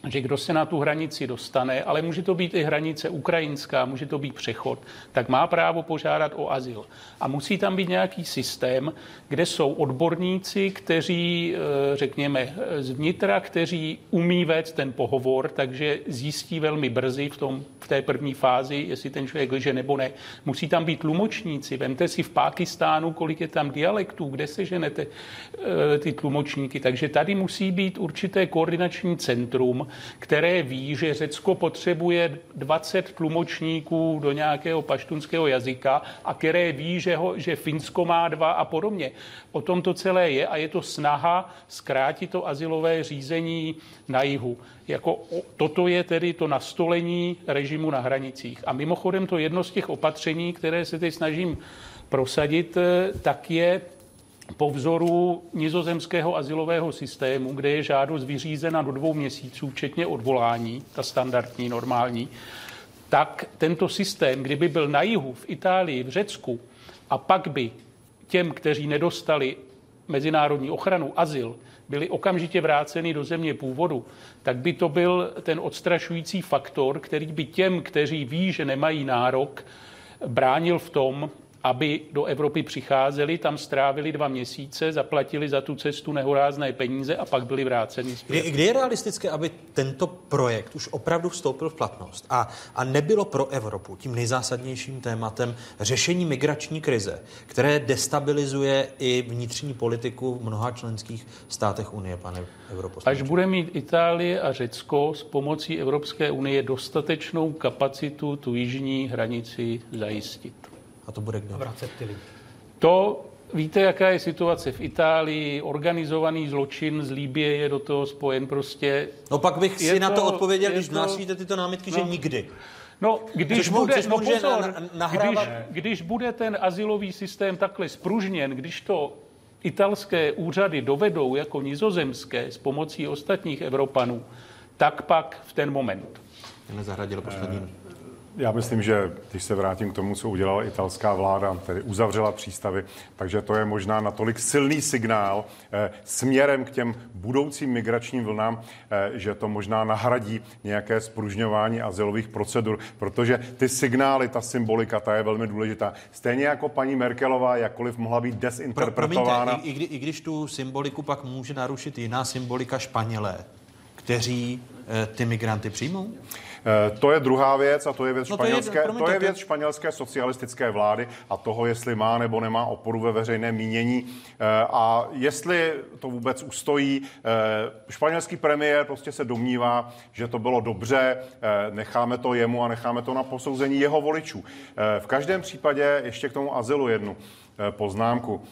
že kdo se na tu hranici dostane, ale může to být i hranice ukrajinská, může to být přechod, tak má právo požádat o azyl. A musí tam být nějaký systém, kde jsou odborníci, kteří, eh, řekněme, z vnitra, kteří umí vést ten pohovor, takže zjistí velmi brzy v, tom, v té první fázi, jestli ten člověk lže nebo ne. Musí tam být tlumočníci. Vemte si v Pákistánu, kolik je tam dialektů, kde se ženete eh, ty tlumočníky. Takže tady musí být určité koordinační centrum, které ví, že Řecko potřebuje 20 tlumočníků do nějakého paštunského jazyka a které ví, že, ho, že Finsko má dva a podobně. O tom to celé je a je to snaha zkrátit to asilové řízení na jihu. Jako toto je tedy to nastolení režimu na hranicích. A mimochodem to jedno z těch opatření, které se teď snažím prosadit, eh, tak je po vzoru nizozemského asilového systému, kde je žádost vyřízena do dvou měsíců, včetně odvolání, ta standardní, normální, tak tento systém, kdyby byl na jihu, v Itálii, v Řecku, a pak by těm, kteří nedostali mezinárodní ochranu, azyl, byli okamžitě vráceni do země původu, tak by to byl ten odstrašující faktor, který by těm, kteří ví, že nemají nárok, bránil v tom, aby do Evropy přicházeli, tam strávili dva měsíce, zaplatili za tu cestu nehorázné peníze a pak byli vráceni zpět. Kdy, kdy je realistické, aby tento projekt už opravdu vstoupil v platnost a, a nebylo pro Evropu tím nejzásadnějším tématem řešení migrační krize, které destabilizuje i vnitřní politiku v mnoha členských státech Unie, pane europoslanče? Až bude mít Itálie a Řecko s pomocí Evropské unie dostatečnou kapacitu tu jižní hranici zajistit. A to bude kdo? Vracet ty lidi. To Víte, jaká je situace v Itálii? Organizovaný zločin z Líbie je do toho spojen prostě. No pak bych si to, na to odpověděl, když to, násvíte tyto námitky, no, že nikdy. No, když což bude, což no pozor, na, když, když bude ten asilový systém takhle spružněn, když to italské úřady dovedou jako nizozemské s pomocí ostatních Evropanů, tak pak v ten moment. Nezahradil poslední. Eh, já myslím, že když se vrátím k tomu, co udělala italská vláda, tedy uzavřela přístavy, takže to je možná natolik silný signál eh, směrem k těm budoucím migračním vlnám, eh, že to možná nahradí nějaké spružňování azylových procedur, protože ty signály, ta symbolika, ta je velmi důležitá. Stejně jako paní Merkelová, jakkoliv mohla být desinterpretována. Promiňte, i, i, i když tu symboliku pak může narušit jiná symbolika Španělé, kteří eh, ty migranty přijmou? Eh, to je druhá věc a to je věc, no to španělské, je, to je věc španělské socialistické vlády a toho, jestli má nebo nemá oporu ve veřejném mínění eh, a jestli to vůbec ustojí. Eh, španělský premiér prostě se domnívá, že to bylo dobře, necháme to jemu a necháme to na posouzení jeho voličů. V každém případě ještě k tomu azylu jednu poznámku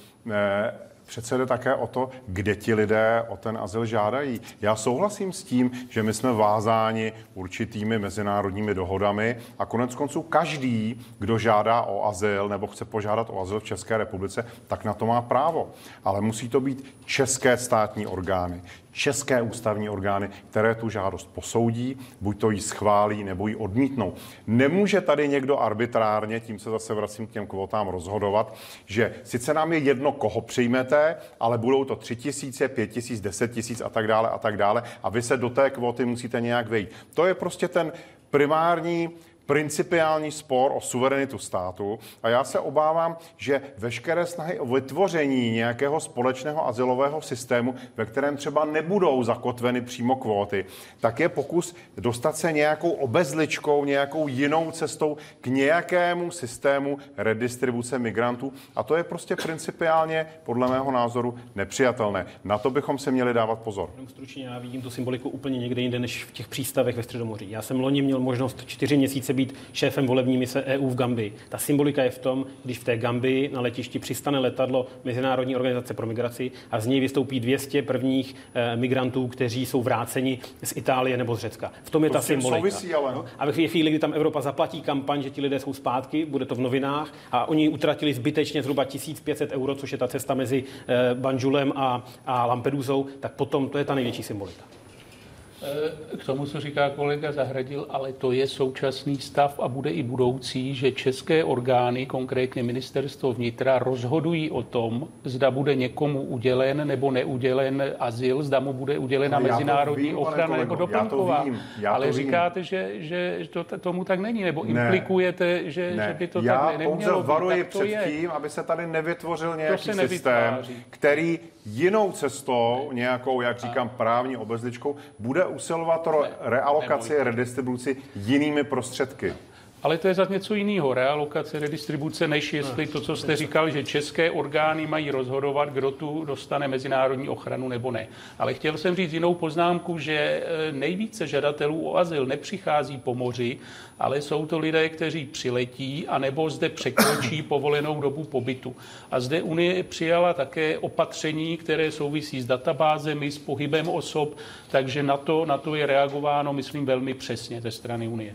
přece jde také o to, kde ti lidé o ten azyl žádají. Já souhlasím s tím, že my jsme vázáni určitými mezinárodními dohodami a konec konců každý, kdo žádá o azyl nebo chce požádat o azyl v České republice, tak na to má právo. Ale musí to být české státní orgány, české ústavní orgány, které tu žádost posoudí, buď to jí schválí, nebo ji odmítnou. Nemůže tady někdo arbitrárně, tím se zase vracím k těm kvotám, rozhodovat, že sice nám je jedno, koho přijmete, ale budou to tři tisíce, pět tisíc, deset tisíc a tak dále a tak dále a vy se do té kvoty musíte nějak vejít. To je prostě ten primární principiální spor o suverenitu státu a já se obávám, že veškeré snahy o vytvoření nějakého společného asilového systému, ve kterém třeba nebudou zakotveny přímo kvóty, tak je pokus dostat se nějakou obezličkou, nějakou jinou cestou k nějakému systému redistribuce migrantů a to je prostě principiálně podle mého názoru nepřijatelné. Na to bychom se měli dávat pozor. Stručně já vidím tu symboliku úplně někde jinde než v těch přístavech ve Středomoří. Já jsem loni měl možnost čtyři měsíce být být šéfem volební mise EU v Gambii. Ta symbolika je v tom, když v té Gambii na letišti přistane letadlo Mezinárodní organizace pro migraci a z něj vystoupí 200 prvních eh, migrantů, kteří jsou vráceni z Itálie nebo z Řecka. V tom je to ta symbolika. Souvisí, ale... no? A ve chvíli, kdy tam Evropa zaplatí kampaň, že ti lidé jsou zpátky, bude to v novinách a oni utratili zbytečně zhruba 1500 euro, což je ta cesta mezi eh, Banjulem a, a Lampedusou, tak potom to je ta největší symbolika. Eh, k tomu, co říká kolega Zahradil, ale to je současný stav a bude i budoucí, že české orgány, konkrétně ministerstvo vnitra, rozhodují o tom, zda bude někomu udělen nebo neudělen azyl, zda mu bude udělena No, já mezinárodní vím, ochrana nebo já to doplňková. já ale vím. říkáte, že, že to, tomu tak není, nebo Ne. implikujete, že, Ne, že by to já tak ne, pouze nemělo varuji být. Tak to před je. tím, aby se tady nevytvořil nějaký systém, který jinou cestou, nějakou, jak říkám, právní obezličkou, bude usilovat o realokaci, redistribuci jinými prostředky. Ale to je za něco jiného, realokace, redistribuce, než jestli to, co jste říkal, že české orgány mají rozhodovat, kdo tu dostane mezinárodní ochranu nebo ne. Ale chtěl jsem říct jinou poznámku, že eh, nejvíce žadatelů o azyl nepřichází po moři, ale jsou to lidé, kteří přiletí anebo zde překročí povolenou dobu pobytu. A zde Unie přijala také opatření, které souvisí s databázemi, s pohybem osob, takže na to, na to je reagováno, myslím, velmi přesně ze strany Unie.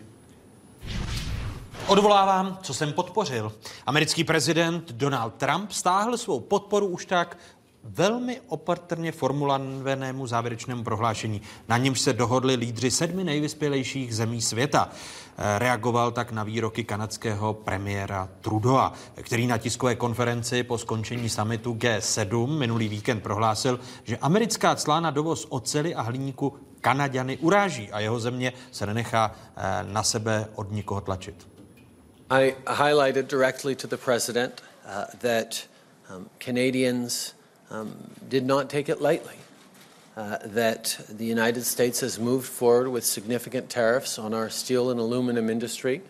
Odvolávám, co jsem podpořil. Americký prezident Donald Trump stáhl svou podporu už tak velmi opatrně formulovanému závěrečnému prohlášení. Na němž se dohodli lídři sedmi nejvyspělejších zemí světa. Eh, Reagoval tak na výroky kanadského premiéra Trudeau, který na tiskové konferenci po skončení samitu G7 minulý víkend prohlásil, že americká clá na dovoz oceli a hliníku Kanaďany uráží a jeho země se nenechá eh, na sebe od nikoho tlačit. I highlighted directly to the president uh, that um, Canadians um, did not take it lightly. Uh, that the United States has moved forward with significant tariffs on our steel and aluminum industry,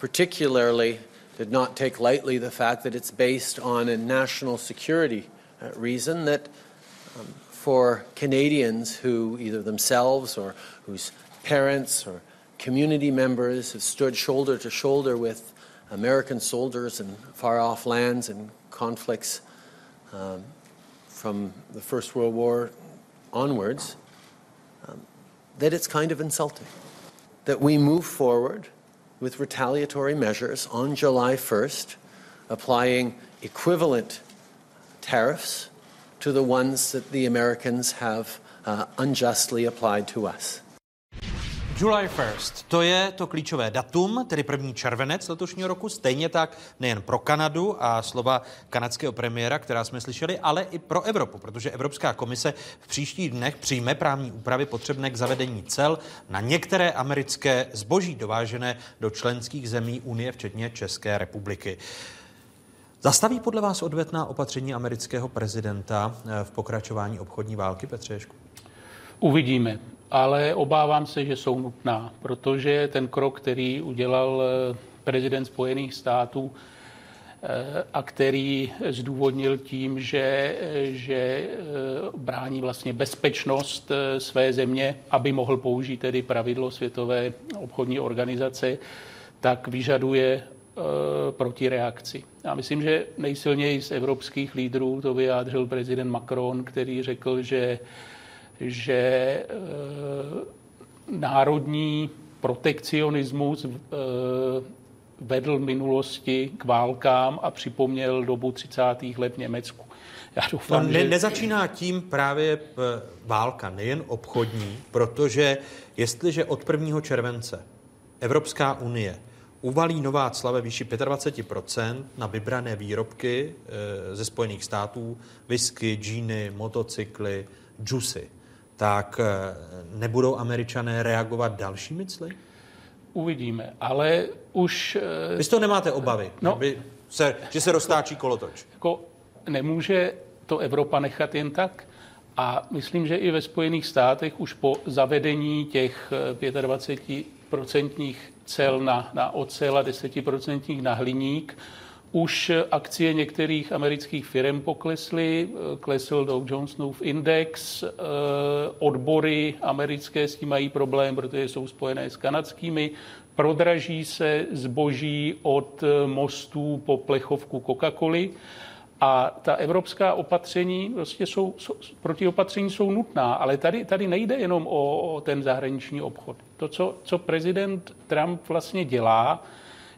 particularly did not take lightly the fact that it's based on a national security uh, reason that um, for Canadians who either themselves or whose parents or community members have stood shoulder to shoulder with American soldiers in far off lands and conflicts um, from the First World War onwards, um, that it's kind of insulting. That we move forward with retaliatory measures on July 1st, applying equivalent tariffs to the ones that the Americans have uh, unjustly applied to us. July 1st, to je to klíčové datum, tedy první červenec letošního roku, stejně tak nejen pro Kanadu a slova kanadského premiéra, která jsme slyšeli, ale i pro Evropu, protože Evropská komise v příštích dnech přijme právní úpravy potřebné k zavedení cel na některé americké zboží dovážené do členských zemí Unie, včetně České republiky. Zastaví podle vás odvetná opatření amerického prezidenta eh, v pokračování obchodní války, Petře Ježku? Uvidíme, ale obávám se, že jsou nutná, protože ten krok, který udělal eh, prezident Spojených států eh, a který zdůvodnil tím, že, že eh, brání vlastně bezpečnost své země, aby mohl použít tedy pravidlo Světové obchodní organizace, tak vyžaduje eh, protireakci. Já myslím, že nejsilněji z evropských lídrů to vyjádřil prezident Macron, který řekl, že že e, národní protekcionismus e, vedl v minulosti k válkám a připomněl dobu 30. let v Německu. Já No, doufám, ne, že... nezačíná tím právě p- válka, nejen obchodní, protože jestliže od 1. července Evropská unie uvalí nová cla ve výši 25% na vybrané výrobky e, ze Spojených států, whisky, džíny, motocykly, džusy, tak e, nebudou američané reagovat dalšími cly? Uvidíme, ale už... e, Vy z toho nemáte obavy, No. aby se, že se roztáčí kolotoč? Jako nemůže to Evropa nechat jen tak. A myslím, že i ve Spojených státech už po zavedení těch eh, 25% cel na, na ocel a 10% na hliník už akcie některých amerických firm poklesly, eh, klesl Dow Jonesův index, eh, odbory americké s tím mají problém, protože jsou spojené s kanadskými, prodraží se zboží od eh, mostů po plechovku Coca-Coly a ta evropská opatření, prostě jsou, jsou, protiopatření jsou nutná, ale tady, tady nejde jenom o, o ten zahraniční obchod. To, co, co prezident Trump vlastně dělá,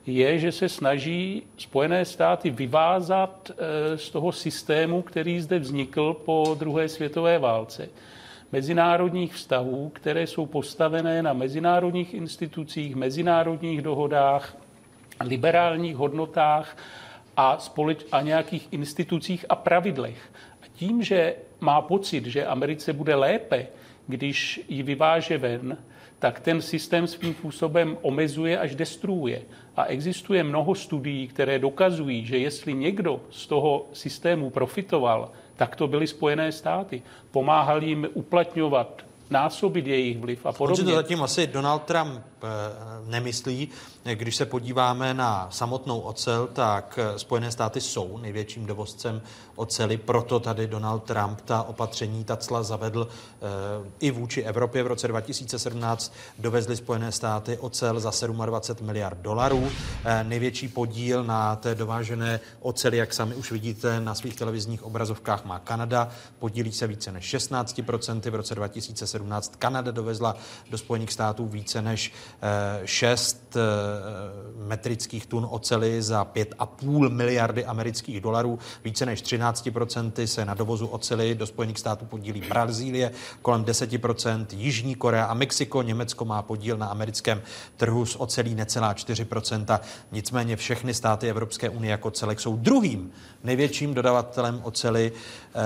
je, že se snaží Spojené státy vyvázat eh, z toho systému, který zde vznikl po druhé světové válce. mezinárodních vztahů, které jsou postavené na mezinárodních institucích, mezinárodních dohodách, liberálních hodnotách a, společ- a nějakých institucích a pravidlech. A tím, že má pocit, že Americe bude lépe, když ji vyváže ven, tak ten systém svým způsobem omezuje až destruuje. A existuje mnoho studií, které dokazují, že jestli někdo z toho systému profitoval, tak to byly Spojené státy. Pomáhali jim uplatňovat násobit jejich vliv a podobně. to zatím asi Donald Trump nemyslí. Když se podíváme na samotnou ocel, tak eh, Spojené státy jsou největším dovozcem oceli, proto tady Donald Trump ta opatření, ta cla zavedl eh, i vůči Evropě. V roce 2017 dovezly Spojené státy ocel za 27 miliard dolarů. Eh, Největší podíl na té dovážené oceli, jak sami už vidíte na svých televizních obrazovkách, má Kanada. Podílí se více než 16%. V roce 2017 Kanada dovezla do Spojených států více než eh, 6 metrických tun oceli za 5,5 miliardy amerických dolarů. Více než 13% se na dovozu oceli do Spojených států podílí Brazílie, kolem 10%, Jižní Korea a Mexiko. Německo má podíl na americkém trhu s ocelí necelá 4%. Nicméně všechny státy Evropské unie jako celek jsou druhým největším dodavatelem oceli eh,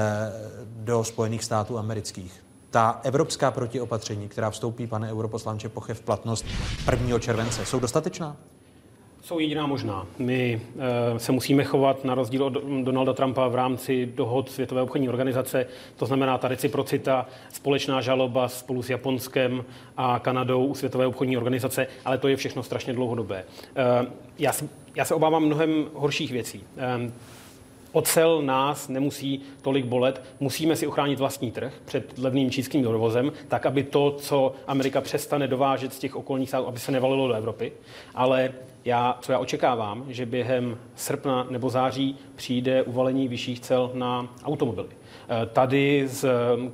do Spojených států amerických. Ta evropská protiopatření, která vstoupí, pane europoslanče Poche, v platnost 1. července, jsou dostatečná? Jsou jediná možná. My e, se musíme chovat na rozdíl od Donalda Trumpa v rámci dohod Světové obchodní organizace, to znamená ta reciprocita, společná žaloba spolu s Japonskem a Kanadou u Světové obchodní organizace, ale to je všechno strašně dlouhodobé. E, já, si, já se obávám mnohem horších věcí. E, Ocel nás nemusí tolik bolet. Musíme si ochránit vlastní trh před levným čínským dovozem, tak aby to, co Amerika přestane dovážet z těch okolních států, aby se nevalilo do Evropy. Ale já, co já očekávám, že během srpna nebo září přijde uvalení vyšších cel na automobily. Tady z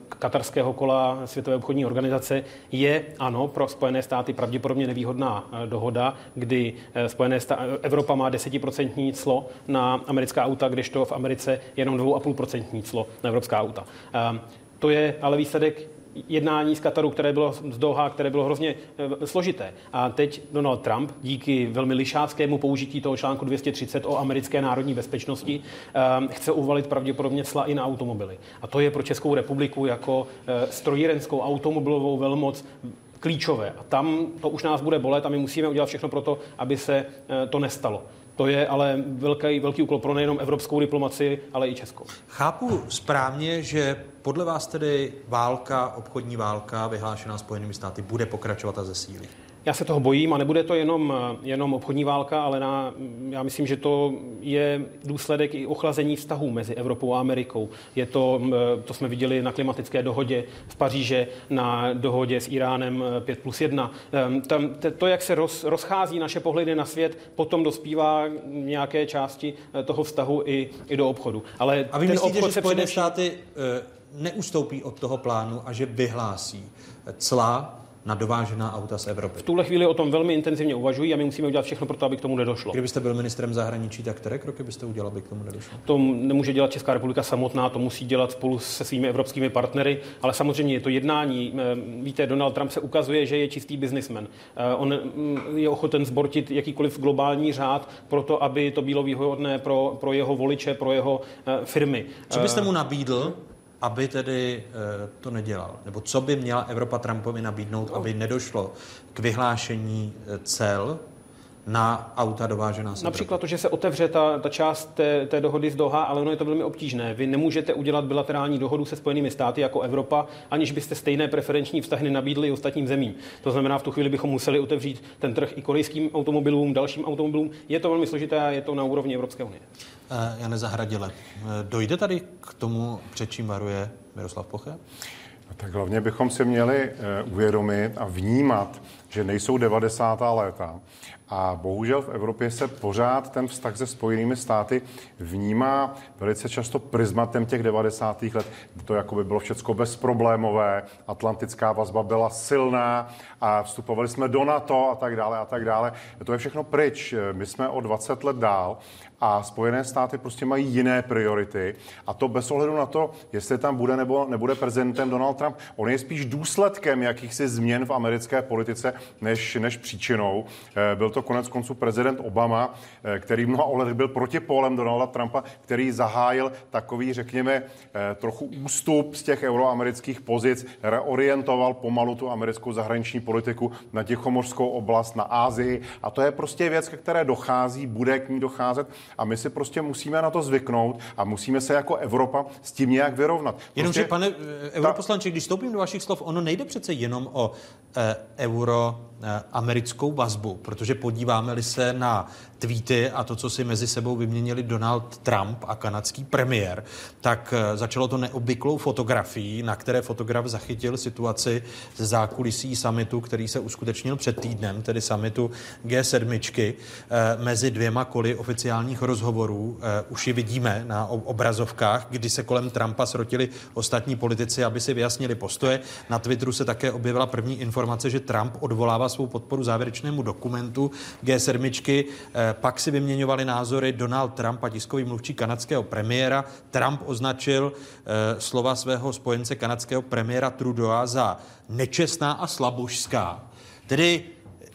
katarského kola Světové obchodní organizace je, ano, pro Spojené státy pravděpodobně nevýhodná dohoda, kdy Spojené státy, Evropa má 10% clo na americká auta, kdežto v Americe jenom 2,5% clo na evropská auta. To je ale výsledek jednání z Kataru, které bylo z Doha, které bylo hrozně e, složité. A teď Donald Trump díky velmi lišáckému použití toho článku 230 o americké národní bezpečnosti e, chce uvalit pravděpodobně cla i na automobily. A to je pro Českou republiku jako e, strojírenskou automobilovou velmoc klíčové. A tam to už nás bude bolet a my musíme udělat všechno pro to, aby se to nestalo. To je ale velký, velký úkol pro nejenom evropskou diplomaci, ale i českou. Chápu správně, že podle vás tedy válka, obchodní válka vyhlášená Spojenými státy bude pokračovat a zesílí? Já se toho bojím a nebude to jenom, jenom obchodní válka, ale na, já myslím, že to je důsledek i ochlazení vztahů mezi Evropou a Amerikou. Je to, to jsme viděli na klimatické dohodě v Paříže, na dohodě s Iránem 5 plus 1. Tam, to, jak se roz, rozchází naše pohledy na svět, potom dospívá nějaké části toho vztahu i, i do obchodu. Ale a vy myslíte, obchod že Spojené státy neustoupí od toho plánu a že vyhlásí cla na dovážená auta z Evropy. V tuhle chvíli o tom velmi intenzivně uvažují a my musíme udělat všechno pro to, aby k tomu nedošlo. Kdybyste byl ministrem zahraničí, tak které kroky byste udělal, aby k tomu nedošlo? To nemůže dělat Česká republika samotná, to musí dělat spolu se svými evropskými partnery, ale samozřejmě je to jednání. Víte, Donald Trump se ukazuje, že je čistý biznismen. On je ochoten zbortit jakýkoliv globální řád pro to, aby to bylo výhodné pro, pro jeho voliče, pro jeho firmy. Co byste mu nabídl, aby tedy to nedělal? Nebo co by měla Evropa Trumpovi nabídnout, aby nedošlo k vyhlášení cel na auta dovážená z Například to, že se otevře ta, ta část té, té dohody z Doha, ale ono je to velmi obtížné. Vy nemůžete udělat bilaterální dohodu se Spojenými státy jako Evropa, aniž byste stejné preferenční vztahy nabídli i ostatním zemím. To znamená, v tu chvíli bychom museli otevřít ten trh i korejským automobilům, dalším automobilům. Je to velmi složité a je to na úrovni Evropské unie. Uh, Jane Zahradile, dojde tady k tomu, před čím varuje Miroslav Poche? Tak hlavně bychom si měli uvědomit a vnímat, že nejsou 90. léta. A bohužel v Evropě se pořád ten vztah se Spojenými státy vnímá velice často prismatem těch 90. let. To jako by bylo všechno bezproblémové, atlantická vazba byla silná a vstupovali jsme do NATO a tak dále a tak dále. To je všechno pryč. My jsme o 20 let dál a Spojené státy prostě mají jiné priority a to bez ohledu na to, jestli tam bude nebo nebude prezidentem Donald Trump. On je spíš důsledkem jakýchsi změn v americké politice než, než příčinou. Eh, byl to konec konců prezident Obama, eh, který mnoha ohledech byl protipólem Donalda Trumpa, který zahájil takový, řekněme, eh, trochu ústup z těch euroamerických pozic, reorientoval pomalu tu americkou zahraniční politiku na Tichomořskou oblast, na Ázii a to je prostě věc, ke které dochází, bude k ní docházet a my si prostě musíme na to zvyknout a musíme se jako Evropa s tím nějak vyrovnat. Prostě Jenomže, pane eh, europoslanče, když stoupím do vašich slov, ono nejde přece jenom o eh, euro eh, americkou vazbu, protože podíváme-li se na tweety a to, co si mezi sebou vyměnili Donald Trump a kanadský premiér, tak eh, začalo to neobvyklou fotografií, na které fotograf zachytil situaci ze zákulisí summitu, který se uskutečnil před týdnem, tedy summitu G7, eh, mezi dvěma koly oficiálních rozhovorů. Eh, už ji vidíme na obrazovkách, kdy se kolem Trumpa srotili ostatní politici, aby si vyjasnili postoje. Na Twitteru se také objevila první informace, že Trump odvolává svou podporu závěrečnému dokumentu G7. Pak si vyměňovali názory Donald Trump a tiskový mluvčí kanadského premiéra. Trump označil e, slova svého spojence kanadského premiéra Trudeau za nečestná a slabožská. Tedy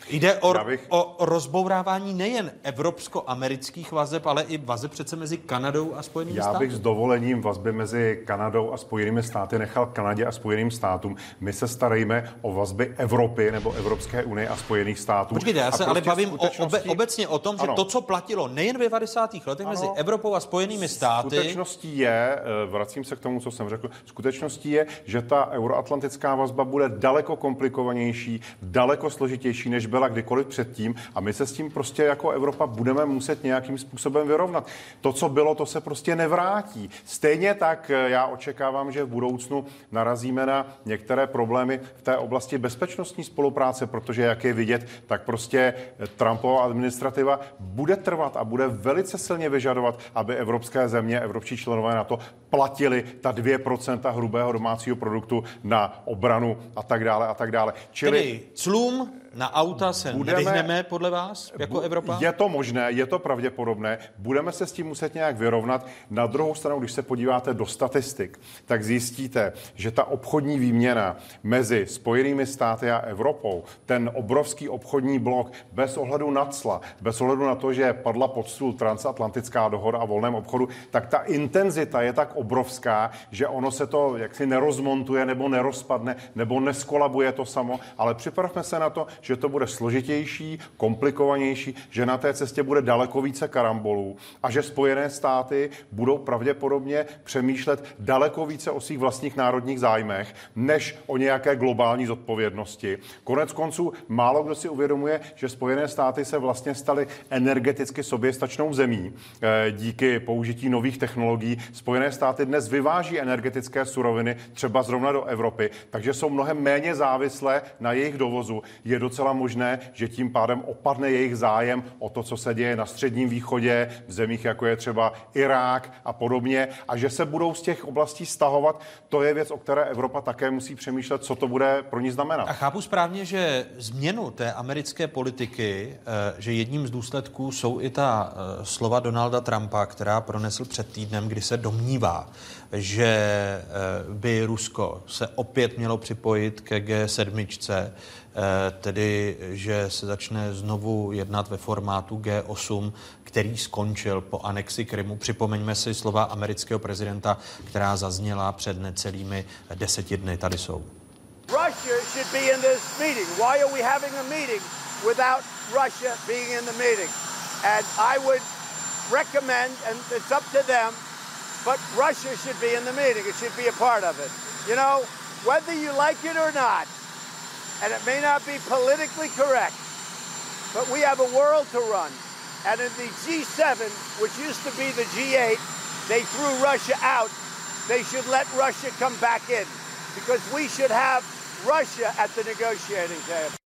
Jde o, bych... o rozbourávání nejen evropsko-amerických vazeb, ale i vazeb přece mezi Kanadou a Spojenými Já státy. Já bych s dovolením vazby mezi Kanadou a Spojenými státy nechal Kanadě a Spojeným státům. My se starejme o vazby Evropy nebo Evropské unie a Spojených států. Počkejte, já se prostě ale bavím skutečnosti... o, obe, obecně o tom, že ano. to, co platilo nejen v 90. letech ano. mezi Evropou a Spojenými státy. Skutečností je, eh, vracím se k tomu, co jsem řekl, skutečností je, že ta euroatlantická vazba bude daleko komplikovanější, daleko složitější, než byla kdykoliv předtím a my se s tím prostě jako Evropa budeme muset nějakým způsobem vyrovnat. To, co bylo, to se prostě nevrátí. Stejně tak eh, já očekávám, že v budoucnu narazíme na některé problémy v té oblasti bezpečnostní spolupráce, protože jak je vidět, tak prostě eh, Trumpova administrativa bude trvat a bude velice silně vyžadovat, aby evropské země, evropští členové na to platili ta 2% hrubého domácího produktu na obranu a tak dále a tak dále. Čili Tedy clům na auta se budeme, nevyhneme podle vás jako bu, Evropa? Je to možné, je to pravděpodobné. Budeme se s tím muset nějak vyrovnat. Na druhou stranu, když se podíváte do statistik, tak zjistíte, že ta obchodní výměna mezi Spojenými státy a Evropou, ten obrovský obchodní blok, bez ohledu na cla, bez ohledu na to, že padla pod stůl transatlantická dohoda o volném obchodu, tak ta intenzita je tak obrovská, že ono se to jaksi nerozmontuje nebo nerozpadne, nebo neskolabuje to samo, ale připravme se na to, že to bude složitější, komplikovanější, že na té cestě bude daleko více karambolů a že Spojené státy budou pravděpodobně přemýšlet daleko více o svých vlastních národních zájmech, než o nějaké globální zodpovědnosti. Konec konců málo kdo si uvědomuje, že Spojené státy se vlastně staly energeticky soběstačnou zemí eh, díky použití nových technologií. Spojené státy dnes vyváží energetické suroviny třeba zrovna do Evropy, takže jsou mnohem méně závislé na jejich dovozu. Je docela možné, že tím pádem opadne jejich zájem o to, co se děje na Středním východě, v zemích, jako je třeba Irák a podobně, a že se budou z těch oblastí stahovat. To je věc, o které Evropa také musí přemýšlet, co to bude pro ní znamenat. A chápu správně, že změnu té americké politiky, eh, že jedním z důsledků jsou i ta eh, slova Donalda Trumpa, která pronesl před týdnem, kdy se domnívá, že eh, by Rusko se opět mělo připojit ke G7, Eh, tedy že se začne znovu jednat ve formátu G8, který skončil po anexi Krymu. Připomeňme si slova amerického prezidenta, která zazněla před necelými deseti dny. Tady jsou. Russia should be in this meeting. Why are we having a meeting without Russia being in the meeting? And I would recommend, and it's up to them, but Russia should be in the meeting. It should be a part of it. You know, whether you like it or not, and it may not be politically correct, but we have a world to run. And in the G7, which used to be the G8, they threw Russia out. They should let Russia come back in because we should have Russia at the negotiating table.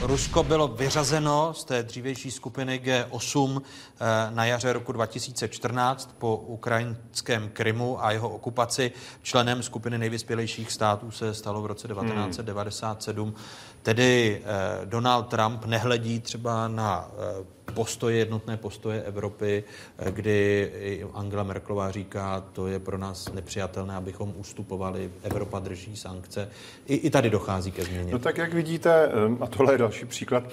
Rusko bylo vyřazeno z té dřívější skupiny G8 eh, na jaře roku 2014 po ukrajinském Krymu a jeho okupaci. Členem skupiny nejvyspělejších států se stalo v roce 1997. Tedy eh, Donald Trump nehledí třeba na eh, postoje, jednotné postoje Evropy, eh, kdy Angela Merkelová říká, to je pro nás nepřijatelné, abychom ustupovali, Evropa drží sankce. I, i tady dochází ke změně. No tak jak vidíte, a tohle je další příklad,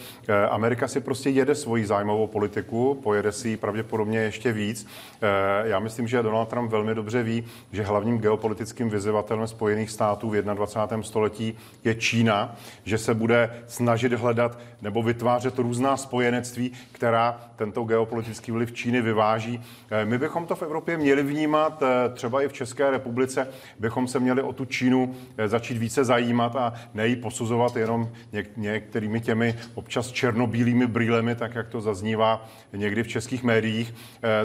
Amerika si prostě jede svoji zájmovou politiku, pojede si ji pravděpodobně ještě víc. Já myslím, že Donald Trump velmi dobře ví, že hlavním geopolitickým vyzývatelem Spojených států v 21. století je Čína, že se bude snažit hledat nebo vytvářet různá spojenectví, která tento geopolitický vliv Číny vyváží. Eh, my bychom to v Evropě měli vnímat, eh, třeba i v České republice, bychom se měli o tu Čínu eh, začít více zajímat a nejí posuzovat jenom něk- některými těmi občas černobílými brýlemi, tak jak to zaznívá někdy v českých médiích.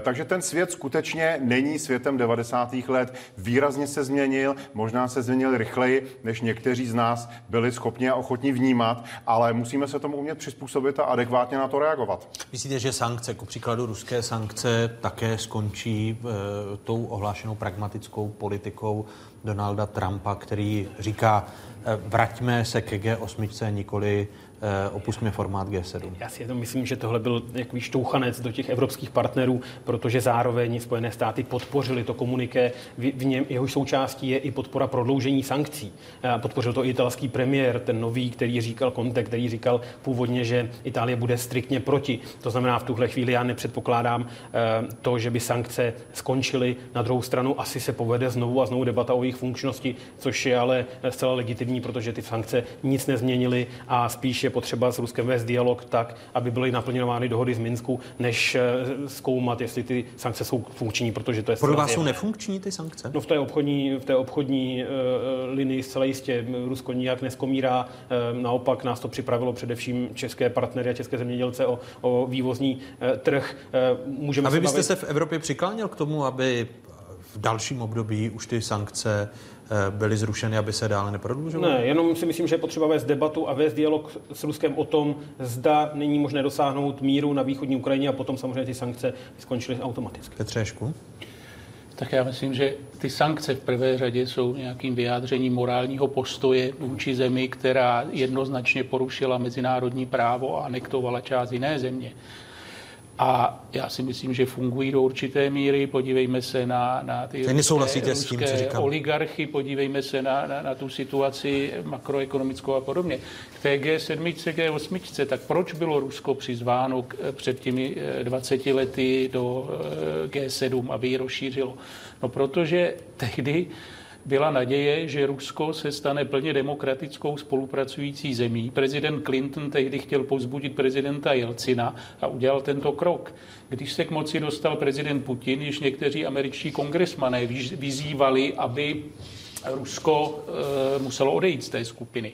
Takže ten svět skutečně není světem 90. let. Výrazně se změnil, možná se změnil rychleji, než někteří z nás byli schopni a ochotní vnímat, ale musíme se tomu umět přizpůsobit a adekvátně na to reagovat. Myslíte, že sankce, ku příkladu ruské sankce, také skončí e, tou ohlášenou pragmatickou politikou Donalda Trumpa, který říká, e, vraťme se ke G8, nikoli Eh, opustíme formát G7. Já si to myslím, že tohle byl takový štouchanec do těch evropských partnerů, protože zároveň Spojené státy podpořili to komuniké, v něm jeho součástí je i podpora prodloužení sankcí. Eh, podpořil to i italský premiér, ten nový, který říkal Conte, který říkal původně, že Itálie bude striktně proti. To znamená, v tuhle chvíli já nepředpokládám eh, to, že by sankce skončily. Na druhou stranu asi se povede znovu a znovu debata o jejich funkčnosti, což je ale zcela legitimní, protože ty sankce nic nezměnily a spíše potřeba s Ruskem vést dialog tak, aby byly naplňovány dohody z Minsku, než eh, zkoumat, jestli ty sankce jsou funkční, protože to je Pro vás jsou nefunkční ty sankce? No v té obchodní, v té obchodní uh, linii zcela jistě Rusko nijak neskomírá. Uh, naopak nás to připravilo především české partnery a české zemědělce o, o vývozní uh, trh. Uh, můžeme a vy byste se, bavit... se v Evropě přikláněl k tomu, aby v dalším období už ty sankce byly zrušeny, aby se dále neprodlužovaly? Ne, jenom si myslím, že je potřeba vést debatu a vést dialog s Ruskem o tom, zda není možné dosáhnout míru na východní Ukrajině a potom samozřejmě ty sankce skončily automaticky. Petřešku? Tak já myslím, že ty sankce v prvé řadě jsou nějakým vyjádřením morálního postoje vůči zemi, která jednoznačně porušila mezinárodní právo a anektovala část jiné země. A já si myslím, že fungují do určité míry. Podívejme se na, na ty ruské, s tím, co oligarchy, podívejme se na, na, na tu situaci makroekonomickou a podobně. K té G7, G8, tak proč bylo Rusko přizváno k, před těmi 20 eh, lety do eh, G7, aby ji rozšířilo? No protože tehdy byla naděje, že Rusko se stane plně demokratickou spolupracující zemí. Prezident Clinton tehdy chtěl pozbudit prezidenta Jelcina a udělal tento krok. Když se k moci dostal prezident Putin, již někteří američtí kongresmané vyzývali, aby Rusko e, muselo odejít z té skupiny.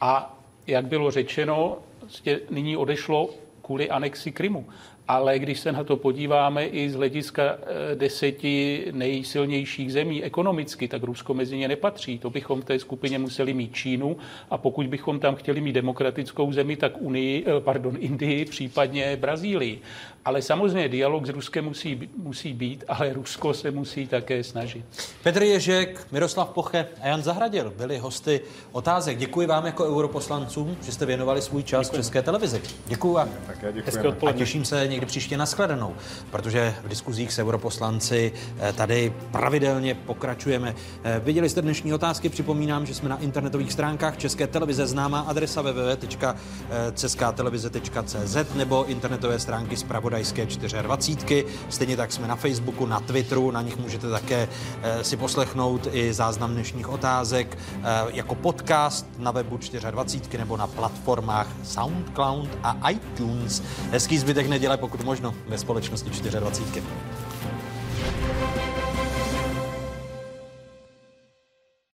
A jak bylo řečeno, vlastně nyní odešlo kvůli anexi Krymu ale když se na to podíváme i z hlediska eh, deseti nejsilnějších zemí ekonomicky, tak Rusko mezi ně nepatří. To bychom v té skupině museli mít Čínu a pokud bychom tam chtěli mít demokratickou zemi, tak Unii, eh, pardon, Indii, případně Brazílii. Ale samozřejmě dialog s Ruskem musí, musí být, ale Rusko se musí také snažit. Petr Ježek, Miroslav Poche a Jan Zahradil byli hosty otázek. Děkuji vám jako europoslancům, že jste věnovali svůj čas Děkuji. České televizi. Děkuji vám. Také A těším se někdy příště na shledanou, protože v diskuzích s europoslanci eh, tady pravidelně pokračujeme. Eh, viděli jste dnešní otázky, připomínám, že jsme na internetových stránkách České televize, známá adresa www.ceskatelevize.cz nebo internetové stránky zpravodajské 24. Stejně tak jsme na Facebooku, na Twitteru, na nich můžete také eh, si poslechnout i záznam dnešních otázek jako podcast na webu 24 nebo na platformách SoundCloud a iTunes. Hezký zbytek neděle, pokud možno ve společnosti 24.